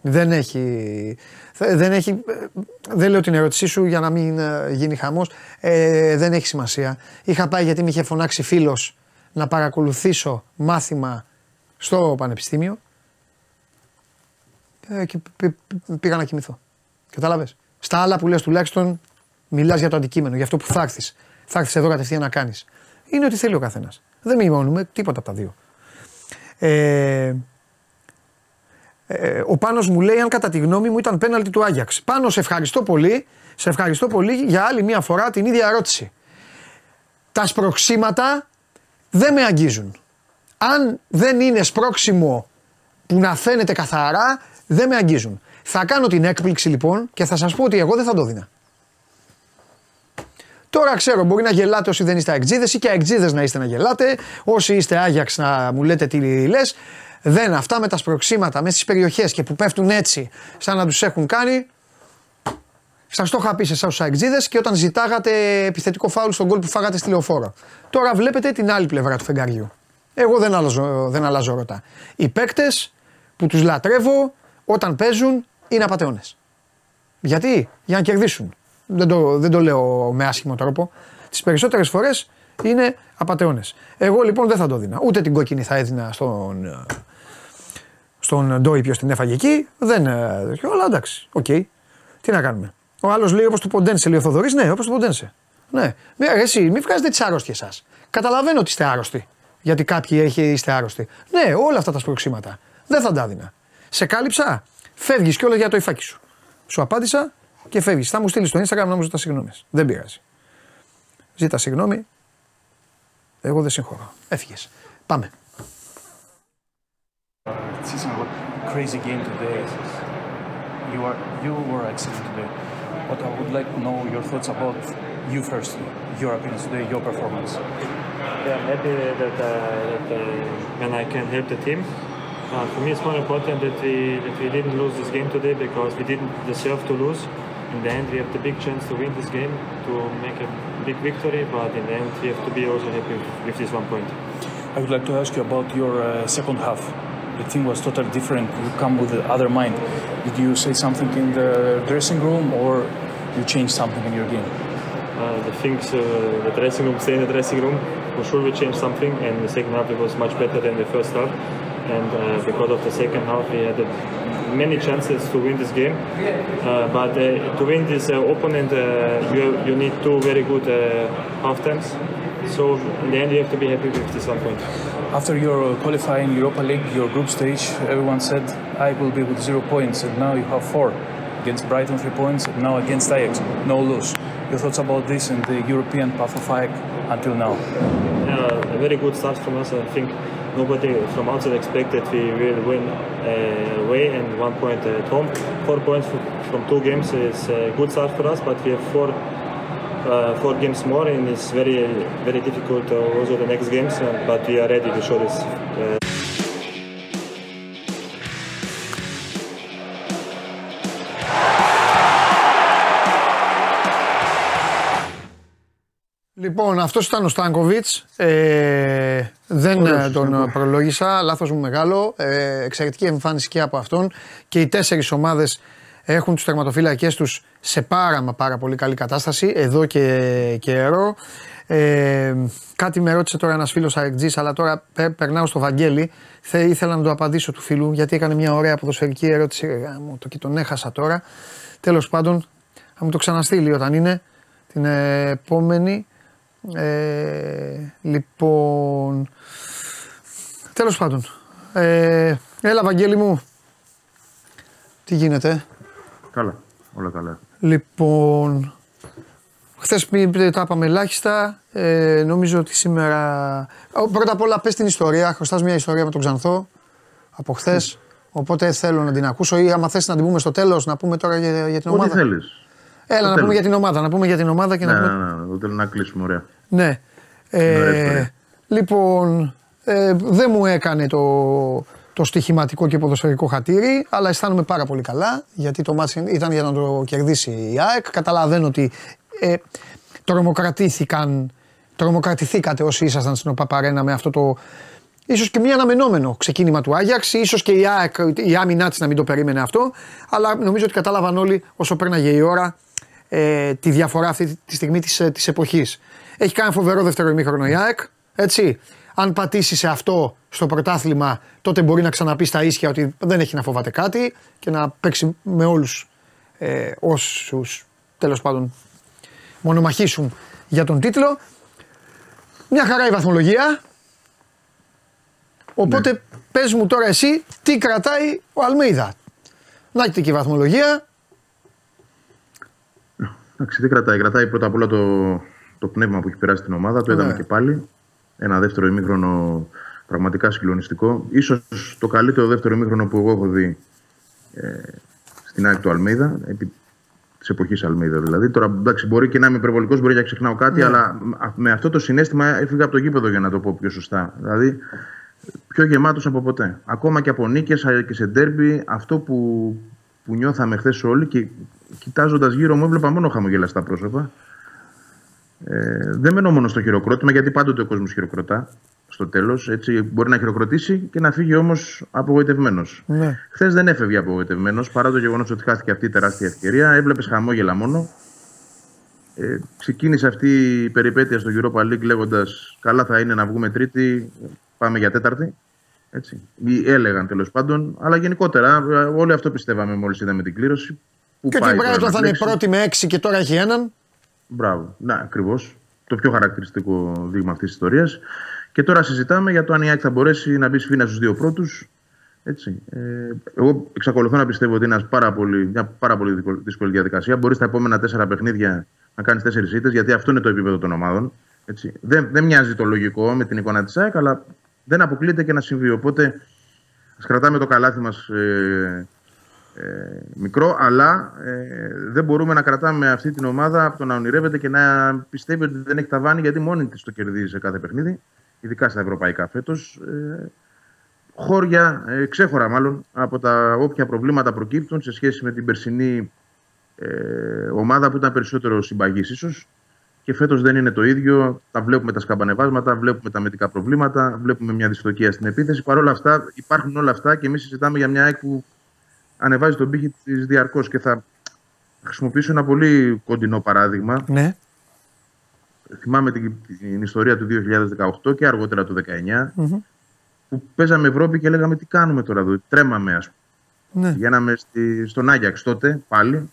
Δεν έχει, δεν έχει, ε, δεν λέω την ερώτησή σου για να μην γίνει χαμός, ε, δεν έχει σημασία. Είχα πάει γιατί με είχε φωνάξει φίλος να παρακολουθήσω μάθημα στο πανεπιστήμιο ε, και πήγα να κοιμηθώ. Κατάλαβες; Στα άλλα που λες τουλάχιστον Μιλάς για το αντικείμενο, για αυτό που θα έρθει. Θα έρθει εδώ κατευθείαν να κάνεις. Είναι ό,τι θέλει ο καθένας. Δεν μειώνουμε τίποτα από τα δύο. Ε, ε, ο Πάνος μου λέει αν κατά τη γνώμη μου ήταν πέναλτι του Άγιαξ. Πάνο σε ευχαριστώ πολύ. Σε ευχαριστώ πολύ για άλλη μία φορά την ίδια ερώτηση. Τα σπροξήματα δεν με αγγίζουν. Αν δεν είναι σπρόξιμο που να φαίνεται καθαρά, δεν με αγγίζουν. Θα κάνω την έκπληξη λοιπόν και θα σας πω ότι εγώ δεν θα το δίνα. Τώρα ξέρω, μπορεί να γελάτε όσοι δεν είστε αεκτζίδε ή και αεκτζίδε να είστε να γελάτε. Όσοι είστε Άγιαξ να μου λέτε τι λες. Δεν αυτά με τα σπροξήματα μέσα στις περιοχές και που πέφτουν έτσι, σαν να τους έχουν κάνει. Σας το είχα πει σε εσάς τους και όταν ζητάγατε επιθετικό φάουλ στον γκολ που φάγατε στη λεωφόρο. Τώρα βλέπετε την άλλη πλευρά του φεγγαριού. Εγώ δεν αλλάζω, δεν αλλάζω ρωτά. Οι παίκτες που τους λατρεύω όταν παίζουν είναι απαταιώνες. Γιατί; Για να κερδίσουν δεν το, δεν το λέω με άσχημο τρόπο. Τις περισσότερες φορές είναι απαταιώνες. Εγώ λοιπόν δεν θα το δίνα. Ούτε την κόκκινη θα έδινα στον, στον Ντόι ποιος την έφαγε εκεί. Δεν. Αλλά εντάξει, οκ. Okay. Τι να κάνουμε. Ο άλλος λέει όπως του Ποντένσε, λέει ο Θοδωρής. Ναι, όπως του Ποντένσε. Ναι. Εσύ, μην βγάζετε τις άρρωστοι εσάς. Καταλαβαίνω ότι είστε άρρωστοι. Γιατί κάποιοι έχει, είστε άρρωστοι. Ναι, όλα αυτά τα σπροξήματα. Δεν θα τα δίνα. Σε κάλυψα, φεύγεις κιόλας για το υφάκι σου. Σου απάντησα, και φεύγει. Θα μου στείλει στο Instagram να μου ζητά συγγνώμη. Δεν πειράζει. Ζήτα συγγνώμη. Εγώ δεν συγχωρώ. Έφυγε. Πάμε. Crazy game today. You are you were excellent today. But I would like to know your thoughts about you first, your opinions today, your performance. Yeah, I'm happy that, uh, that uh, when I can help the team. Uh, for me, it's more important that we that we didn't lose this game today because we didn't deserve to lose in the end we have the big chance to win this game, to make a big victory, but in the end we have to be also happy with, this one point. I would like to ask you about your uh, second half. The team was totally different. You come with the other mind. Did you say something in the dressing room or you changed something in your game? Uh, the things, uh, the dressing room, stay in the dressing room. For sure, we changed something, and the second half it was much better than the first half. And uh, because of the second half, we had uh, many chances to win this game. Uh, but uh, to win this uh, opponent, uh, you you need two very good uh, half times. So in the end, you have to be happy with this one point. After your qualifying Europa League, your group stage, everyone said I will be with zero points, and now you have four. Against Brighton, three points, and now against Ajax, no lose. Your thoughts about this and the European path of Ajax until now? A very good start from us. I think nobody from outside expected we will win uh, away and one point at home. Four points from two games is a good start for us, but we have four uh, four games more, and it's very very difficult uh, also the next games. Uh, but we are ready to show this. Λοιπόν, αυτός ήταν ο Στάνκοβιτς. Ε, δεν Ωραίος, ε, τον Στάνκοβιτς. προλόγησα. Λάθος μου μεγάλο. Ε, εξαιρετική εμφάνιση και από αυτόν. Και οι τέσσερις ομάδες έχουν τους τερματοφύλακές τους σε πάρα μα πάρα πολύ καλή κατάσταση εδώ και καιρό. Ε, κάτι με ρώτησε τώρα ένας φίλος Αρεκτζή, αλλά τώρα πε- περνάω στο Βαγγέλη. Θε, ήθελα να το απαντήσω του φίλου, γιατί έκανε μια ωραία ποδοσφαιρική ερώτηση. Ε, γάμο το και τον έχασα τώρα. Τέλος πάντων, θα μου το ξαναστείλει όταν είναι την επόμενη. Ε, λοιπόν, τέλος πάντων. Ε, έλα Βαγγέλη μου. Τι γίνεται; Καλά, όλα καλά. Λοιπόν, χθες τα είπαμε ελάχιστα. Ε, νομίζω ότι σήμερα. Ω, Πρώτα απ' όλα, πες την ιστορία. Χρωστάς μια ιστορία με τον Ξανθό από χθες. Οπότε θέλω να την ακούσω ή άμα θες να την πούμε στο τέλος, να πούμε τώρα για, για την Ό,τι ομάδα. θέλεις. Έλα, Στο να πούμε τέλος. για την ομάδα. Να πούμε για την ομάδα και Ναι, να ναι, πούμε. ναι, ναι, θέλω να κλείσουμε ωραία. Ναι. ωραία Ε, ιστορία. λοιπόν, ε, δεν μου έκανε το, το στοιχηματικό και ποδοσφαιρικό χατήρι, αλλά αισθάνομαι πάρα πολύ καλά, γιατί το μάτς ήταν για να το κερδίσει η ΑΕΚ. Καταλαβαίνω ότι ε, τρομοκρατήθηκαν, τρομοκρατηθήκατε όσοι ήσασταν στην ΟΠΑΠΑΡΕΝΑ με αυτό το ίσως και μη αναμενόμενο ξεκίνημα του Άγιαξ, ίσως και η, ΑΕΚ, η άμυνά της να μην το περίμενε αυτό, αλλά νομίζω ότι κατάλαβαν όλοι όσο πέρναγε η ώρα ε, τη διαφορά αυτή τη στιγμή της, ε, της εποχής. Έχει κάνει φοβερό δεύτερο ημίχρονο η ΑΕΚ, έτσι. Αν πατήσει σε αυτό στο πρωτάθλημα, τότε μπορεί να ξαναπεί στα ίσια ότι δεν έχει να φοβάται κάτι και να παίξει με όλους ε, όσους τέλος πάντων μονομαχήσουν για τον τίτλο. Μια χαρά η βαθμολογία. Οπότε Ναι. πες μου τώρα εσύ τι κρατάει ο Αλμέιδα. Να και η βαθμολογία. Εντάξει, τι κρατάει. Κρατάει πρώτα απ' όλα το, το πνεύμα που έχει περάσει την ομάδα. Το είδαμε Ωραία. και πάλι. Ένα δεύτερο ημίχρονο πραγματικά συγκλονιστικό. Ίσως το καλύτερο δεύτερο ημίχρονο που εγώ έχω δει ε, στην ΑΕΚ του Αλμίδα. Επί της εποχής Αλμίδα δηλαδή. Τώρα εντάξει, μπορεί και να είμαι υπερβολικός, μπορεί και να ξεχνάω κάτι, Ναι. αλλά με- με αυτό το συνέστημα έφυγα από το γήπεδο για να το πω πιο σωστά. Δηλαδή πιο γεμάτος από ποτέ. Ακόμα και από νίκες και σε ντέρμπι, αυτό που, που νιώθαμε χθες όλοι και κοιτάζοντας γύρω μου, έβλεπα μόνο χαμογελαστά πρόσωπα. Ε, δεν μένω μόνο στο χειροκρότημα, γιατί πάντοτε ο κόσμος χειροκροτά στο τέλος. Μπορεί να χειροκροτήσει και να φύγει όμως απογοητευμένος. Ναι. Χθες δεν έφευγε απογοητευμένος παρά το γεγονός ότι χάθηκε αυτή η τεράστια ευκαιρία. Έβλεπες χαμόγελα μόνο. Ε, ξεκίνησε αυτή η περιπέτεια στο Europa League λέγοντας: Καλά θα είναι να βγούμε τρίτη, πάμε για τέταρτη. Έτσι. Ή έλεγαν τέλος πάντων. Αλλά γενικότερα, ε, όλοι αυτό πιστεύαμε μόλις είδαμε την κλήρωση. Πού Και ότι πάει η τώρα Brighton να θα είναι κλέψει. πρώτη με 6 και τώρα έχει έναν. Μπράβο. Να, ακριβώς. Το πιο χαρακτηριστικό δείγμα αυτής της ιστορίας. Και τώρα συζητάμε για το αν η ΑΕΚ θα μπορέσει να μπει σφίνα στους δύο πρώτους. Έτσι. Ε, εγώ εξακολουθώ να πιστεύω ότι είναι ένας πάρα πολύ, μια πάρα πολύ δύσκολη- δύσκολη διαδικασία. Μπορείς στα επόμενα τέσσερα παιχνίδια να κάνεις τέσσερις ήττες, γιατί αυτό είναι το επίπεδο των ομάδων. Έτσι. Δεν, δεν μοιάζει το λογικό με την εικόνα της ΑΕΚ, αλλά δεν αποκλείεται και να συμβεί. Οπότε ας κρατάμε το καλάθι μας ε, ε, μικρό, αλλά ε, δεν μπορούμε να κρατάμε αυτή την ομάδα από το να ονειρεύεται και να πιστεύει ότι δεν έχει ταβάνι, γιατί μόνη της το κερδίζει σε κάθε παιχνίδι, ειδικά στα ευρωπαϊκά φέτος. Ε, χώρια, ε, ξέχωρα μάλλον, από τα όποια προβλήματα προκύπτουν σε σχέση με την περσινή ε, ομάδα που ήταν περισσότερο συμπαγής ίσως. Και φέτος δεν είναι το ίδιο. Τα βλέπουμε τα σκαμπανεβάσματα, βλέπουμε τα μετικά προβλήματα, βλέπουμε μια δυστοκία στην επίθεση. Παρ' όλα αυτά υπάρχουν όλα αυτά και εμείς συζητάμε για μια ΑΕΚ που ανεβάζει τον πύχη της διαρκώς. Και θα χρησιμοποιήσω ένα πολύ κοντινό παράδειγμα. Ναι. Θυμάμαι την, την ιστορία του 2018 και αργότερα του 2019 Μμμ. που παίζαμε Ευρώπη και λέγαμε τι κάνουμε τώρα εδώ. Τρέμαμε, ας πούμε. Ναι. Πηγαίναμε στη, στον Άγιαξ τότε πάλι,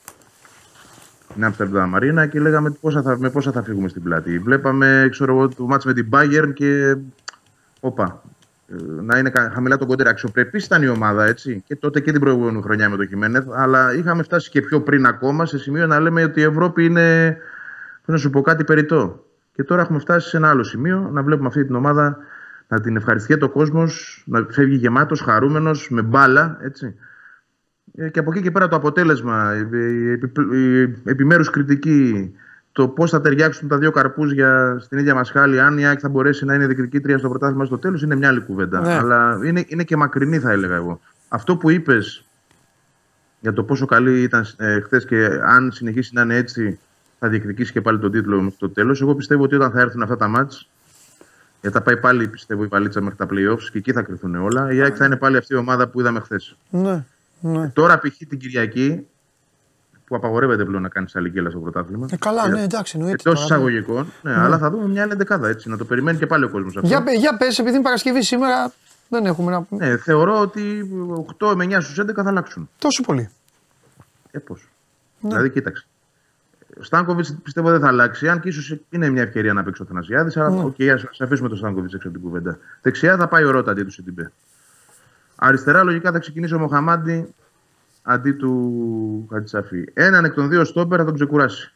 στην Άμστερνταμ Μαρίνα και λέγαμε πόσα θα, με πόσα θα φύγουμε στην πλάτη. Βλέπαμε ξέρω, εγώ, το μάτς με την Bayern και. Όπα. ε, Να είναι κα- χαμηλά τον κοντέρα. Αξιοπρεπή ήταν η ομάδα έτσι. Και τότε και την προηγούμενη χρονιά με το Χιμένεθ. Αλλά είχαμε φτάσει και πιο πριν ακόμα σε σημείο να λέμε ότι η Ευρώπη είναι. Θέλω να σου πω κάτι περιττό. Και τώρα έχουμε φτάσει σε ένα άλλο σημείο να βλέπουμε αυτή την ομάδα να την ευχαριστιέται ο κόσμος, να φεύγει γεμάτος, χαρούμενος, με μπάλα. Έτσι. Ε, Και από εκεί και πέρα το αποτέλεσμα, η, η, επι- η επιμέρους κριτική, το πώς θα ταιριάξουν τα δύο καρπούζια στην ίδια μασχάλη, αν η ΑΕΚ θα μπορέσει να είναι διεκδικήτρια στο πρωτάθλημα στο τέλος, είναι μια άλλη κουβέντα. Ναι. Αλλά είναι, είναι και μακρινή, θα έλεγα εγώ. Αυτό που είπες για το πόσο καλή ήταν ε, χθες και αν συνεχίσει να είναι έτσι, θα διεκδικήσει και πάλι τον τίτλο μέχρι το τέλος. Εγώ πιστεύω ότι όταν θα έρθουν αυτά τα μάτς γιατί θα πάει πάλι πιστεύω η παλίτσα μέχρι τα playoffs και εκεί θα κρυθούν όλα. Η ΑΕΚ θα είναι πάλι αυτή η ομάδα που είδαμε χθες. Ναι. Ναι. Τώρα π.χ. την Κυριακή, που απαγορεύεται πλέον να κάνεις άλλη γκέλα στο πρωτάθλημα. Ε, καλά, ναι, εντάξει, εννοείται. Εκτός τώρα. εισαγωγικών. Ναι, Ναι. Αλλά θα δούμε μια άλλη δεκάδα έτσι. Να το περιμένει και πάλι ο κόσμος αυτό. Για, πε- για πες, επειδή είναι Παρασκευή σήμερα, δεν έχουμε να πούμε. Ναι, θεωρώ ότι 8 με 9 στους 11 θα αλλάξουν. Τόσο πολύ. Ε, πώς. Ναι. Δηλαδή, κοίταξε. Ο Στάνκοβιτς πιστεύω δεν θα αλλάξει. Αν και ίσως είναι μια ευκαιρία να παίξει ο Θανασιάδης. Αλλά Ναι. οκ, ας ας αφήσουμε τον Στάνκοβιτς έξω από την κουβέντα. Δεξιά θα πάει ο Ρότα αντί του Σιντιμπέ. Αριστερά λογικά θα ξεκινήσει ο Μοχαμάντι αντί του Χατζησαφή. Έναν εκ των δύο στόπερ θα τον ξεκουράσει.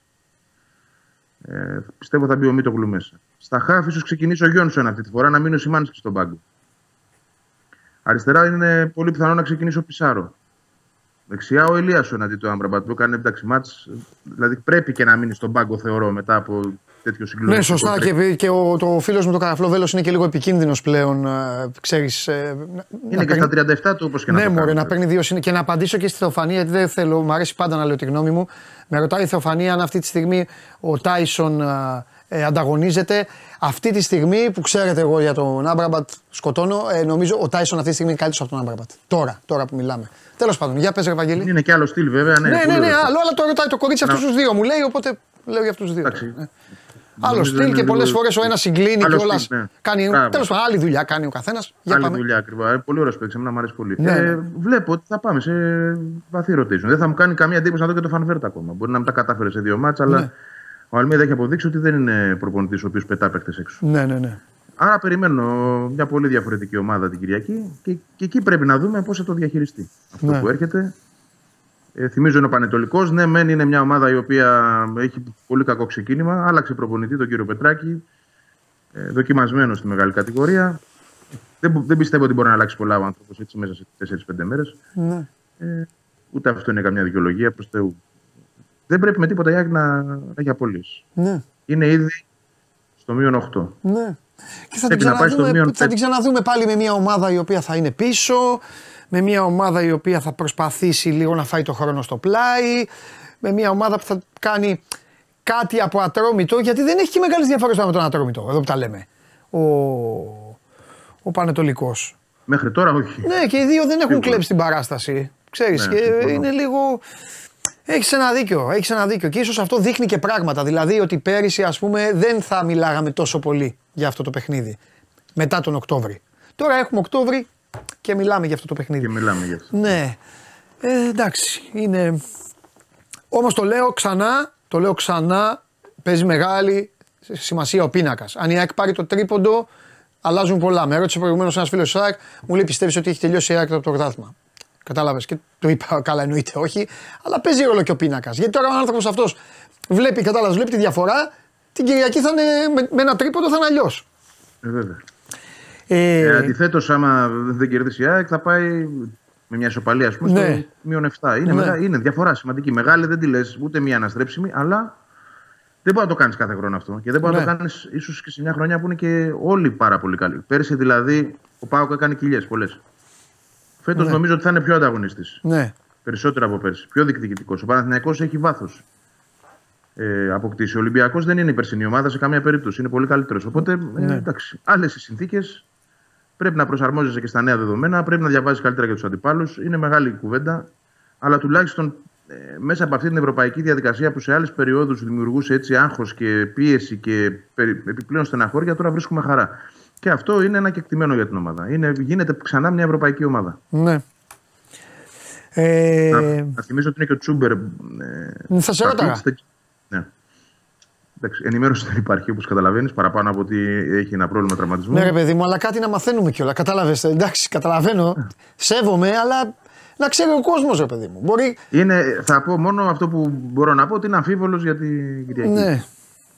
Ε, πιστεύω θα μπει ο Μίτογλου μέσα. Στα χαφ ίσως ξεκινήσει ο Γιόνσον αυτή τη φορά να μείνει ο Σιμάνσκι στον πάγκο. Αριστερά είναι πολύ πιθανό να ξεκινήσει ο Πισάρο. Δεξιά ο Ελίασον αντί του Άμπραμπατ που έκανε εντάξει ματς. Δηλαδή πρέπει και να μείνει στον πάγκο θεωρώ μετά από τέτοιο συγκλονιστικό. Ναι, σωστά. τρέξιμο. Και, και ο, το φίλος μου το καραφλό βέλος είναι και λίγο επικίνδυνος πλέον. Ε, ξέρεις, ε, να- Είναι να και παίρνει- στα 37 του όπως και να ναι, το μωρέ, κάνει. να παίρνει δύο συνέχεια. Και να απαντήσω και στη Θεοφανία, γιατί δεν θέλω, μου αρέσει πάντα να λέω τη γνώμη μου. Με ρωτάει η Θεοφανία αν αυτή τη στιγμή ο Τάισον ε, ε, ανταγωνίζεται. Αυτή τη στιγμή που ξέρετε εγώ για τον Άμπραμπατ σκοτώνω, ε, νομίζω ο Τάισον αυτή τη στιγμή είναι καλύτερος από τον Άμπραμπατ. Τώρα, τώρα που μιλάμε. Τέλος πάντων, για πες, Ευαγγελί. Είναι και άλλο στυλ βέβαια. Ναι, Ναι, ναι, πολύ ναι, ωραίο. άλλο, αλλά το ρωτάει το κορίτσι αυτούς Να- τους δύο μου λέει, οπότε λέω για αυτούς τους δύο. Ναι. Άλλο Νομίζω στυλ είναι και πολλές λίγο- φορές ο ένας συγκλίνει Άλλο κιόλας. στυλ, ναι. Κάνει. Μπράβο. Τέλος πάντων, άλλη δουλειά κάνει ο καθένας. Για Άλλη πάμε. δουλειά ακριβώς. Πολύ ωραίο παίξι, εμένα μου αρέσει πολύ. Ναι, ε, ναι. Βλέπω ότι θα πάμε σε βαθύ rotation. Δεν θα μου κάνει καμία εντύπωση να δω και το Φανβέρτα ακόμα. Μπορεί να μην τα κατάφερε σε δύο μάτσα, αλλά Ναι. ο Αλμίδα έχει αποδείξει ότι δεν είναι προπονητής ο οποίος πετά παίκτες έξω. Ναι, ναι, ναι. Άρα περιμένω μια πολύ διαφορετική ομάδα την Κυριακή και, και εκεί πρέπει να δούμε πώς θα το διαχειριστεί αυτό Ναι. που έρχεται. Ε, θυμίζω είναι ο Πανετολικός. Ναι, μεν είναι μια ομάδα η οποία έχει πολύ κακό ξεκίνημα. Άλλαξε προπονητή τον κύριο Πετράκη. Ε, δοκιμασμένο στη μεγάλη κατηγορία. Δεν, μπο- δεν πιστεύω ότι μπορεί να αλλάξει πολλά ο άνθρωπος έτσι μέσα σε 4-5 μέρες. ναι. Ε, ούτε αυτό είναι καμιά δικαιολογία προς Θεού. Δεν πρέπει με τίποτα η ΑΕΚ να, να έχει απολύσει. ναι. Είναι ήδη στο μείον 8. Ναι. Και θα την, Πρέπει να πάει στο ξαναδούμε, μείον θα την πέντε. ξαναδούμε πάλι με μια ομάδα η οποία θα είναι πίσω, με μια ομάδα η οποία θα προσπαθήσει λίγο να φάει το χρόνο στο πλάι, με μια ομάδα που θα κάνει κάτι από ατρόμητο, γιατί δεν έχει και μεγάλες διαφορές τώρα με τον ατρόμητο, εδώ που τα λέμε. Ο, ο Πανετολικός. Μέχρι τώρα όχι. Ναι, και οι δύο δεν έχουν Σίγουρα. κλέψει την παράσταση. Ξέρεις, Ναι, και συμφωνώ. είναι λίγο... Έχεις ένα δίκιο, έχεις ένα δίκιο. Και ίσως αυτό δείχνει και πράγματα. Δηλαδή ότι πέρυσι, ας πούμε, δεν θα μιλάγαμε τόσο πολύ για αυτό το παιχνίδι. Μετά τον Οκτώβρη. Τώρα έχουμε Οκτώβρη και μιλάμε για αυτό το παιχνίδι. Και μιλάμε γι' αυτό. Ναι. Ε, εντάξει, είναι. Όμως το λέω ξανά, το λέω ξανά, παίζει μεγάλη σημασία ο πίνακας. Αν η ΑΕΚ πάρει το τρίποντο, αλλάζουν πολλά. Με ρώτησε προηγουμένως ένας φίλος της ΑΕΚ, μου λέει: Πιστεύεις ότι έχει τελειώσει η ΑΕΚ από το πρωτάθλημα. Κατάλαβες και το είπα καλά, εννοείται όχι. Αλλά παίζει ρόλο και ο πίνακας. Γιατί τώρα ο άνθρωπος αυτός βλέπει, κατάλαβες, βλέπει τη διαφορά. Την Κυριακή θα είναι με, με ένα τρίποντο θα είναι αλλιώς. Ε, βέβαια. Ε, Ε, Αντιθέτως, άμα δεν κερδίσει η ΑΕΚ, θα πάει με μια ισοπαλία, ας πούμε, Ναι. στο μείον 7. Είναι, Ναι. μεγα- είναι διαφορά σημαντική. Μεγάλη δεν τη λες ούτε μία αναστρέψιμη, αλλά δεν μπορεί να το κάνεις κάθε χρόνο αυτό. Και δεν μπορεί Ναι. να το κάνεις ίσως και σε μια χρονιά που είναι και όλοι πάρα πολύ καλοί. Πέρσι δηλαδή ο Πάοκ έκανε κοιλιές πολλές. Φέτος Ναι. νομίζω ότι θα είναι πιο ανταγωνιστής. ναι. Περισσότερο από πέρσι. Πιο διεκδικητικός. Ο Παναθηναϊκός έχει βάθος. Ε, αποκτήσει. Ο Ολυμπιακός δεν είναι η περσινή ομάδα σε καμία περίπτωση. Είναι πολύ καλύτερος. Οπότε ε, Ναι. εντάξει. Άλλες οι συνθήκες. Πρέπει να προσαρμόζεσαι και στα νέα δεδομένα. Πρέπει να διαβάζεις καλύτερα για τους αντιπάλους. Είναι μεγάλη η κουβέντα. αλλά τουλάχιστον ε, μέσα από αυτή την ευρωπαϊκή διαδικασία που σε άλλες περιόδους δημιουργούσε έτσι άγχος και πίεση και περι- επιπλέον στεναχώρια, τώρα βρίσκουμε χαρά. Και αυτό είναι ένα κεκτημένο για την ομάδα. Είναι, γίνεται ξανά μια ευρωπαϊκή ομάδα. Ναι. Ε, Να, να θυμίσω ότι είναι και ο Τσούμπερ. Ε, θα σε στα ρώταγα. Πίτς, δεν- Ναι. Εντάξει, ενημέρωση δεν υπάρχει όπως καταλαβαίνεις, παραπάνω από ότι έχει ένα πρόβλημα τραυματισμού. ναι, ρε παιδί μου, αλλά κάτι να μαθαίνουμε κιόλας. Κατάλαβες. Εντάξει, καταλαβαίνω. Σέβομαι, αλλά να ξέρει ο κόσμος, ρε παιδί μου. Μπορεί. Είναι, θα πω μόνο αυτό που μπορώ να πω ότι είναι αμφίβολος για την Κυριακή. Ναι.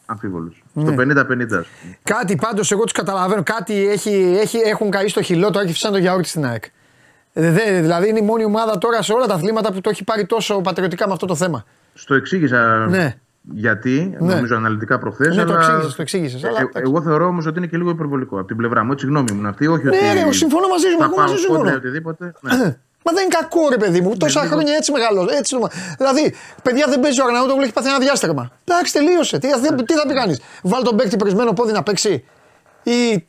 Αμφίβολος. Ναι. Στο 50-50. ας πούμε. Κάτι πάντως εγώ τους καταλαβαίνω. Κάτι έχει, έχει, έχουν καεί στο χειλό το έχει φυσάνει το γιαούρτι στην ΑΕΚ. Ε, δε- δηλαδή είναι η μόνη ομάδα τώρα σε όλα τα αθλήματα που το έχει πάρει τόσο πατριωτικά με αυτό το θέμα. Στο εξήγησα Ναι. Γιατί, Ναι. νομίζω αναλυτικά προχθές. Ναι, το εξήγησες, το εξήγησες, αλλά εντάξει. εγώ θεωρώ όμως ότι είναι και λίγο υπερβολικό από την πλευρά μου. Έτσι, γνώμη μου είναι αυτή. Όχι ότι Ναι, ρε, συμφωνώ μαζί σου, θα εγώ πάω μαζί σου κόντρα συμφωνώ. ή οτιδήποτε. Ναι. Μα δεν είναι κακό ρε παιδί μου. Τόσα λίγο- χρόνια έτσι μεγάλο. Έτσι, το- δηλαδή, παιδιά δεν παίζει ο Αρναούτογλου, έχει πάθει ένα διάστρεμα. Εντάξει, τελείωσε. Τι, τι, τι θα πει κανείς. Βάλει τον παίκτη πρισμένο πόδι να παίξει. Ή.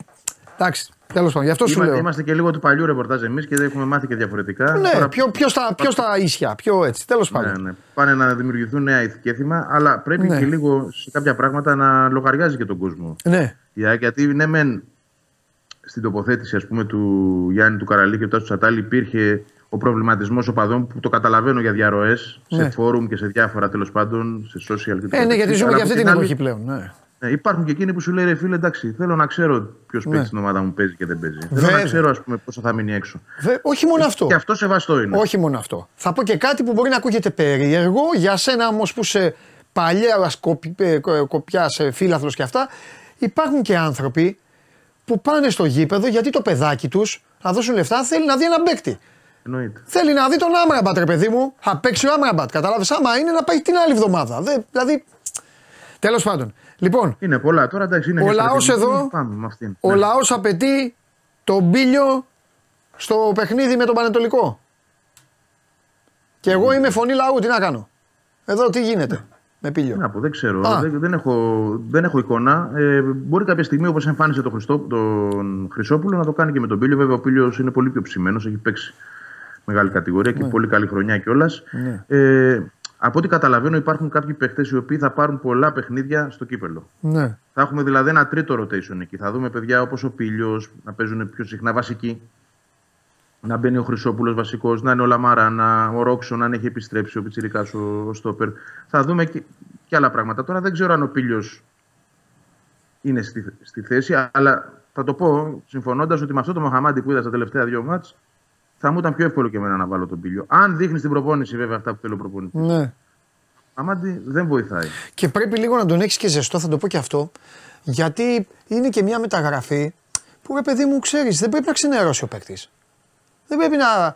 Εντάξει, τέλος πάντων, γι' αυτό σου Είμα- λέω. Είμαστε και λίγο του παλιού ρεπορτάζ εμείς και δεν έχουμε μάθει και διαφορετικά. Ναι, Τώρα πιο, πιο, στα, πιο στα ίσια, πιο έτσι. Τέλος πάντων. Ναι, ναι. Πάνε να δημιουργηθούν νέα ηθικέθημα, αλλά πρέπει Ναι. και λίγο σε κάποια πράγματα να λογαριάζει και τον κόσμο. Ναι. Η ΑΕΚ, γιατί ναι, μεν στην τοποθέτηση ας πούμε, του Γιάννη του Καραλή και του Τάσου Τσατάλη υπήρχε ο προβληματισμός οπαδών που το καταλαβαίνω για διαρροές Ναι. σε φόρουμ και σε διάφορα τέλος πάντων, σε social και Ε, ναι, γιατί ζούμε Αλλά και από αυτή την άλλη, εποχή πλέον. Ναι. Ναι, υπάρχουν και εκείνοι που σου λέει ρε φίλε, εντάξει, θέλω να ξέρω ποιος Ναι. παίζει στην ομάδα μου παίζει και δεν παίζει. Θέλω Βέβαια. να ξέρω ας πούμε, πόσο θα μείνει έξω. Βε- όχι μόνο αυτό. Και αυτό σεβαστό είναι. Όχι μόνο αυτό. Θα πω και κάτι που μπορεί να ακούγεται περίεργο για σένα όμως που είσαι παλιά κοπιά φίλαθλος και αυτά. Υπάρχουν και άνθρωποι που πάνε στο γήπεδο γιατί το παιδάκι τους να δώσουν λεφτά θέλει να δει έναν παίκτη. Εννοείται. Θέλει να δει τον Άμραμπατ, ρε παιδί μου. Θα παίξει ο Άμραμπατ. Κατάλαβες άμα είναι να πάει την άλλη εβδομάδα. Δε, δηλαδή. Τέλος πάντων. Λοιπόν, Είναι πολλά τώρα, εντάξει, είναι Ο μια λαός στρατηγική. εδώ- Πάμε με αυτήν. ο Ναι. λαός απαιτεί τον μπίλιο στο παιχνίδι με τον Πανετολικό. Και εγώ είμαι φωνή λαού, τι να κάνω. Εδώ τι γίνεται με πίλιο. Να πω, δεν ξέρω. Α. Δεν, δεν, έχω, δεν έχω εικόνα. Ε, μπορεί κάποια στιγμή όπως εμφάνισε τον, Χριστό, τον Χρυσόπουλο να το κάνει και με τον Πίλιο. Βέβαια, ο Πίλιο είναι πολύ πιο ψημένος, έχει παίξει μεγάλη κατηγορία και Ναι. πολύ καλή χρονιά κιόλας. Ναι. Ε, από ό,τι καταλαβαίνω, υπάρχουν κάποιοι παίχτες οι οποίοι θα πάρουν πολλά παιχνίδια στο κύπελο. Ναι. Θα έχουμε δηλαδή ένα τρίτο rotation εκεί. Θα δούμε παιδιά όπως ο Πίλιο να παίζουν πιο συχνά βασικοί. Να μπαίνει ο Χρυσόπουλος βασικός, να είναι ο Λαμάρα, να, ο Ρόξο να έχει επιστρέψει, ο Πιτσυρικά ο, ο Στόπερ. Θα δούμε και, και άλλα πράγματα. Τώρα δεν ξέρω αν ο Πίλιο είναι στη, στη θέση, αλλά θα το πω συμφωνώντας ότι με αυτό το Μοχαμάντι που είδα στα τελευταία δύο μάτς θα μου ήταν πιο εύκολο και εμένα να βάλω τον Πίλιο. Αν δείχνεις την προπόνηση, βέβαια, αυτά που θέλω προπονητής. ναι. Αμάντι δεν βοηθάει. Και πρέπει λίγο να τον έχεις και ζεστό, θα το πω και αυτό. Γιατί είναι και μια μεταγραφή που ρε παιδί μου ξέρεις, δεν πρέπει να ξενερώσει ο παίκτης. Δεν πρέπει να,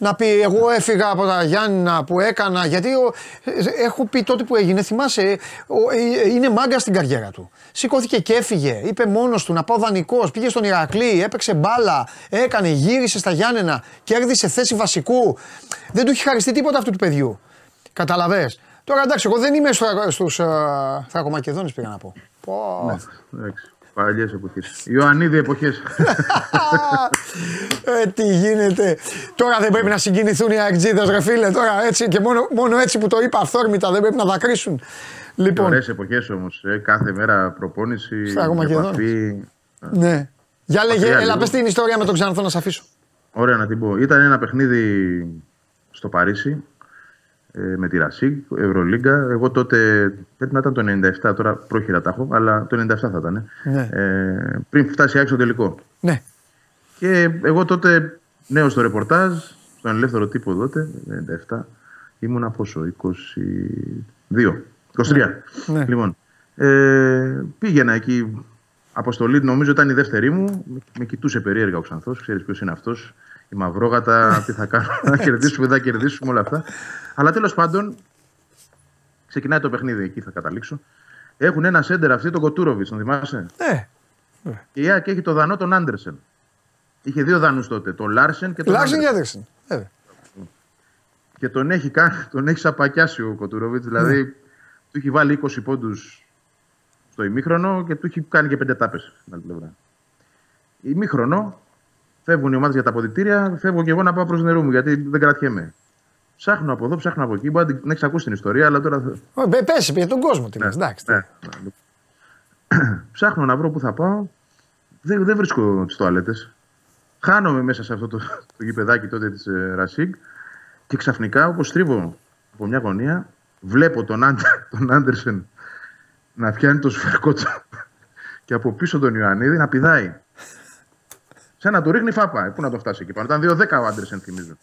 να πει εγώ έφυγα από τα Γιάννηνα που έκανα. Γιατί ο, ε, έχω πει τότε που έγινε, θυμάσαι, ο, ε, είναι μάγκα στην καριέρα του. Σηκώθηκε και έφυγε. Είπε μόνος του να πάω δανεικός. Πήγε στον Ηρακλή, έπαιξε μπάλα, έκανε, γύρισε στα Γιάννενα, κέρδισε θέση βασικού. Δεν του έχει χαριστεί τίποτα αυτού του παιδιού. Καταλαβέ. Τώρα εντάξει, εγώ δεν είμαι στους Θρακομακεδόνες πήγα να πω. Πω. Ναι, εντάξει. Παλιές εποχές. Ιωαννίδη εποχές. ε, τι γίνεται. Τώρα δεν πρέπει να συγκινηθούν οι αεκτζίδε, ρε φίλε. Τώρα έτσι και μόνο, μόνο έτσι που το είπα αυθόρμητα δεν πρέπει να δακρύσουν. Λοιπόν, Ωραίες εποχές όμως. Ε, κάθε μέρα προπόνηση. Στα Ρωμακεδόνες. επαφή. ναι. Για λέγε, Μακριά έλα λίγο. πες την ιστορία με τον Ξανθό να σε αφήσω. Ωραία να την πω. Ήταν ένα παιχνίδι στο Παρίσι ε, με τη Ρασίγκ, Ευρωλίγκα. Εγώ τότε πρέπει να ήταν το 97, τώρα πρόχειρα τα έχω, αλλά το 97 θα ήταν. Ναι. Ε, πριν φτάσει άξιο τελικό. Ναι. Και εγώ τότε νέο στο ρεπορτάζ, στον ελεύθερο τύπο τότε, 97, ήμουνα πόσο, 22, 23. Ναι. Λοιπόν, ε, πήγαινα εκεί, αποστολή, νομίζω ήταν η δεύτερη μου, με, με κοιτούσε περίεργα ο Ξανθός, ξέρεις ποιος είναι αυτός, η μαυρόγατα, τι θα κάνουμε, να κερδίσουμε, δεν θα κερδίσουμε όλα αυτά. Αλλά τέλος πάντων, ξεκινάει το παιχνίδι, εκεί θα καταλήξω. Έχουν ένα σέντερ αυτή, τον Κοτούροβιτς, τον θυμάσαι; Ναι. Και η ΑΕΚ έχει το δανό τον Άντερσεν. Είχε δύο δανούς τότε, τον Λάρσεν και τον Λάξεν και Άντερσεν. Άντερσεν. Βέβαια. Και τον έχει, κα- τον έχει σαπακιάσει ο Κοτουρόβιτ. Δηλαδή Ναι. του έχει βάλει 20 πόντους στο ημίχρονο και του έχει κάνει και πέντε τάπες στην άλλη πλευρά. Ημίχρονο, φεύγουν οι ομάδες για τα αποδητήρια, φεύγω και εγώ να πάω προς νερού μου γιατί δεν κρατιέμαι. Ψάχνω από εδώ, ψάχνω από εκεί. Μπορεί να την έχεις ακούσει την ιστορία, αλλά τώρα. θα- Ω, μπε- Πες για τον κόσμο τι λες, εντάξει. Ναι. Ψάχνω να βρω πού θα πάω. Δεν, δεν βρίσκω τις τουαλέτες. Χάνομαι μέσα σε αυτό το, το γηπεδάκι τότε της ε, Ρασίγκ και ξαφνικά, όπως τρίβω από μια γωνία, βλέπω τον, Άντε, τον Άντερσεν να πιάνει το σφαιρικό του και από πίσω τον Ιωαννίδη να πηδάει. Σαν να του ρίχνει φάπα. Ε, Πού να το φτάσει εκεί πάνω. Ήταν 2-10 ο Άντερσεν, θυμίζω.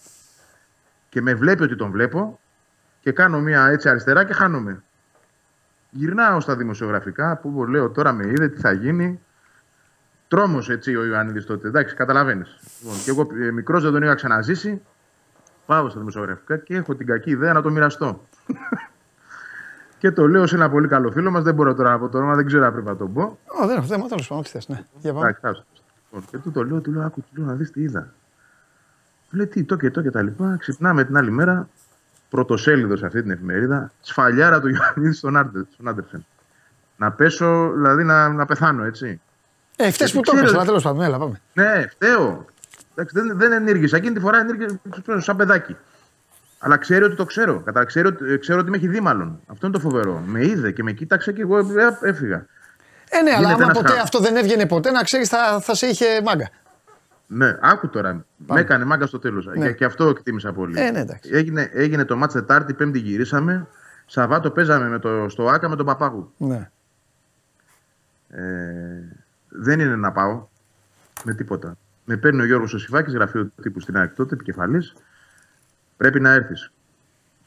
Και με βλέπει ότι τον βλέπω και κάνω μία έτσι αριστερά και χάνομαι. Γυρνάω στα δημοσιογραφικά που λέω τώρα με είδε τι θα γίνει. Τρόμος έτσι ο Ιωαννίδη τότε. Εντάξει, καταλαβαίνεις. Λοιπόν, και εγώ μικρός δεν τον είχα ξαναζήσει. Πάω στα δημοσιογραφικά και έχω την κακή ιδέα να το μοιραστώ. και το λέω σε ένα πολύ καλό φίλο μας. Δεν μπορώ τώρα να πω το όνομα, δεν ξέρω αν πρέπει να τον πω. Ω, δεν έχω θέμα, τέλος πάντων, ό,τι θες, ναι. Για πάμε. Εντάξει, άστο. Λοιπόν, και του το λέω, του λέω, άκου, του λέω να δεις τι είδα. Του λέει τι, το και το και τα λοιπά. Ξυπνάμε την άλλη μέρα, πρωτοσέλιδος σε αυτή την εφημερίδα, σφαλιάρα του Ιωαννίδη στον, Άντε, στον Άντερσεν. Να πέσω, δηλαδή να, να πεθάνω, έτσι. Ε, φταίς που το Ξέρω- έπαιξε, αλλά τέλος πάντων, έλα πάμε. Ναι, φταίω. Εντάξει, δεν, δεν ενήργησα. Εκείνη τη φορά ενήργησα σαν παιδάκι. Αλλά ξέρει ότι το ξέρω. Κατά, ξέρει, ότι- ξέρω ότι με έχει δει μάλλον. Αυτό είναι το φοβερό. Με είδε και με κοίταξε και εγώ ε, έφυγα. Ε, ναι, αλλά Γίνεται άμα ένας ποτέ χαμός. αυτό δεν έβγαινε ποτέ, να ξέρεις θα, θα σε είχε μάγκα. Ναι, άκου τώρα. Με έκανε μάγκα στο τέλος. Ναι. Και, και αυτό εκτίμησα πολύ. Ε, ναι, εντάξει. έγινε, έγινε το μάτς Τετάρτη, Πέμπτη γυρίσαμε. Σαββάτο παίζαμε με το, στο Άκα με τον Παπάγου. Ναι. Ε, δεν είναι να πάω με τίποτα. Με παίρνει ο Γιώργος ο Σιφάκης, γραφείο τύπου στην ΑΕΚ τότε, επικεφαλής. Πρέπει να έρθεις.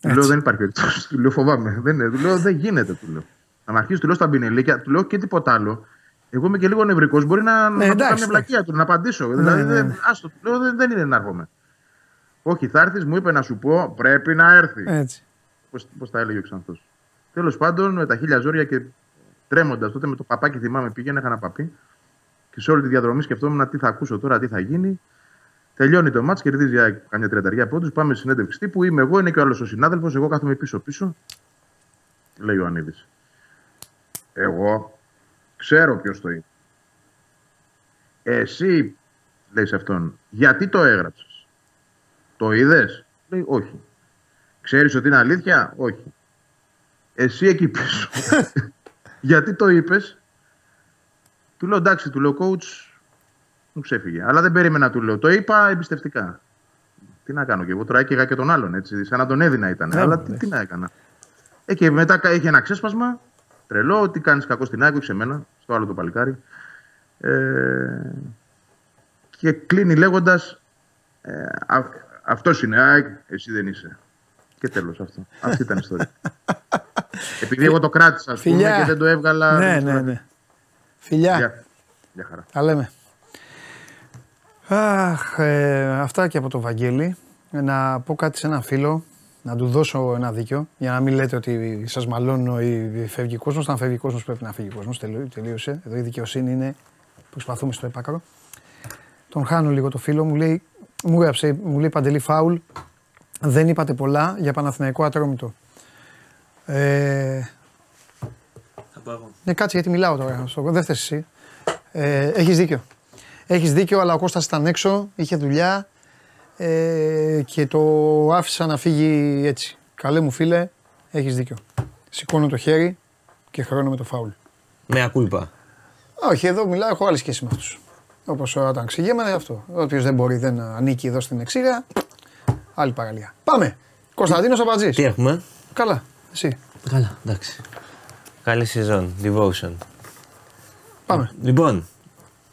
Του λέω δεν υπάρχει περίπτωση. Του λέω φοβάμαι. Δεν, είναι. του λέω δεν γίνεται. Του λέω. Να με αρχίσει, του λέω στα μπινελίκια, του λέω και τίποτα άλλο. Εγώ είμαι και λίγο νευρικός. Μπορεί να, να πω Ναι, εντάξει, καμιά βλακεία του, να απαντήσω. δηλαδή, ναι, δεν- ναι. άστο, του λέω δεν, δεν είναι να έρχομαι. Όχι, θα έρθεις, μου είπε να σου πω, πρέπει να έρθεις. Έτσι. Πώς τα έλεγε ο Ξανθός. Τέλος πάντων, με τα χίλια ζόρια και τρέμοντας τότε με το παπάκι, θυμάμαι, πήγαινε, είχα ένα παπί. Και σε όλη τη διαδρομή σκεφτόμουν τι θα ακούσω τώρα, τι θα γίνει. Τελειώνει το μάτς, κερδίζει η ΑΕΚ καμιά τριανταριά πόντους. Πάμε στη συνέντευξη τύπου. Είμαι εγώ, είναι και ο άλλος ο συνάδελφος. Εγώ κάθομαι πίσω-πίσω. Λέει ο Ανίδης. Εγώ ξέρω ποιος το είναι. Εσύ, λέει σε αυτόν, γιατί το έγραψες; Το είδες; Λέει όχι. Ξέρεις ότι είναι αλήθεια; Όχι. Εσύ εκεί πίσω. γιατί το είπες; Του λέω εντάξει, του λέω coach, μου ξέφυγε. Αλλά δεν περίμενα, του λέω. Το είπα εμπιστευτικά. Τι να κάνω και εγώ τώρα έκαιγα και τον άλλον έτσι. Σαν να τον έδινα ήταν. Ναι, Αλλά ναι, τι, ναι. τι να έκανα. Ε, και μετά κα- είχε ένα ξέσπασμα. Τρελό, ότι κάνεις κακό στην άκρη σε μένα, στο άλλο το παλικάρι. Ε, και κλείνει λέγοντας. Ε, αυτός είναι, ΑΕΚ, εσύ δεν είσαι. Και τέλος αυτό. Αυτή ήταν η ιστορία. Επειδή εγώ το κράτησα, ας πούμε, Φιλιά. και δεν το έβγαλα. Ναι, δεν ναι, το- ναι. Φιλιά. Γεια. Γεια χαρά. Τα λέμε. Αχ, ε, αυτά και από το Βαγγέλη. Ε, Να πω κάτι σε ένα φίλο, να του δώσω ένα δίκιο, για να μην λέτε ότι σας μαλώνω ή φεύγει κόσμος. Αν φεύγει κόσμος πρέπει να φύγει κόσμος, τελείω- τελείωσε. Εδώ η δικαιοσύνη είναι, προσπαθούμε στο επάκαρο. Τον χάνω λίγο το φίλο, μου λέει, μου έγραψε, μου λέει Παντελή Φάουλ, δεν είπατε πολλά για Παναθηναϊκό Ατρόμητο. Ε, ναι, κάτσε γιατί μιλάω τώρα. Στο, δεν θες εσύ. Ε, έχεις δίκιο. Έχεις δίκιο, αλλά ο Κώστας ήταν έξω, είχε δουλειά ε, και το άφησα να φύγει έτσι. Καλέ μου φίλε, έχεις δίκιο. Σηκώνω το χέρι και χρώνω με το φάουλ. Με ακούλπα. Όχι, εδώ μιλάω, έχω άλλη σχέση με αυτούς. Όπως όταν ξηγέμαι, αυτό. Όποιος δεν μπορεί, δεν ανήκει εδώ στην εξήγα, άλλη παραλία. Πάμε. Κωνσταντίνος Αμπατζής. Τι έχουμε; Καλά, εσύ. Καλά, εντάξει. Καλή σεζόν. Devotion. Πάμε. Λοιπόν,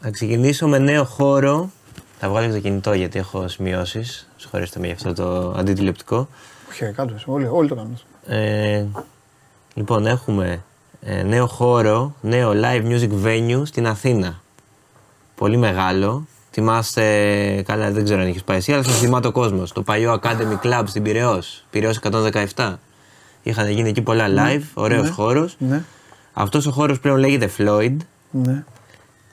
θα ξεκινήσω με νέο χώρο. Θα βγάλω και το κινητό γιατί έχω σημειώσεις. Συγχωρέστε με για αυτό το αντιτηλεπτικό. Όχι, ρε, κάτω, εσύ, όλοι, όλοι το κάνουν. αυτό. Ε, λοιπόν, έχουμε ε, νέο χώρο, νέο live music venue στην Αθήνα. Πολύ μεγάλο. Θυμάστε, καλά δεν ξέρω αν έχεις πάει εσύ, αλλά σας θυμάται ο κόσμος. Το παλιό Academy Club στην Πειραιώς, Πειραιώς 117. Είχαν γίνει εκεί πολλά live, ωραίος ναι, χώρος. Ναι, Αυτός ο χώρος πλέον λέγεται Floyd ναι.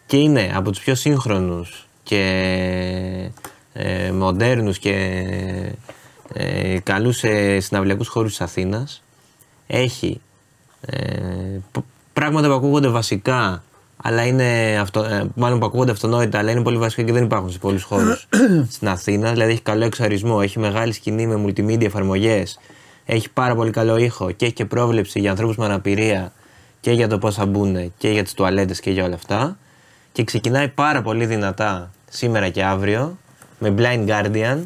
και είναι από τους πιο σύγχρονους και ε, μοντέρνους και ε, καλούς ε, συναυλιακούς χώρους της Αθήνας. Έχει ε, π- πράγματα που ακούγονται βασικά αλλά είναι αυτο, ε, μάλλον που ακούγονται αυτονόητα, αλλά είναι πολύ βασικά και δεν υπάρχουν σε πολλούς χώρους στην Αθήνα. Δηλαδή έχει καλό εξαρισμό, έχει μεγάλη σκηνή με multimedia εφαρμογές, έχει πάρα πολύ καλό ήχο και έχει και πρόβλεψη για ανθρώπους με αναπηρία και για το πώς θα μπουν και για τις τουαλέτες και για όλα αυτά. Και ξεκινάει πάρα πολύ δυνατά σήμερα και αύριο με Blind Guardian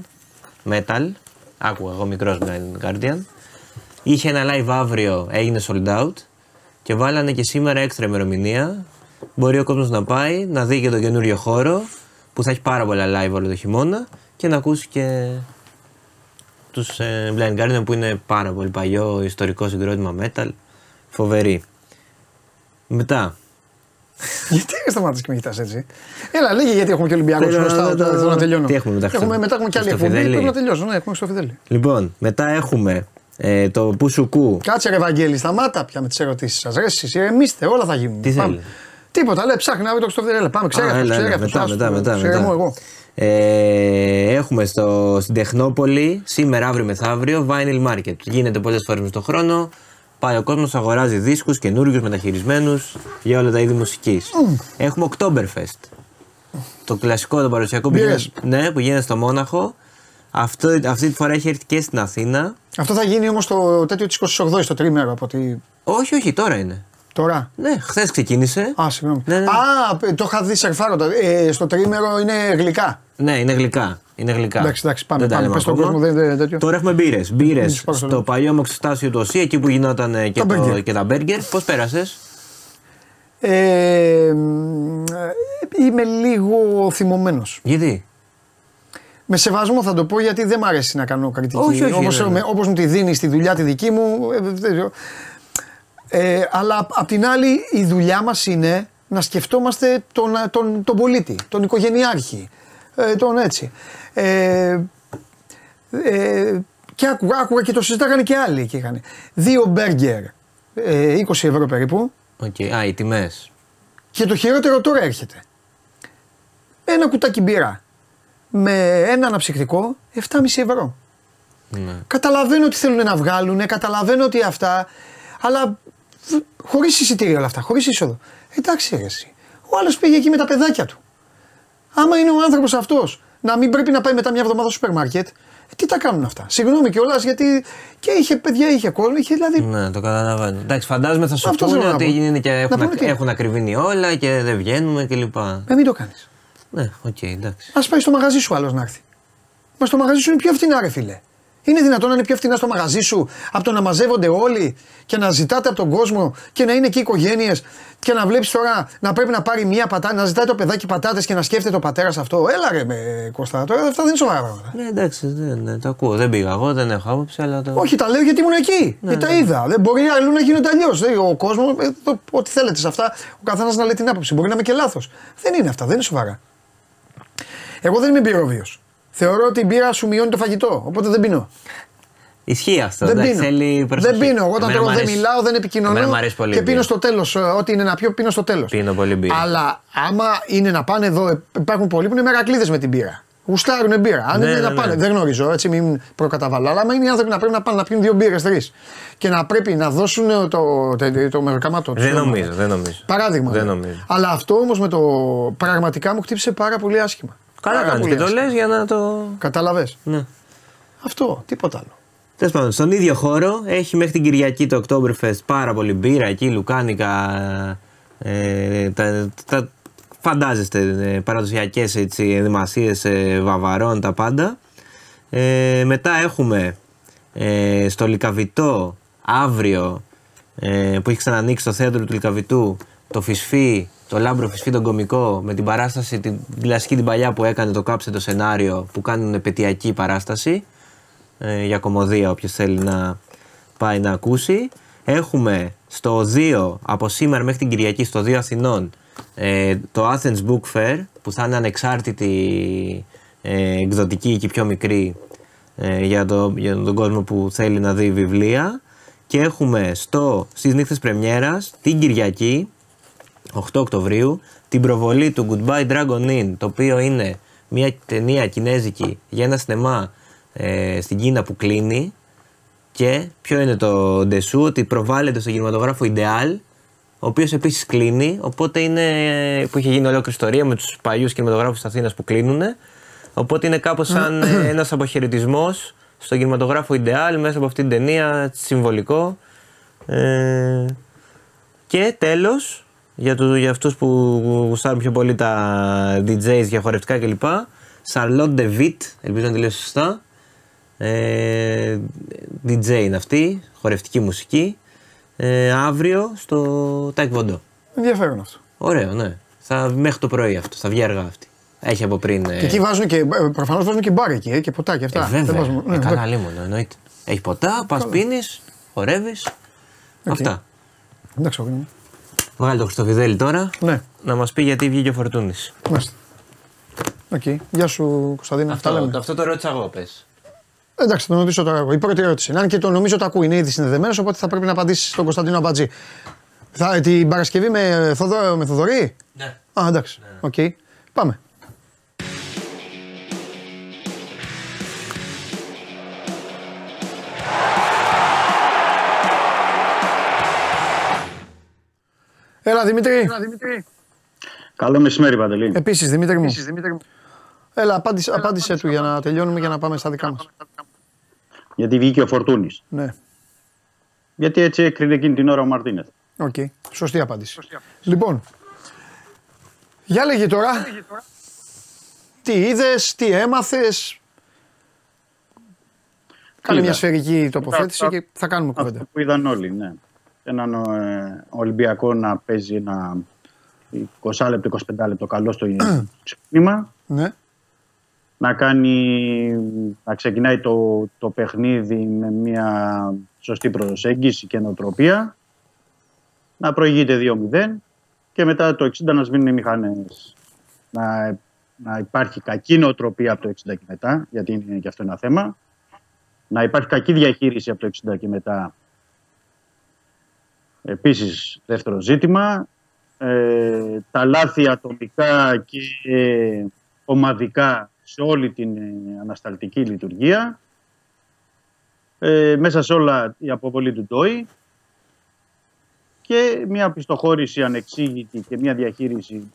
Metal. Άκουγα εγώ μικρός Blind Guardian. Είχε ένα live αύριο, έγινε sold out. Και βάλανε και σήμερα έξτρα ημερομηνία. Μπορεί ο κόσμος να πάει, να δει και τον καινούριο χώρο που θα έχει πάρα πολλά live όλο το χειμώνα και να ακούσει και τους ε, Blind Guardian που είναι πάρα πολύ παλιό ιστορικό συγκρότημα metal. Φοβερή. Μετά. Γιατί δεν σταματήσει και με κοιτάς έτσι; Έλα, λέγε γιατί έχουμε και Ολυμπιακό Θέλω να- μπροστά. να- Θέλω να τελειώνω. Τι έχουμε μετά, Έχουμε, μετά έχουμε και άλλη στο εκπομπή. Φιδέλη. Πρέπει να τελειώσω. Ναι, έχουμε στο Φιδέλη. Λοιπόν, μετά έχουμε ε, το Πουσουκού. Κάτσε ρε Ευαγγέλη, σταμάτα πια με τις ερωτήσεις σας. Ρε, εσείς ηρεμήστε, όλα θα γίνουν. Τι Πάμε. θέλεις; Τίποτα, λέει ψάχνει να βρει το στο Φιδέλη. Πάμε, ξέρετε. Α, έλα, έλα, ξέρετε, μετά, άστο, μετά, μετά, σε ηρεμώ μετά. εγώ. Ε, έχουμε στο, στην Τεχνόπολη σήμερα, αύριο μεθαύριο, Vinyl Market. Γίνεται πολλέ φορές στο χρόνο. Πάει ο κόσμος, αγοράζει δίσκους καινούριους, μεταχειρισμένους για όλα τα είδη μουσικής. Έχουμε Oktoberfest. Το κλασικό, το παραδοσιακό που Μπύρες. γίνεται, ναι, που γίνεται στο Μόναχο. Αυτό, αυτή τη φορά έχει έρθει και στην Αθήνα. Αυτό θα γίνει όμως το τέτοιο της 28η, το τρίμερο από ό,τι. Όχι, όχι, τώρα είναι. Τώρα; Ναι, χθες ξεκίνησε. Α, συγγνώμη. Ναι, ναι. Α, το είχα δει σερφάροντα. Ε, στο τρίμερο είναι γλυκά. Ναι, είναι γλυκά. Είναι γλυκά. Εντάξει, εντάξει, πάμε, Δεν τα πάμε. λέμε Πες στον ακόμα. κόσμο, δεν- δεν- τέτοιο. Τώρα έχουμε μπύρες. Μπύρες Μην τους πάρω στο στο λόγο. παλιό μοξιστάσιο του ΟΣΥ, εκεί που γινόταν ε, και, Τα το, μπέργκερ. και τα μπέργκερ. Πώς πέρασες; Ε, μ, ε, είμαι λίγο θυμωμένος. Γιατί; Με σεβασμό θα το πω γιατί δεν μ' αρέσει να κάνω κριτική. Όχι, όχι, όπως, ναι, ναι. με- όπως μου τη δίνει στη δουλειά τη δική μου. ε, δεν ξέρω. Ε, αλλά απ' απ' την άλλη η δουλειά μας είναι να σκεφτόμαστε τον, τον, τον πολίτη, τον οικογενειάρχη, ε, τον έτσι. Ε, ε, και άκουγα, άκουγα και το συζητάγανε και άλλοι και είχαν. Δύο μπέργκερ, ε, 20 ευρώ περίπου. Οκ, Α, οι τιμές. Και το χειρότερο τώρα έρχεται. Ένα κουτάκι μπύρα με ένα αναψυκτικό 7,5 ευρώ. Ναι. Καταλαβαίνω ότι θέλουν να βγάλουν, καταλαβαίνω ότι αυτά, αλλά χωρίς εισιτήριο όλα αυτά, χωρίς είσοδο. Εντάξει, ρε, εσύ. Ο άλλος πήγε εκεί με τα παιδάκια του. Άμα είναι ο άνθρωπος αυτός να μην πρέπει να πάει μετά μια εβδομάδα στο σούπερ μάρκετ, ε, τι τα κάνουν αυτά. Συγγνώμη κιόλας γιατί και είχε παιδιά, είχε κόσμο, είχε δηλαδή. Ναι, το καταλαβαίνω. Εντάξει, φαντάζομαι θα σου Αυτό πούνε θέλω να ότι πω. είναι και Να έχουν, πούνε τι. έχουν ακριβήνει όλα και δεν βγαίνουμε κλπ. Ε, μην το κάνεις. Ναι, οκ, εντάξει. Α πάει στο μαγαζί σου άλλος να έρθει. Μα στο μαγαζί σου είναι πιο φθηνά, ρε φίλε. Είναι δυνατόν να είναι πιο φθηνά στο μαγαζί σου από το να μαζεύονται όλοι και να ζητάτε από τον κόσμο και να είναι εκεί οικογένειες και να βλέπεις τώρα να πρέπει να πάρει μία πατάτα, να ζητάει το παιδάκι πατάτες και να σκέφτεται ο πατέρας αυτό. Έλα ρε με Κώστα, τώρα αυτά δεν είναι σοβαρά πράγματα. Ναι, εντάξει, ναι, ναι, το ακούω. Δεν πήγα εγώ, δεν έχω άποψη, αλλά το. Όχι, τα λέω γιατί ήμουν εκεί. Ναι, και τα ναι. είδα. Δεν μπορεί αλλού να γίνονται αλλιώς. Ο κόσμος, ε, το- ό,τι θέλετε σε αυτά, ο καθένας να λέει την άποψη. Μπορεί να είμαι και λάθος. Δεν είναι αυτά, δεν είναι σοβαρά. Εγώ δεν είμαι μπυρόβιο. Θεωρώ ότι η μπύρα σου μειώνει το φαγητό. Οπότε δεν πίνω. Ισχύει αυτό. Δεν εντάξει, πίνω. Θέλει προσοχή. δεν πίνω. Εγώ όταν Εμένα τρώω μ' δεν αρέσει- μιλάω, δεν επικοινωνώ. Εμένα μ' αρέσει πολύ και η πίνω μπύρα. στο τέλος. Ό,τι είναι να πιω, πίνω στο τέλος. Πίνω πολύ μπύρα. Αλλά άμα είναι να πάνε εδώ, ε, υπάρχουν πολλοί που είναι μερακλείδες με την μπύρα. Γουστάρουν μπύρα. Αν Ναι, είναι ναι, να ναι. πάνε, δεν γνωρίζω, έτσι μην προκαταβάλω. Αλλά άμα είναι οι άνθρωποι να πρέπει να πάνε να πίνουν δύο μπύρες, τρεις και να πρέπει να δώσουν το, το, το, το μεροκαμάτο τους. Δεν νομίζω, δεν νομίζω. Παράδειγμα. Δεν λέω. νομίζω. Αλλά αυτό όμως με το. Πραγματικά μου χτύπησε πάρα πολύ άσχημα. Καλά Πάρα κάνεις πολύ και το άσχημα. λες για να το. Κατάλαβε. Ναι. Αυτό, τίποτα άλλο. Τέλος πάντων, στον ίδιο χώρο έχει μέχρι την Κυριακή το Oktoberfest πάρα πολύ μπύρα εκεί, λουκάνικα. Ε, τα, τα, φαντάζεστε ε, παραδοσιακές έτσι, ενδυμασίες ε, βαβαρών, τα πάντα. Ε, μετά έχουμε ε, στο Λυκαβηττό αύριο ε, που έχει ξανανοίξει το θέατρο του Λυκαβηττού το Φισφή, το Λάμπρο Φισφή τον κομικό με την παράσταση την κλασική την παλιά που έκανε το κάψε το σενάριο που κάνουν επαιτειακή παράσταση ε, για κομμωδία όποιος θέλει να πάει να ακούσει. Έχουμε στο 2 από σήμερα μέχρι την Κυριακή στο 2 Αθηνών ε, το Athens Book Fair που θα είναι ανεξάρτητη ε, εκδοτική και πιο μικρή ε, για, το, για τον κόσμο που θέλει να δει βιβλία. Και έχουμε στο, στις νύχτες πρεμιέρας την Κυριακή 8 Οκτωβρίου την προβολή του Goodbye Dragon Inn το οποίο είναι μια ταινία κινέζικη για ένα σινεμά ε, στην Κίνα που κλείνει. Και ποιο είναι το ντεσού ότι προβάλλεται στο κινηματογράφο Ideal ο οποίος επίσης κλείνει. Οπότε είναι. που είχε γίνει ολόκληρη ιστορία με τους παλιούς κινηματογράφους της Αθήνας που κλείνουν. Οπότε είναι κάπως σαν ένας αποχαιρετισμός στον κινηματογράφο Ιντεάλ μέσα από αυτήν την ταινία, συμβολικό. Ε, και τέλος, για, του, για αυτούς που γουστάρουν πιο πολύ τα DJs για χορευτικά κλπ. Charlotte De Witt, ελπίζω να τη λέω σωστά. Ε, DJ είναι αυτή, χορευτική μουσική. Ε, αύριο στο Taekwondo. Ενδιαφέρον αυτό. Ωραίο, ναι. Θα, μέχρι το πρωί αυτό, θα βγει αργά αυτή. Έχει από πριν. ε, Και εκεί βάζουν και, προφανώς βάζουν και μπάρ εκεί ε, και ποτά και αυτά. ε, βέβαια. Δεν βάζουν- Ε, ναι, καλά, εντάξει. λίμωνο, εννοείται. Έχει ποτά, πας πίνεις, χορεύεις. Αυτά. Εντάξει, όχι. Βγάλει το Χριστοβιδέλη τώρα Ναι. να μας πει γιατί βγήκε ο Φορτούνης. Μάλιστα. Οκ. Γεια σου Κωνσταντίνα. Αυτά λέμε. Αυτό, αυτό το ρώτησα εγώ, πες. Εντάξει, θα τον ρωτήσω τώρα εγώ. Η πρώτη ερώτηση. είναι, Αν και το νομίζω το ακούει, είναι ήδη συνδεδεμένο, οπότε θα πρέπει να απαντήσεις στον Κωνσταντίνο Αμπατζή. Θα, ε, την Παρασκευή με, Θοδο, με Θοδωρή; Ναι. Α, εντάξει. Οκ. Πάμε. Έλα Δημήτρη. Καλό μεσημέρι, Παντελή. Επίσης Δημήτρη μου. Έλα, απάντησε, απάντησε του για να τελειώνουμε για να πάμε στα δικά μας. Γιατί βγήκε ο Φορτούνης. Ναι, Γιατί έτσι έκρινε εκείνη την ώρα ο Μαρτίνεθ. οκ. Σωστή απάντηση. Λοιπόν, για λέγε τώρα. Τι είδες, τι έμαθες; Κάνε Είδα. μια σφαιρική τοποθέτηση Αυτά- και θα κάνουμε κουβέντα. Αυτό που είδαν όλοι, ναι. Έναν ε, Ολυμπιακό να παίζει ένα 20 λεπτό, 25 λεπτό καλό στο ξεκίνημα. Ναι. Να κάνει, να ξεκινάει το, το παιχνίδι με μια σωστή προσέγγιση και νοοτροπία. Να προηγείται 2-0 και μετά το 60 να σβήνουν οι μηχανές. Να, να υπάρχει κακή νοοτροπία από το 60 και μετά, γιατί είναι και αυτό ένα θέμα. Να υπάρχει κακή διαχείριση από το 60 και μετά Επίσης, δεύτερο ζήτημα, ε, τα λάθη ατομικά και ε, ομαδικά σε όλη την ε, ανασταλτική λειτουργία. Ε, μέσα σε όλα η αποβολή του Ντόι και μια πιστοχώρηση ανεξήγητη και μια διαχείριση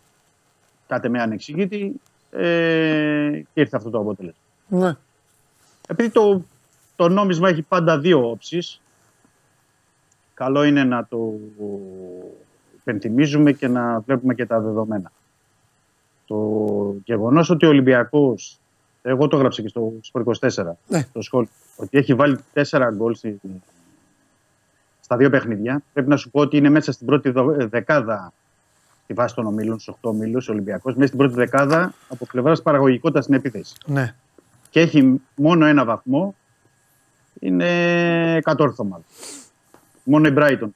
κάτε με ανεξήγητη ε, και ήρθε αυτό το αποτέλεσμα. Ναι. Επειδή το, το νόμισμα έχει πάντα δύο όψεις, καλό είναι να το υπενθυμίζουμε και να βλέπουμε και τα δεδομένα. Το γεγονός ότι ο Ολυμπιακός, εγώ το έγραψα και στο Σπορ 24, στο σχόλιο, ότι έχει βάλει τέσσερα γκολ στη- στα δύο παιχνίδια, πρέπει να σου πω ότι είναι μέσα στην πρώτη δο- δεκάδα στη βάση των ομίλων, στους 8 ομίλους, ο Ολυμπιακός, μέσα στην πρώτη δεκάδα από πλευράς παραγωγικότητας στην επίθεση Ναι. και έχει μόνο ένα βαθμό, είναι κατόρθωμα. Μόνο η Brighton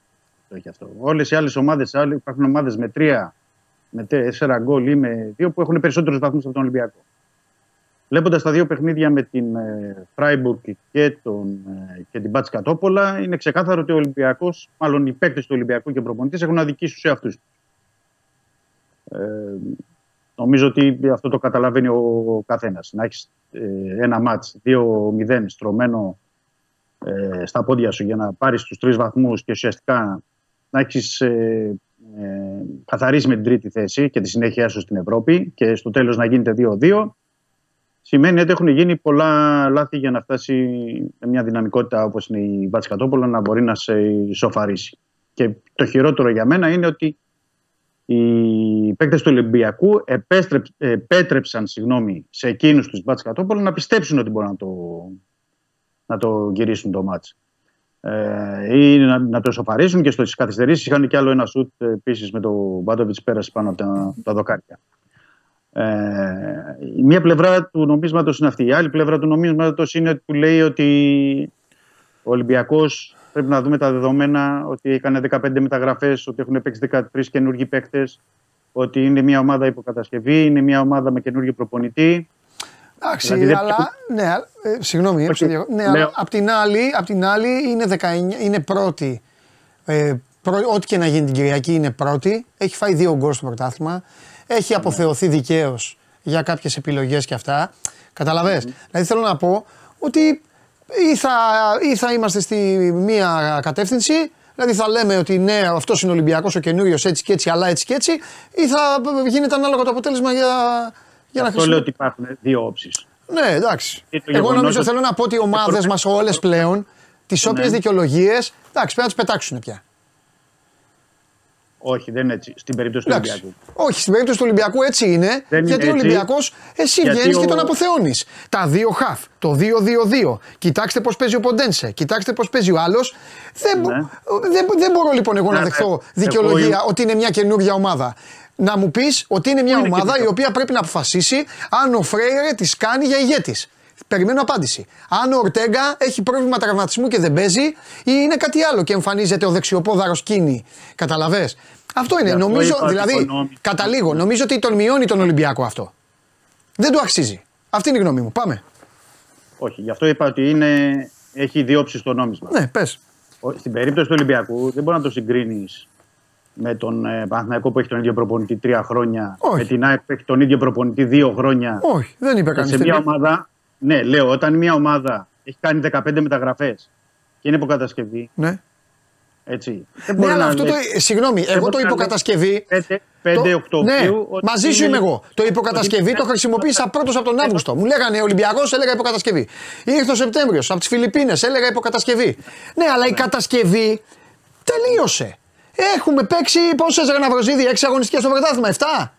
το έχει αυτό. Όλες οι άλλες ομάδες, υπάρχουν ομάδες με τρία, με τέσσερα γκολ ή με δύο που έχουν περισσότερους βαθμούς από τον Ολυμπιακό. Βλέποντας τα δύο παιχνίδια με την ε, Freiburg και, τον, ε, και την Μπάτς Κατόπολα, είναι ξεκάθαρο ότι ο Ολυμπιακός, μάλλον οι παίκτες του Ολυμπιακού και προπονητέ έχουν αδικήσει σε αυτού. Ε, νομίζω ότι αυτό το καταλαβαίνει ο καθένας. Να έχεις ένα μάτς 2-0 στρωμένο ε, στα πόδια σου για να πάρεις τους τρεις βαθμούς και ουσιαστικά να έχεις ε, ε, καθαρίσει με την τρίτη θέση και τη συνέχεια σου στην Ευρώπη και στο τέλος να γίνεται 2-2 σημαίνει ότι έχουν γίνει πολλά λάθη για να φτάσει με μια δυναμικότητα όπως είναι η Μπάτση Κατόπολα να μπορεί να σε ισοφαρίσει. Και το χειρότερο για μένα είναι ότι οι παίκτες του Ολυμπιακού επέστρεψ- επέτρεψαν συγγνώμη, σε εκείνους τους Μπάτση Κατόπολα να πιστέψουν ότι μπορούν να το, να το γυρίσουν το μάτς. Ε, ή να, να το ισοφαρίσουν και στις καθυστερήσεις είχαν και άλλο ένα σουτ επίσης με το Μπάντοβιτς πέρασε πάνω από τα, τα δοκάρια. Ε, η μία πλευρά του νομίσματος είναι αυτή. Η άλλη πλευρά του νομίσματος είναι που λέει ότι ο Ολυμπιακός πρέπει να δούμε τα δεδομένα ότι έκανε 15 μεταγραφές, ότι έχουν παίξει 13 καινούργιοι παίκτες, ότι είναι μια ομάδα υποκατασκευή, είναι μια ομάδα με καινούργιο προπονητή. Εντάξει, Δηλαδή δεν αλλά. Ναι, ε, συγγνώμη, Όχι, σε διακο- ναι, λέω- αλλά απ' την άλλη, απ' την άλλη είναι, 19, είναι πρώτη. Ε, πρω- ό,τι και να γίνει την Κυριακή είναι πρώτη. Έχει φάει δύο γκολ στο πρωτάθλημα. Έχει αποθεωθεί δικαίως για κάποιες επιλογές και αυτά. Καταλαβες; Δηλαδή θέλω να πω ότι ή θα, ή θα είμαστε στη μία κατεύθυνση Δηλαδή θα λέμε ότι ναι, αυτός είναι ο Ολυμπιακός ο καινούριος έτσι και έτσι, αλλά έτσι και έτσι, ή θα γίνεται ανάλογα το αποτέλεσμα για, για να Αυτό λέω ότι χρησιμοποιήσουμε. υπάρχουν δύο όψεις. Ναι, εντάξει. Και το Εγώ γεγονός νομίζω ότι- θέλω να πω ότι οι ομάδες μας όλες πλέον, τις όποιες Ναι. δικαιολογίες, εντάξει, πρέπει να τις πετάξουν πια. Όχι, δεν είναι έτσι. Στην περίπτωση του Εντάξει. Ολυμπιακού. Όχι, στην περίπτωση του Ολυμπιακού έτσι είναι. Δεν είναι γιατί ο έτσι. Ολυμπιακός, εσύ Γιατί βγαίνεις ο- και τον αποθεώνεις. Τα δύο χαφ, το 2-2-2. Κοιτάξτε πώς παίζει ο Ποντένσε. Κοιτάξτε πώς παίζει ο άλλος. Δεν, μπο- δεν, δεν μπορώ λοιπόν εγώ να Ναι, δεχθώ ναι. δικαιολογία Εγώ είμαι- ότι είναι μια καινούργια ομάδα. Να μου πεις ότι είναι μια Πού είναι ομάδα η καινούργια; οποία πρέπει να αποφασίσει αν ο Φρέιρε τη κάνει για ηγέτης. Περιμένω απάντηση. Αν ο Ορτέγκα έχει πρόβλημα τραυματισμού και δεν παίζει, ή είναι κάτι άλλο και εμφανίζεται ο δεξιοπόδαρος κίνη. Καταλαβέ. Αυτό είναι. Γι' αυτό νομίζω, είπα ότι δηλαδή, οικονόμη- καταλήγω. Νομίζω ότι τον μειώνει τον Ολυμπιακό αυτό. Δεν του αξίζει. Αυτή είναι η γνώμη μου. Πάμε. Όχι, γι' αυτό είπα ότι είναι, έχει δύο όψεις το νόμισμα. Ναι, πες. Στην περίπτωση του Ολυμπιακού δεν μπορεί να το συγκρίνεις με τον ε, Παναθηναϊκό που έχει τον ίδιο προπονητή τρία χρόνια. Όχι. Με την ΑΕΚ που έχει τον ίδιο προπονητή δύο χρόνια. Όχι, δεν είπε Και κανείς. σε μια ομάδα, ναι, λέω, όταν μια ομάδα έχει κάνει 15 μεταγραφές και είναι υποκατασκευή. Ναι. Έτσι. Δεν Ναι, μπορεί αλλά να αυτό το. λες- Συγγνώμη, δεν εγώ μπορεί το να λες υποκατασκευή. 5, 5 το- Οκτωβρίου. Ναι, ότι μαζί σου είναι- είμαι εγώ. Το υποκατασκευή το χρησιμοποίησα πρώτος από τον Αύγουστο. Μου λέγανε Ολυμπιακός, έλεγα υποκατασκευή. Ήρθε ο Σεπτέμβριος από τις Φιλιππίνες, έλεγα υποκατασκευή. Ναι, αλλά η κατασκευή τελείωσε. Έχουμε παίξει πόσες Ρεναβροζίδη, 6 αγωνιστικές στο πρωτάθλημα, 7.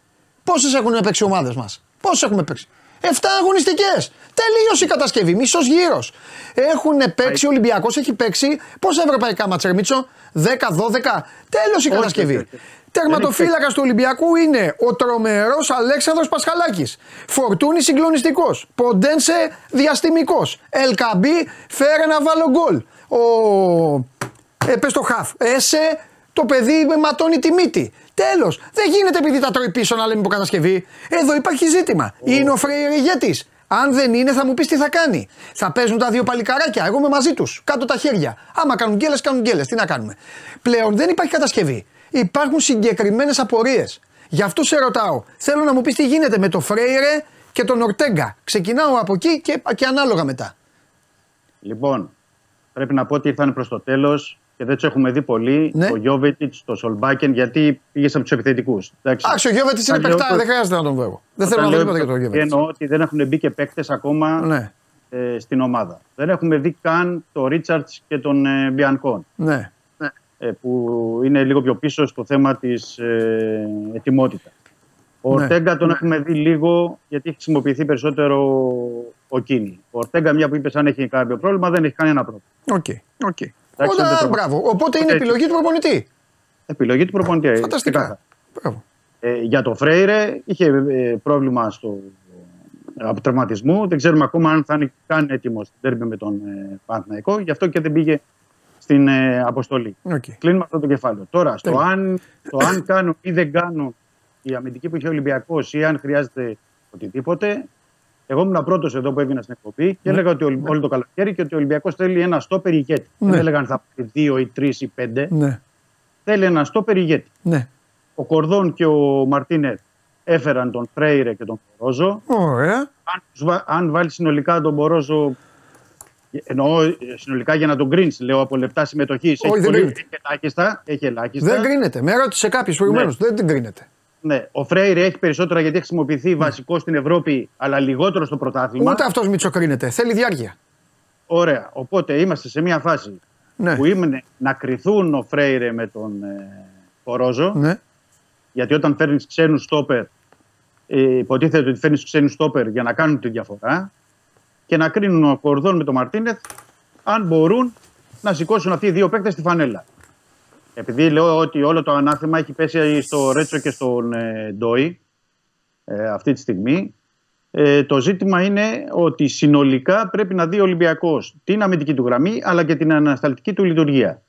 Πόσες έχουν παίξει οι ομάδες μας, Πόσες έχουμε παίξει; 7 αγωνιστικές. Τελείωσε η κατασκευή, μισός γύρος. Έχουν παίξει, ο Ολυμπιακός έχει παίξει πόσα ευρωπαϊκά μάτσα, Μίτσο, 10, 12. Τέλος η κατασκευή. όχι, όχι. Τερματοφύλακας του Ολυμπιακού είναι ο τρομερός Αλέξανδρος Πασχαλάκης. Φορτούνης συγκλονιστικός. Ποντένσε διαστημικός. Ελκαμπή φέρε να βάλω γκολ. Ο. Ε, πες το χαφ. Έσε το παιδί με ματώνει τη μύτη. Τέλος. Δεν γίνεται επειδή τα τρώει πίσω να λέμε υποκατασκευή. Εδώ υπάρχει ζήτημα. Είναι ο Φρέιρ ηγέτης. Αν δεν είναι, θα μου πεις τι θα κάνει. Θα παίζουν τα δύο παλικαράκια. Εγώ είμαι μαζί τους. Κάτω τα χέρια. Άμα κάνουν γκέλες, κάνουν γκέλες. Τι να κάνουμε. Πλέον δεν υπάρχει κατασκευή. Υπάρχουν συγκεκριμένες απορίες. Γι' αυτό σε ρωτάω. Θέλω να μου πεις τι γίνεται με το Φρέιρε και τον Ορτέγκα. Ξεκινάω από εκεί και, και ανάλογα μετά. Λοιπόν, πρέπει να πω ότι ήρθαν προς το τέλος και δεν τους έχουμε δει πολύ. Ναι. Το Γιώβετιτς, το Σολμπάκεν, γιατί πήγε από τους επιθετικούς. Εντάξει, ο Γιώβετ είναι παιχτά, δεν χρειάζεται να τον δω εγώ. Δεν θέλω να δω τίποτα για τον Γιώβετ. Εννοώ ότι δεν έχουν μπει και παίκτες ακόμα Ναι. ε, στην ομάδα. Δεν έχουμε δει καν τον Ρίτσαρτς και τον ε, Μπιανκόν. Ναι. ε, που είναι λίγο πιο πίσω στο θέμα της ε, ετοιμότητας. Ο Ναι. Ορτέγκα τον έχουμε δει λίγο γιατί έχει χρησιμοποιηθεί περισσότερο ο Κίνι. Ο Ορτέγκα, μια που είπες, αν έχει κάποιο πρόβλημα, δεν έχει κανένα πρόβλημα. Ok. ok. Εντάξει, Όταν- δεν το μπράβο. Οπότε είναι Έτσι. επιλογή του προπονητή. Επιλογή του προπονητή. ε, Φανταστικά. ξεκάθαρα. Μπράβο. Ε, για το Φρέιρε είχε ε, πρόβλημα στο, από τραυματισμού. Δεν ξέρουμε ακόμα αν θα είναι καν έτοιμος στην ντέρμπι με τον ε, Παναθηναϊκό. Γι' αυτό και δεν πήγε στην ε, αποστολή. Οκ. Κλείνουμε αυτό το κεφάλαιο. Τώρα, στο Τέλεια. αν, το αν κάνουν ή δεν κάνουν η αμυντική που είχε ο Ολυμπιακός ή αν χρειάζεται οτιδήποτε, εγώ ήμουν πρώτος εδώ που έβγαινα στην εκπομπή και Ναι. έλεγα ότι ο- όλο το καλοκαίρι και ότι ο Ολυμπιακός θέλει ένα στόπερ ηγέτη. Ναι. Δεν έλεγαν θα πάρει δύο ή τρεις ή πέντε. Ναι. Θέλει ένα στόπερ ηγέτη. Ναι. Ο Κορδόν και ο Μαρτίνεθ έφεραν τον Φρέιρε και τον Μπορόζο. Ωραία. Αν, τους βα- αν βάλει συνολικά τον Μπορόζο. Εννοώ ε, συνολικά για να τον κρίνεις, λέω από λεπτά συμμετοχής. Όχι, δεν κρίνεται. Έχει ελάχιστα. Έχει ελάχιστα. Δεν κρίνεται. Με ρώτησε κάποιος προηγουμένως. Ναι. Δεν την κρίνεται. Ναι, ο Φρέιρε έχει περισσότερα γιατί έχει χρησιμοποιηθεί βασικό στην Ευρώπη, αλλά λιγότερο στο πρωτάθλημα. Ούτε αυτός μητσοκρίνεται. Θέλει διάρκεια. Ωραία. Οπότε είμαστε σε μια φάση Ναι. που είναι να κρυθούν ο Φρέιρε με τον ε, Πορόζο. Ναι. Γιατί όταν φέρνεις ξένους στόπερ, ε, υποτίθεται ότι φέρνεις ξένους στόπερ για να κάνουν τη διαφορά και να κρίνουν ο Κορδόν με τον Μαρτίνεθ αν μπορούν να σηκώσουν αυτοί οι δύο παίκτες στη φανέλα. Επειδή λέω ότι όλο το ανάθεμα έχει πέσει στο Ρέτσο και στον ε, Ντόι ε, αυτή τη στιγμή, ε, το ζήτημα είναι ότι συνολικά πρέπει να δει ο Ολυμπιακός την αμυντική του γραμμή αλλά και την ανασταλτική του λειτουργία.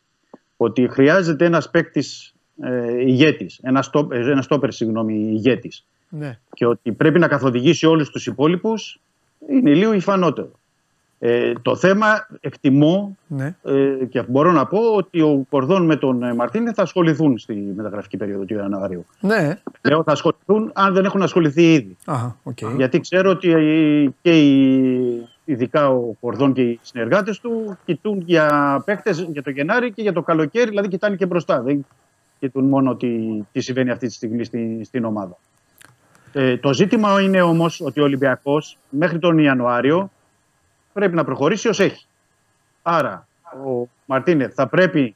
Ότι χρειάζεται ένας παίκτης ε, ηγέτης, ένας στόπερ, ένας στόπερ συγγνώμη, ηγέτης Ναι. και ότι πρέπει να καθοδηγήσει όλους τους υπόλοιπους είναι ηλίου φαεινότερο. Ε, το θέμα εκτιμώ Ναι. ε, και μπορώ να πω ότι ο Κορδόν με τον ε, Μαρτίνεθ θα ασχοληθούν στη μεταγραφική περίοδο του Ιανουαρίου. Ναι. Λέω θα ασχοληθούν αν δεν έχουν ασχοληθεί ήδη. Αχα, οκ. Γιατί ξέρω ότι ε, και οι, ειδικά ο Κορδόν και οι συνεργάτες του, κοιτούν για παίχτες για το Γενάρη και για το καλοκαίρι, δηλαδή κοιτάνε και μπροστά. Δεν κοιτούν μόνο τι, τι συμβαίνει αυτή τη στιγμή στην, στην ομάδα. Ε, το ζήτημα είναι όμως ότι ο Ολυμπιακός μέχρι τον Ιανουάριο πρέπει να προχωρήσει ως έχει. Άρα, ο Μαρτίνεθ θα πρέπει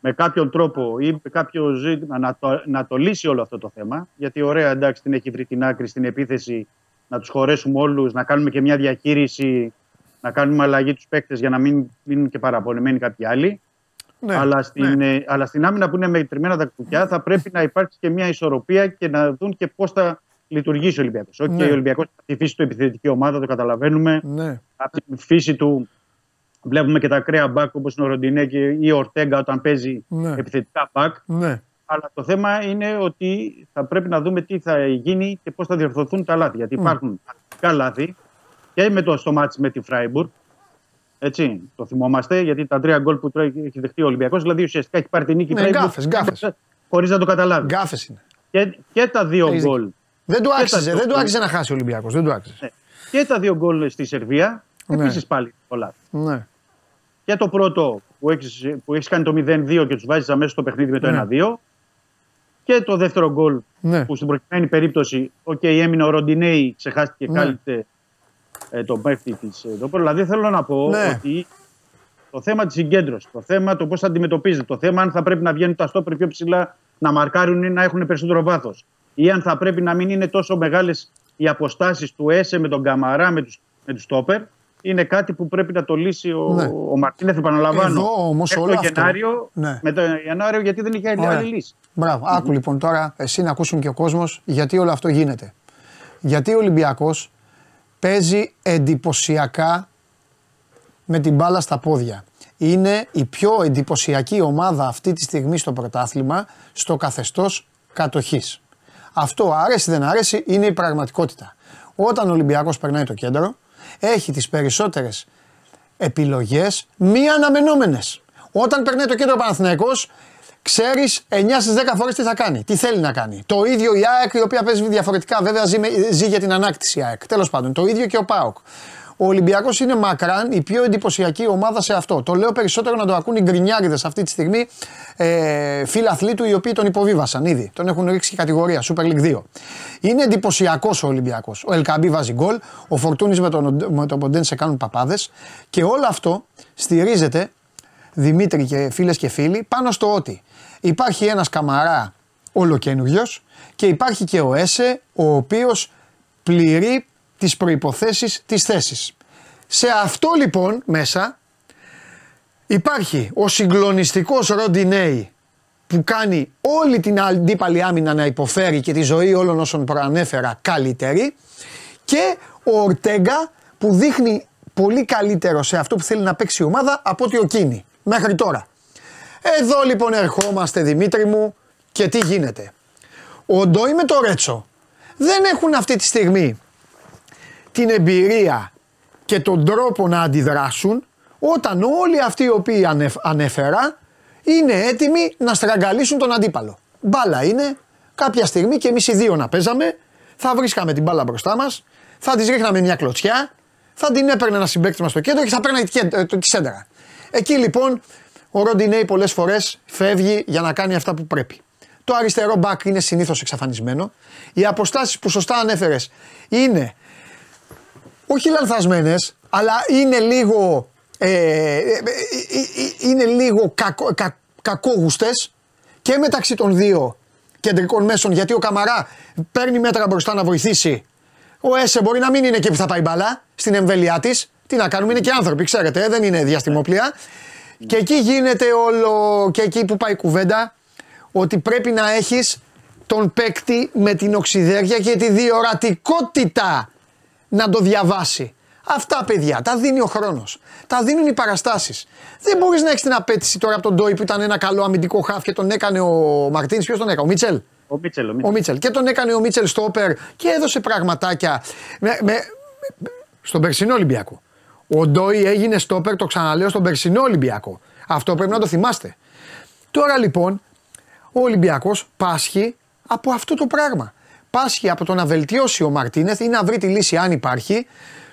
με κάποιον τρόπο ή με κάποιο ζήτημα να το, να το λύσει όλο αυτό το θέμα. Γιατί ωραία, εντάξει, την έχει βρει την άκρη στην επίθεση, να τους χωρέσουμε όλους, να κάνουμε και μια διαχείριση, να κάνουμε αλλαγή τους παίκτες για να μην μείνουν και παραπονεμένοι κάποιοι άλλοι. Ναι, αλλά, στην, ναι. ε, αλλά στην άμυνα που είναι μετρημένα τα κουκιά θα πρέπει να υπάρξει και μια ισορροπία και να δουν και πώς θα λειτουργήσει ο Ολυμπιακός. Όχι, Ναι. ο Ολυμπιακός από τη φύση του επιθετική ομάδα, το καταλαβαίνουμε. Ναι. Από τη φύση του βλέπουμε και τα ακραία μπακ όπως είναι ο Ροντινέ και ή ο Ορτέγκα όταν παίζει Ναι. επιθετικά μπακ. Ναι. Αλλά το θέμα είναι ότι θα πρέπει να δούμε τι θα γίνει και πώς θα διορθωθούν τα λάθη. Γιατί Μμ. υπάρχουν αρκετά λάθη και με το στο μάτς με τη Φράιμπουργκ. Έτσι, το θυμόμαστε, γιατί τα τρία γκολ που τρώει έχει δεχτεί ο Ολυμπιακός, δηλαδή ουσιαστικά έχει πάρει την νίκη Ναι, γκάφες, γκάφες. χωρίς να το καταλάβει. Γκάφες είναι. Και, και τα δύο Έχεις γκολ. Δίκιο. Δεν του και τα άξιζε, δύο δεν του γκολ- άξιζε να χάσει ο Ολυμπιακός. Δεν του άξιζε. Ναι. Και τα δύο γκολ στη Σερβία, Ναι. επίσης πάλι πολλά. Ναι. Και το πρώτο που έχεις που έχεις κάνει το 0-2 και τους βάζεις αμέσως στο παιχνίδι με το Ναι. 1-2. Και το δεύτερο γκολ Ναι. που στην προκειμένη περίπτωση, οκ, έμεινε ο Ροντινέι, ξεχάστηκε Ναι. κάλυψε ε, το παίχτη της. Ε, το πρώτο. δηλαδή θέλω να πω Ναι. ότι το θέμα της συγκέντρωσης, το θέμα το πώς θα αντιμετωπίζεται, το θέμα αν θα πρέπει να βγαίνουν τα στόπερ πιο ψηλά να μαρκάρουν ή να έχουν περισσότερο βάθος. Ή αν θα πρέπει να μην είναι τόσο μεγάλες οι αποστάσεις του ΕΣΕ με τον Καμαρά, με τους με τους στόπερ. Είναι κάτι που πρέπει να το λύσει ο, Ναι. ο Μαρτίνεθ, επαναλαμβάνω. Εδώ όμως μέχρι όλο το αυτό- Γενάριο, Ναι. με το Ιανουάριο, γιατί δεν είχε άλλη, Ωραία. άλλη λύση. Μπράβο. Άκου λοιπόν τώρα εσύ να ακούσουν και ο κόσμος γιατί όλο αυτό γίνεται. Γιατί ο Ολυμπιακός παίζει εντυπωσιακά με την μπάλα στα πόδια. Είναι η πιο εντυπωσιακή ομάδα αυτή τη στιγμή στο πρωτάθλημα στο καθεστώς κατοχής. Αυτό αρέσει δεν αρέσει είναι η πραγματικότητα. Όταν ο Ολυμπιακός περνάει το κέντρο έχει τις περισσότερες επιλογές μη αναμενόμενες. Όταν περνάει το κέντρο ο Παναθηναϊκός ξέρεις 9 στις 10 φορές τι θα κάνει, τι θέλει να κάνει. Το ίδιο η ΑΕΚ η οποία παίζει διαφορετικά βέβαια ζει, με- ζει για την ανάκτηση η ΑΕΚ. Τέλος πάντων το ίδιο και ο ΠΑΟΚ. Ο Ολυμπιακός είναι μακράν η πιο εντυπωσιακή ομάδα σε αυτό. Το λέω περισσότερο να το ακούν οι γκρινιάριδες αυτή τη στιγμή, ε, φίλοι αθλήτου οι οποίοι τον υποβίβασαν ήδη. Τον έχουν ρίξει και κατηγορία, Super League 2. Είναι εντυπωσιακός ο Ολυμπιακός. Ο Ελκαμπή βάζει γκολ, ο Φορτούνης με τον, με τον Ποντέν σε κάνουν παπάδες και όλο αυτό στηρίζεται, Δημήτρη και φίλες και φίλοι, πάνω στο ότι υπάρχει ένας καμαρά ολοκένουργιο και υπάρχει και ο Έσε, ο οποίος πληρεί τις προϋποθέσεις της θέσης. Σε αυτό λοιπόν μέσα υπάρχει ο συγκλονιστικός Ροντινέη που κάνει όλη την αντίπαλη άμυνα να υποφέρει και τη ζωή όλων όσων προανέφερα καλύτερη και ο Ορτέγκα που δείχνει πολύ καλύτερο σε αυτό που θέλει να παίξει η ομάδα από ότι ο Κίνη μέχρι τώρα. Εδώ λοιπόν ερχόμαστε Δημήτρη μου και τι γίνεται. Ο Ντόι με το Ρέτσο δεν έχουν αυτή τη στιγμή την εμπειρία και τον τρόπο να αντιδράσουν όταν όλοι αυτοί οι οποίοι ανεφ- ανέφερα είναι έτοιμοι να στραγγαλίσουν τον αντίπαλο. Μπάλα είναι, κάποια στιγμή και εμείς οι δύο να παίζαμε, θα βρίσκαμε την μπάλα μπροστά μας, θα της ρίχναμε μια κλωτσιά, θα την έπαιρνε ένα συμπέκτη μας στο κέντρο και θα παίρνει τη, κέντ- ε, τη σέντρα. Εκεί λοιπόν ο Ροντινέη πολλές φορές φεύγει για να κάνει αυτά που πρέπει. Το αριστερό μπακ είναι συνήθως εξαφανισμένο. Οι αποστάσεις που σωστά ανέφερες είναι όχι λανθασμένες, αλλά είναι λίγο, ε, ε, ε, ε, ε, είναι λίγο κακό, κα, κακόγουστες και μεταξύ των δύο κεντρικών μέσων γιατί ο Καμαρά παίρνει μέτρα μπροστά να βοηθήσει. Ο Έσε μπορεί να μην είναι εκεί που θα πάει η μπαλά στην εμβέλειά της. Τι να κάνουμε, είναι και άνθρωποι, ξέρετε, ε, δεν είναι διαστημόπλια. Και εκεί γίνεται όλο, και εκεί που πάει η κουβέντα, ότι πρέπει να έχεις τον παίκτη με την οξυδέρια και τη διορατικότητα να το διαβάσει. Αυτά παιδιά τα δίνει ο χρόνος. Τα δίνουν οι παραστάσεις. Δεν μπορείς να έχεις την απέτηση τώρα από τον Ντόι που ήταν ένα καλό αμυντικό χάφ και τον έκανε ο Μαρτίνη. Ποιος τον έκανε, ο Μίτσελ; Ο Μίτσελ, ο Ο Μίτσελ. Μίτσελ. Και τον έκανε ο Μίτσελ Στόπερ και έδωσε πραγματάκια. Με, με, στον περσινό Ολυμπιακό. Ο Ντόι έγινε Στόπερ, το ξαναλέω, στον περσινό Ολυμπιακό. Αυτό πρέπει να το θυμάστε. Τώρα λοιπόν ο Ολυμπιακός πάσχει από αυτό το πράγμα. Πάσχει από το να βελτιώσει ο Μαρτίνεθ ή να βρει τη λύση αν υπάρχει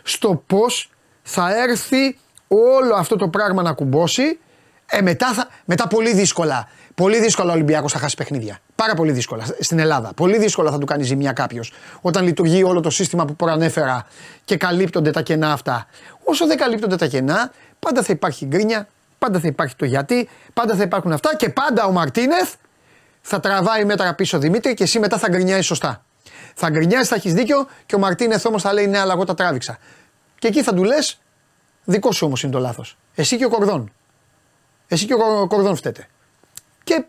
στο πώς θα έρθει όλο αυτό το πράγμα να κουμπώσει. Ε, μετά, θα, μετά πολύ δύσκολα. Πολύ δύσκολα ο Ολυμπιακός θα χάσει παιχνίδια. Πάρα πολύ δύσκολα στην Ελλάδα. Πολύ δύσκολα θα του κάνει ζημιά κάποιος. Όταν λειτουργεί όλο το σύστημα που προανέφερα και καλύπτονται τα κενά αυτά. Όσο δεν καλύπτονται τα κενά, πάντα θα υπάρχει γκρίνια, πάντα θα υπάρχει το γιατί, πάντα θα υπάρχουν αυτά και πάντα ο Μαρτίνεθ θα τραβάει μέτρα πίσω Δημήτρη και εσύ μετά θα γκρινιάζει σωστά. Θα γκρινιάζει, θα έχεις δίκιο και ο Μαρτίνεθ όμως θα λέει ναι, αλλά εγώ τα τράβηξα. Και εκεί θα του λες, δικό σου όμως είναι το λάθος. Εσύ και ο Κορδόν. Εσύ και ο Κορδόν φταίτε. Και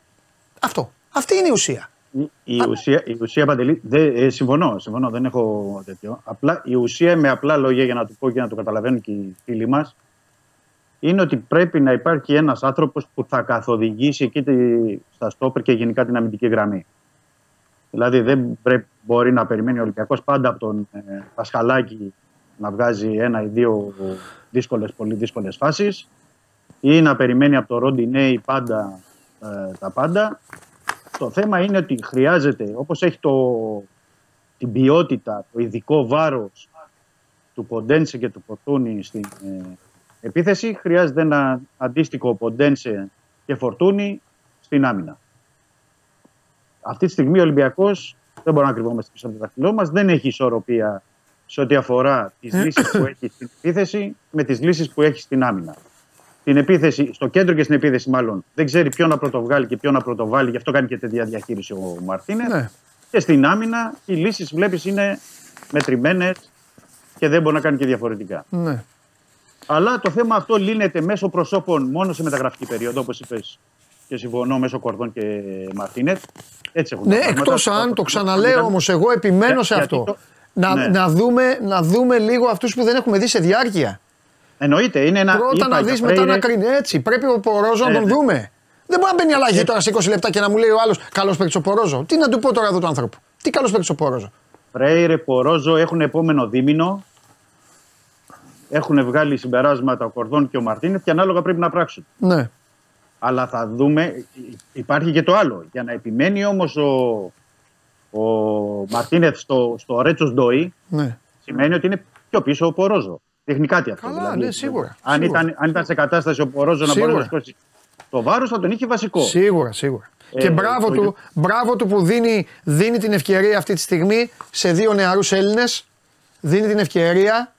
αυτό. Αυτή είναι η ουσία. Η, η ουσία, η ουσία Παντελή, δε, ε, συμφωνώ, συμφωνώ, δεν έχω τέτοιο. Απλά, η ουσία με απλά λόγια για να το πω και να το καταλαβαίνουν και οι φίλοι μας, είναι ότι πρέπει να υπάρχει ένας άνθρωπος που θα καθοδηγήσει εκεί τη, στα στόπερ και γενικά την αμυντική γραμμή. Δηλαδή δεν πρέπει, μπορεί να περιμένει ο Ολυμπιακός πάντα από τον ε, Πασχαλάκη να βγάζει ένα ή δύο δύσκολες, πολύ δύσκολες φάσεις ή να περιμένει από τον Ρόντι Νέι πάντα ε, τα πάντα. Το θέμα είναι ότι χρειάζεται, όπως έχει το, την ποιότητα, το ειδικό βάρος του Ποντένσε και του Φορτούνη στην ε, επίθεση, χρειάζεται ένα αντίστοιχο Ποντένσε και Φορτούνη στην άμυνα. Αυτή τη στιγμή ο Ολυμπιακός, δεν μπορούμε να κρυβόμαστε πίσω από το δαχτυλό μας, δεν έχει ισορροπία σε ό,τι αφορά τις λύσεις που έχει στην επίθεση με τις λύσεις που έχει στην άμυνα την επίθεση, στο κέντρο και στην επίθεση μάλλον, δεν ξέρει ποιο να πρωτοβγάλει και ποιο να πρωτοβάλει, γι' αυτό κάνει και τέτοια διαχείριση ο Μαρτίνες. Ναι. Και στην άμυνα οι λύσεις βλέπεις είναι μετρημένες και δεν μπορεί να κάνει και διαφορετικά. Ναι. Αλλά το θέμα αυτό λύνεται μέσω προσώπων μόνο σε μεταγραφική περίοδο, όπως είπες και συμφωνώ μέσω Κορδόν και Μαρτίνε. Έτσι έχουν Ναι, εκτός αν το ξαναλέω όμως, εγώ επιμένω σε γιατί αυτό. το- Να, Ναι. να, δούμε, να δούμε λίγο αυτούς που δεν έχουμε δει σε διάρκεια. Εννοείται, είναι ένα. Πρώτα είπα να για δεις, μετά Φρέιρε. να κρίνει. Έτσι. Πρέπει ο Πορόζο να Ε, τον ναι. δούμε. Δεν μπορεί να μπαίνει αλλαγή τώρα σε 20 λεπτά και να μου λέει ο άλλος καλός παίκτης ο Πορόζο. Τι να του πω τώρα εδώ του άνθρωπου. Τι καλός παίκτης ο Πορόζο. Φρέιρε, Πορόζο έχουν επόμενο δίμηνο. Έχουν βγάλει συμπεράσματα ο Κορδόν και ο Μαρτίνεθ και ανάλογα πρέπει να πράξουν. Ναι. Αλλά θα δούμε, υπάρχει και το άλλο. Για να επιμένει όμως ο, ο Μαρτίνεθ στο, στο Ρέτσος Ντόι, ναι. σημαίνει ότι είναι πιο πίσω ο Πορόζο. Τεχνικά τι αυτό. Καλά, ναι, σίγουρα. Αν, Σίγουρα. Ήταν, αν ήταν σε κατάσταση ο Πορόζο να Σίγουρα. μπορεί να σηκώσει το βάρος, θα τον είχε βασικό. Σίγουρα, σίγουρα. Ε, και μπράβο το- του, μπράβο του που δίνει, δίνει την ευκαιρία αυτή τη στιγμή σε δύο νεαρούς Έλληνες, δίνει την ευκαιρία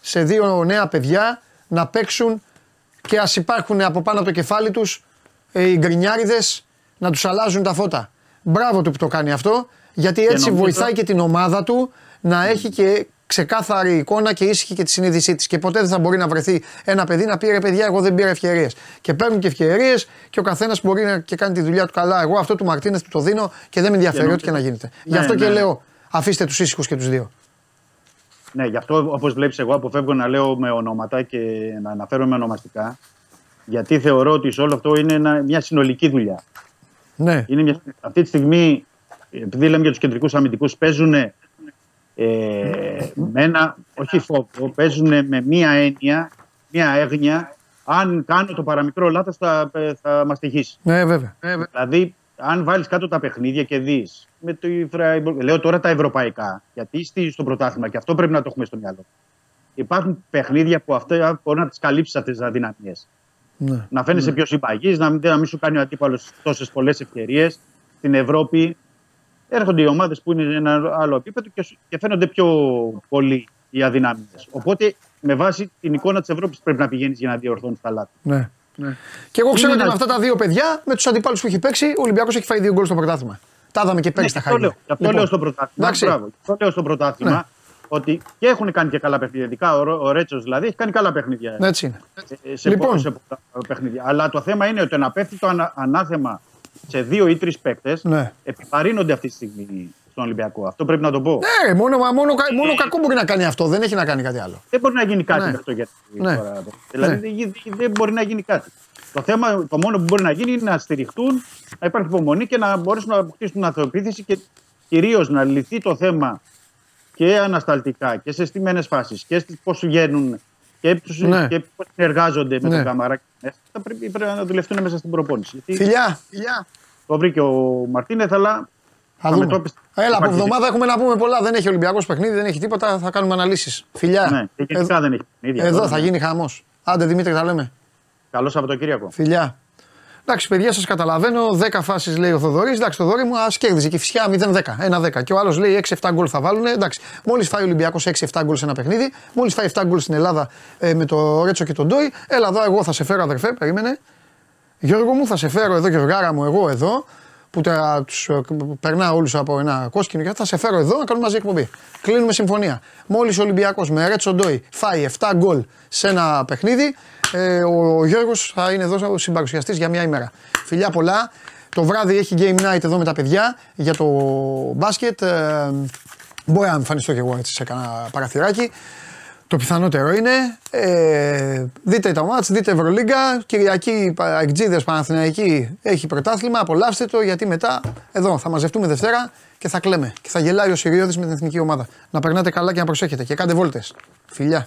σε δύο νέα παιδιά να παίξουν και ας υπάρχουν από πάνω από το κεφάλι τους ε, οι γκρινιάριδες να τους αλλάζουν τα φώτα. Μπράβο του που το κάνει αυτό, γιατί έτσι νομίζω- βοηθάει και την ομάδα του να έχει και ξεκάθαρη εικόνα και ήσυχη και τη συνείδησή της. Και ποτέ δεν θα μπορεί να βρεθεί ένα παιδί να πει ρε παιδιά, εγώ δεν πήρα ευκαιρίες. Και παίρνουν και ευκαιρίες και ο καθένας μπορεί να και κάνει τη δουλειά του καλά. Εγώ αυτό του Μαρτίνες του το δίνω και δεν με ενδιαφέρει Και ό,τι και να γίνεται. Γι' Ναι, αυτό και ναι. λέω, αφήστε τους ήσυχους και τους δύο. Ναι, γι' αυτό όπως βλέπεις, εγώ αποφεύγω να λέω με ονόματα και να αναφέρω με ονομαστικά. Γιατί θεωρώ ότι σε όλο αυτό είναι ένα- μια συνολική δουλειά. Ναι. Είναι μια, αυτή τη στιγμή, επειδή λέμε για τους κεντρικούς αμυντικούς, παίζουν ε, με ένα, όχι φόβο, παίζουν με μία έννοια, μία έγνοια. Αν κάνω το παραμικρό λάθος, θα, ε, θα μας τυχήσει. Ναι, βέβαια. Δηλαδή, αν βάλεις κάτω τα παιχνίδια και δεις. Λέω τώρα τα ευρωπαϊκά, γιατί είστε στο πρωτάθλημα και αυτό πρέπει να το έχουμε στο μυαλό. Υπάρχουν παιχνίδια που αυτά μπορεί να τις καλύψεις αυτές τις αδυναμίες. Ναι. Να φαίνεσαι πιο συμπαγής, να, μην- να μην σου κάνει ο αντίπαλος τόσες πολλές ευκαιρίες. Στην Ευρώπη έρχονται οι ομάδες που είναι σε ένα άλλο επίπεδο και, σου- και φαίνονται πιο πολύ οι αδυναμίες. Οπότε, με βάση την εικόνα της Ευρώπης, πρέπει να πηγαίνεις για να διορθώνεις τα λάθη. Ναι. Και εγώ ξέρω Είναι ότι με ένα- αυτά τα δύο παιδιά, με τους αντιπάλους που έχει παίξει, ο Ολυμπιακός έχει φάει δύο γκολ στο πρωτάθλημα. Τα είδαμε και πέρυσι Ναι, τα γι' αυτό χάρη. λέω- γι' αυτό λέω στο πρωτάθλημα. Μπράβο, γι' αυτό λέω στο πρωτάθλημα Ναι. ότι και έχουν κάνει και καλά παιχνίδια. Ειδικά ο, Ρο- ο Ρέτσος δηλαδή έχει κάνει καλά παιχνίδια. Έτσι είναι. ε, Σε, Λοιπόν. λοιπόν. σε πολλά παιχνίδια. Αλλά το θέμα είναι ότι να πέφτει το ανα- ανάθεμα σε δύο ή τρεις παίκτες Ναι. επιβαρύνονται αυτή τη στιγμή στον Ολυμπιακό. Αυτό πρέπει να το πω. Ναι, ρε, μόνο, μόνο, κα- μόνο κακό μπορεί να κάνει αυτό. Δεν έχει να κάνει κάτι άλλο. Δεν μπορεί να γίνει κάτι Ναι. με αυτό γιατί. Ναι. Τώρα, δηλαδή δεν- δεν μπορεί να γίνει κάτι. Το θέμα, το μόνο που μπορεί να γίνει είναι να στηριχτούν, να υπάρχει υπομονή και να μπορέσουν να αποκτήσουν αυτοεπίθεση και κυρίως να λυθεί το θέμα και ανασταλτικά και σε στιμένες φάσεις και πώς βγαίνουν και, τους, Ναι. και πώς συνεργάζονται με Ναι. τον Καμαράκη. Θα πρέπει, πρέπει να δουλευτούν μέσα στην προπόνηση. Γιατί Φιλιά, φιλιά. Το βρήκε ο Μαρτίνεθ, αλλά Θα με δούμε. το έπεισε. Έλα, από Υπάρχει- εβδομάδα έχουμε να πούμε πολλά. Δεν έχει Ολυμπιακός παιχνίδι, δεν έχει τίποτα. Θα κάνουμε αναλύσεις. Φιλιά. Ναι, και γενικά δεν έχει παιχνίδια Εδώ τώρα, θα ναι. γίνει χαμός. Άντε Δημήτρη, τα λέμε. Καλό Σαββατοκύριακο. Φιλιά. Εντάξει, παιδιά, σας καταλαβαίνω. 10 φάσεις λέει ο Θοδωρής. Εντάξει, το δωρή μου ας κέρδιζε και φυσικά 0-10. 1-10. Και ο άλλος λέει 6-7 γκολ θα βάλουν. Εντάξει, μόλις φάει ο Ολυμπιακός 6-7 γκολ σε ένα παιχνίδι, μόλις φάει 7 γκολ στην Ελλάδα ε, με το Ρέτσο και τον Ντόι, έλα εδώ, εγώ θα σε φέρω αδερφέ, περίμενε. Γιώργο μου, θα σε φέρω εδώ, Γιωργάρα μου, εγώ εδώ, που τα, τους, ε, περνάω όλους από ένα κόσκινο και θα σε φέρω εδώ να κάνουμε μαζί εκπομπή. Κλείνουμε συμφωνία. Μόλις ο Ολυμπιακός με Ρέτσο Ντόι φάει 7 γκολ σε ένα παιχνίδι, ε, ο, ο Γιώργος θα είναι εδώ συμπαρουσιαστής για μια ημέρα. Φιλιά πολλά. Το βράδυ έχει game night εδώ με τα παιδιά για το μπάσκετ. Ε, μπορεί να εμφανιστώ και εγώ έτσι σε κανένα παραθυράκι. Το πιθανότερο είναι. Ε, δείτε τα μάτς, δείτε Ευρωλίγκα. Κυριακή Αεκτζίδες Παναθηναϊκή έχει πρωτάθλημα. Απολαύστε το γιατί μετά εδώ θα μαζευτούμε Δευτέρα και θα κλαίμε. Και θα γελάει ο Συριώδης με την εθνική ομάδα. Να περνάτε καλά και να προσέχετε και κάντε βόλτες. Φιλιά.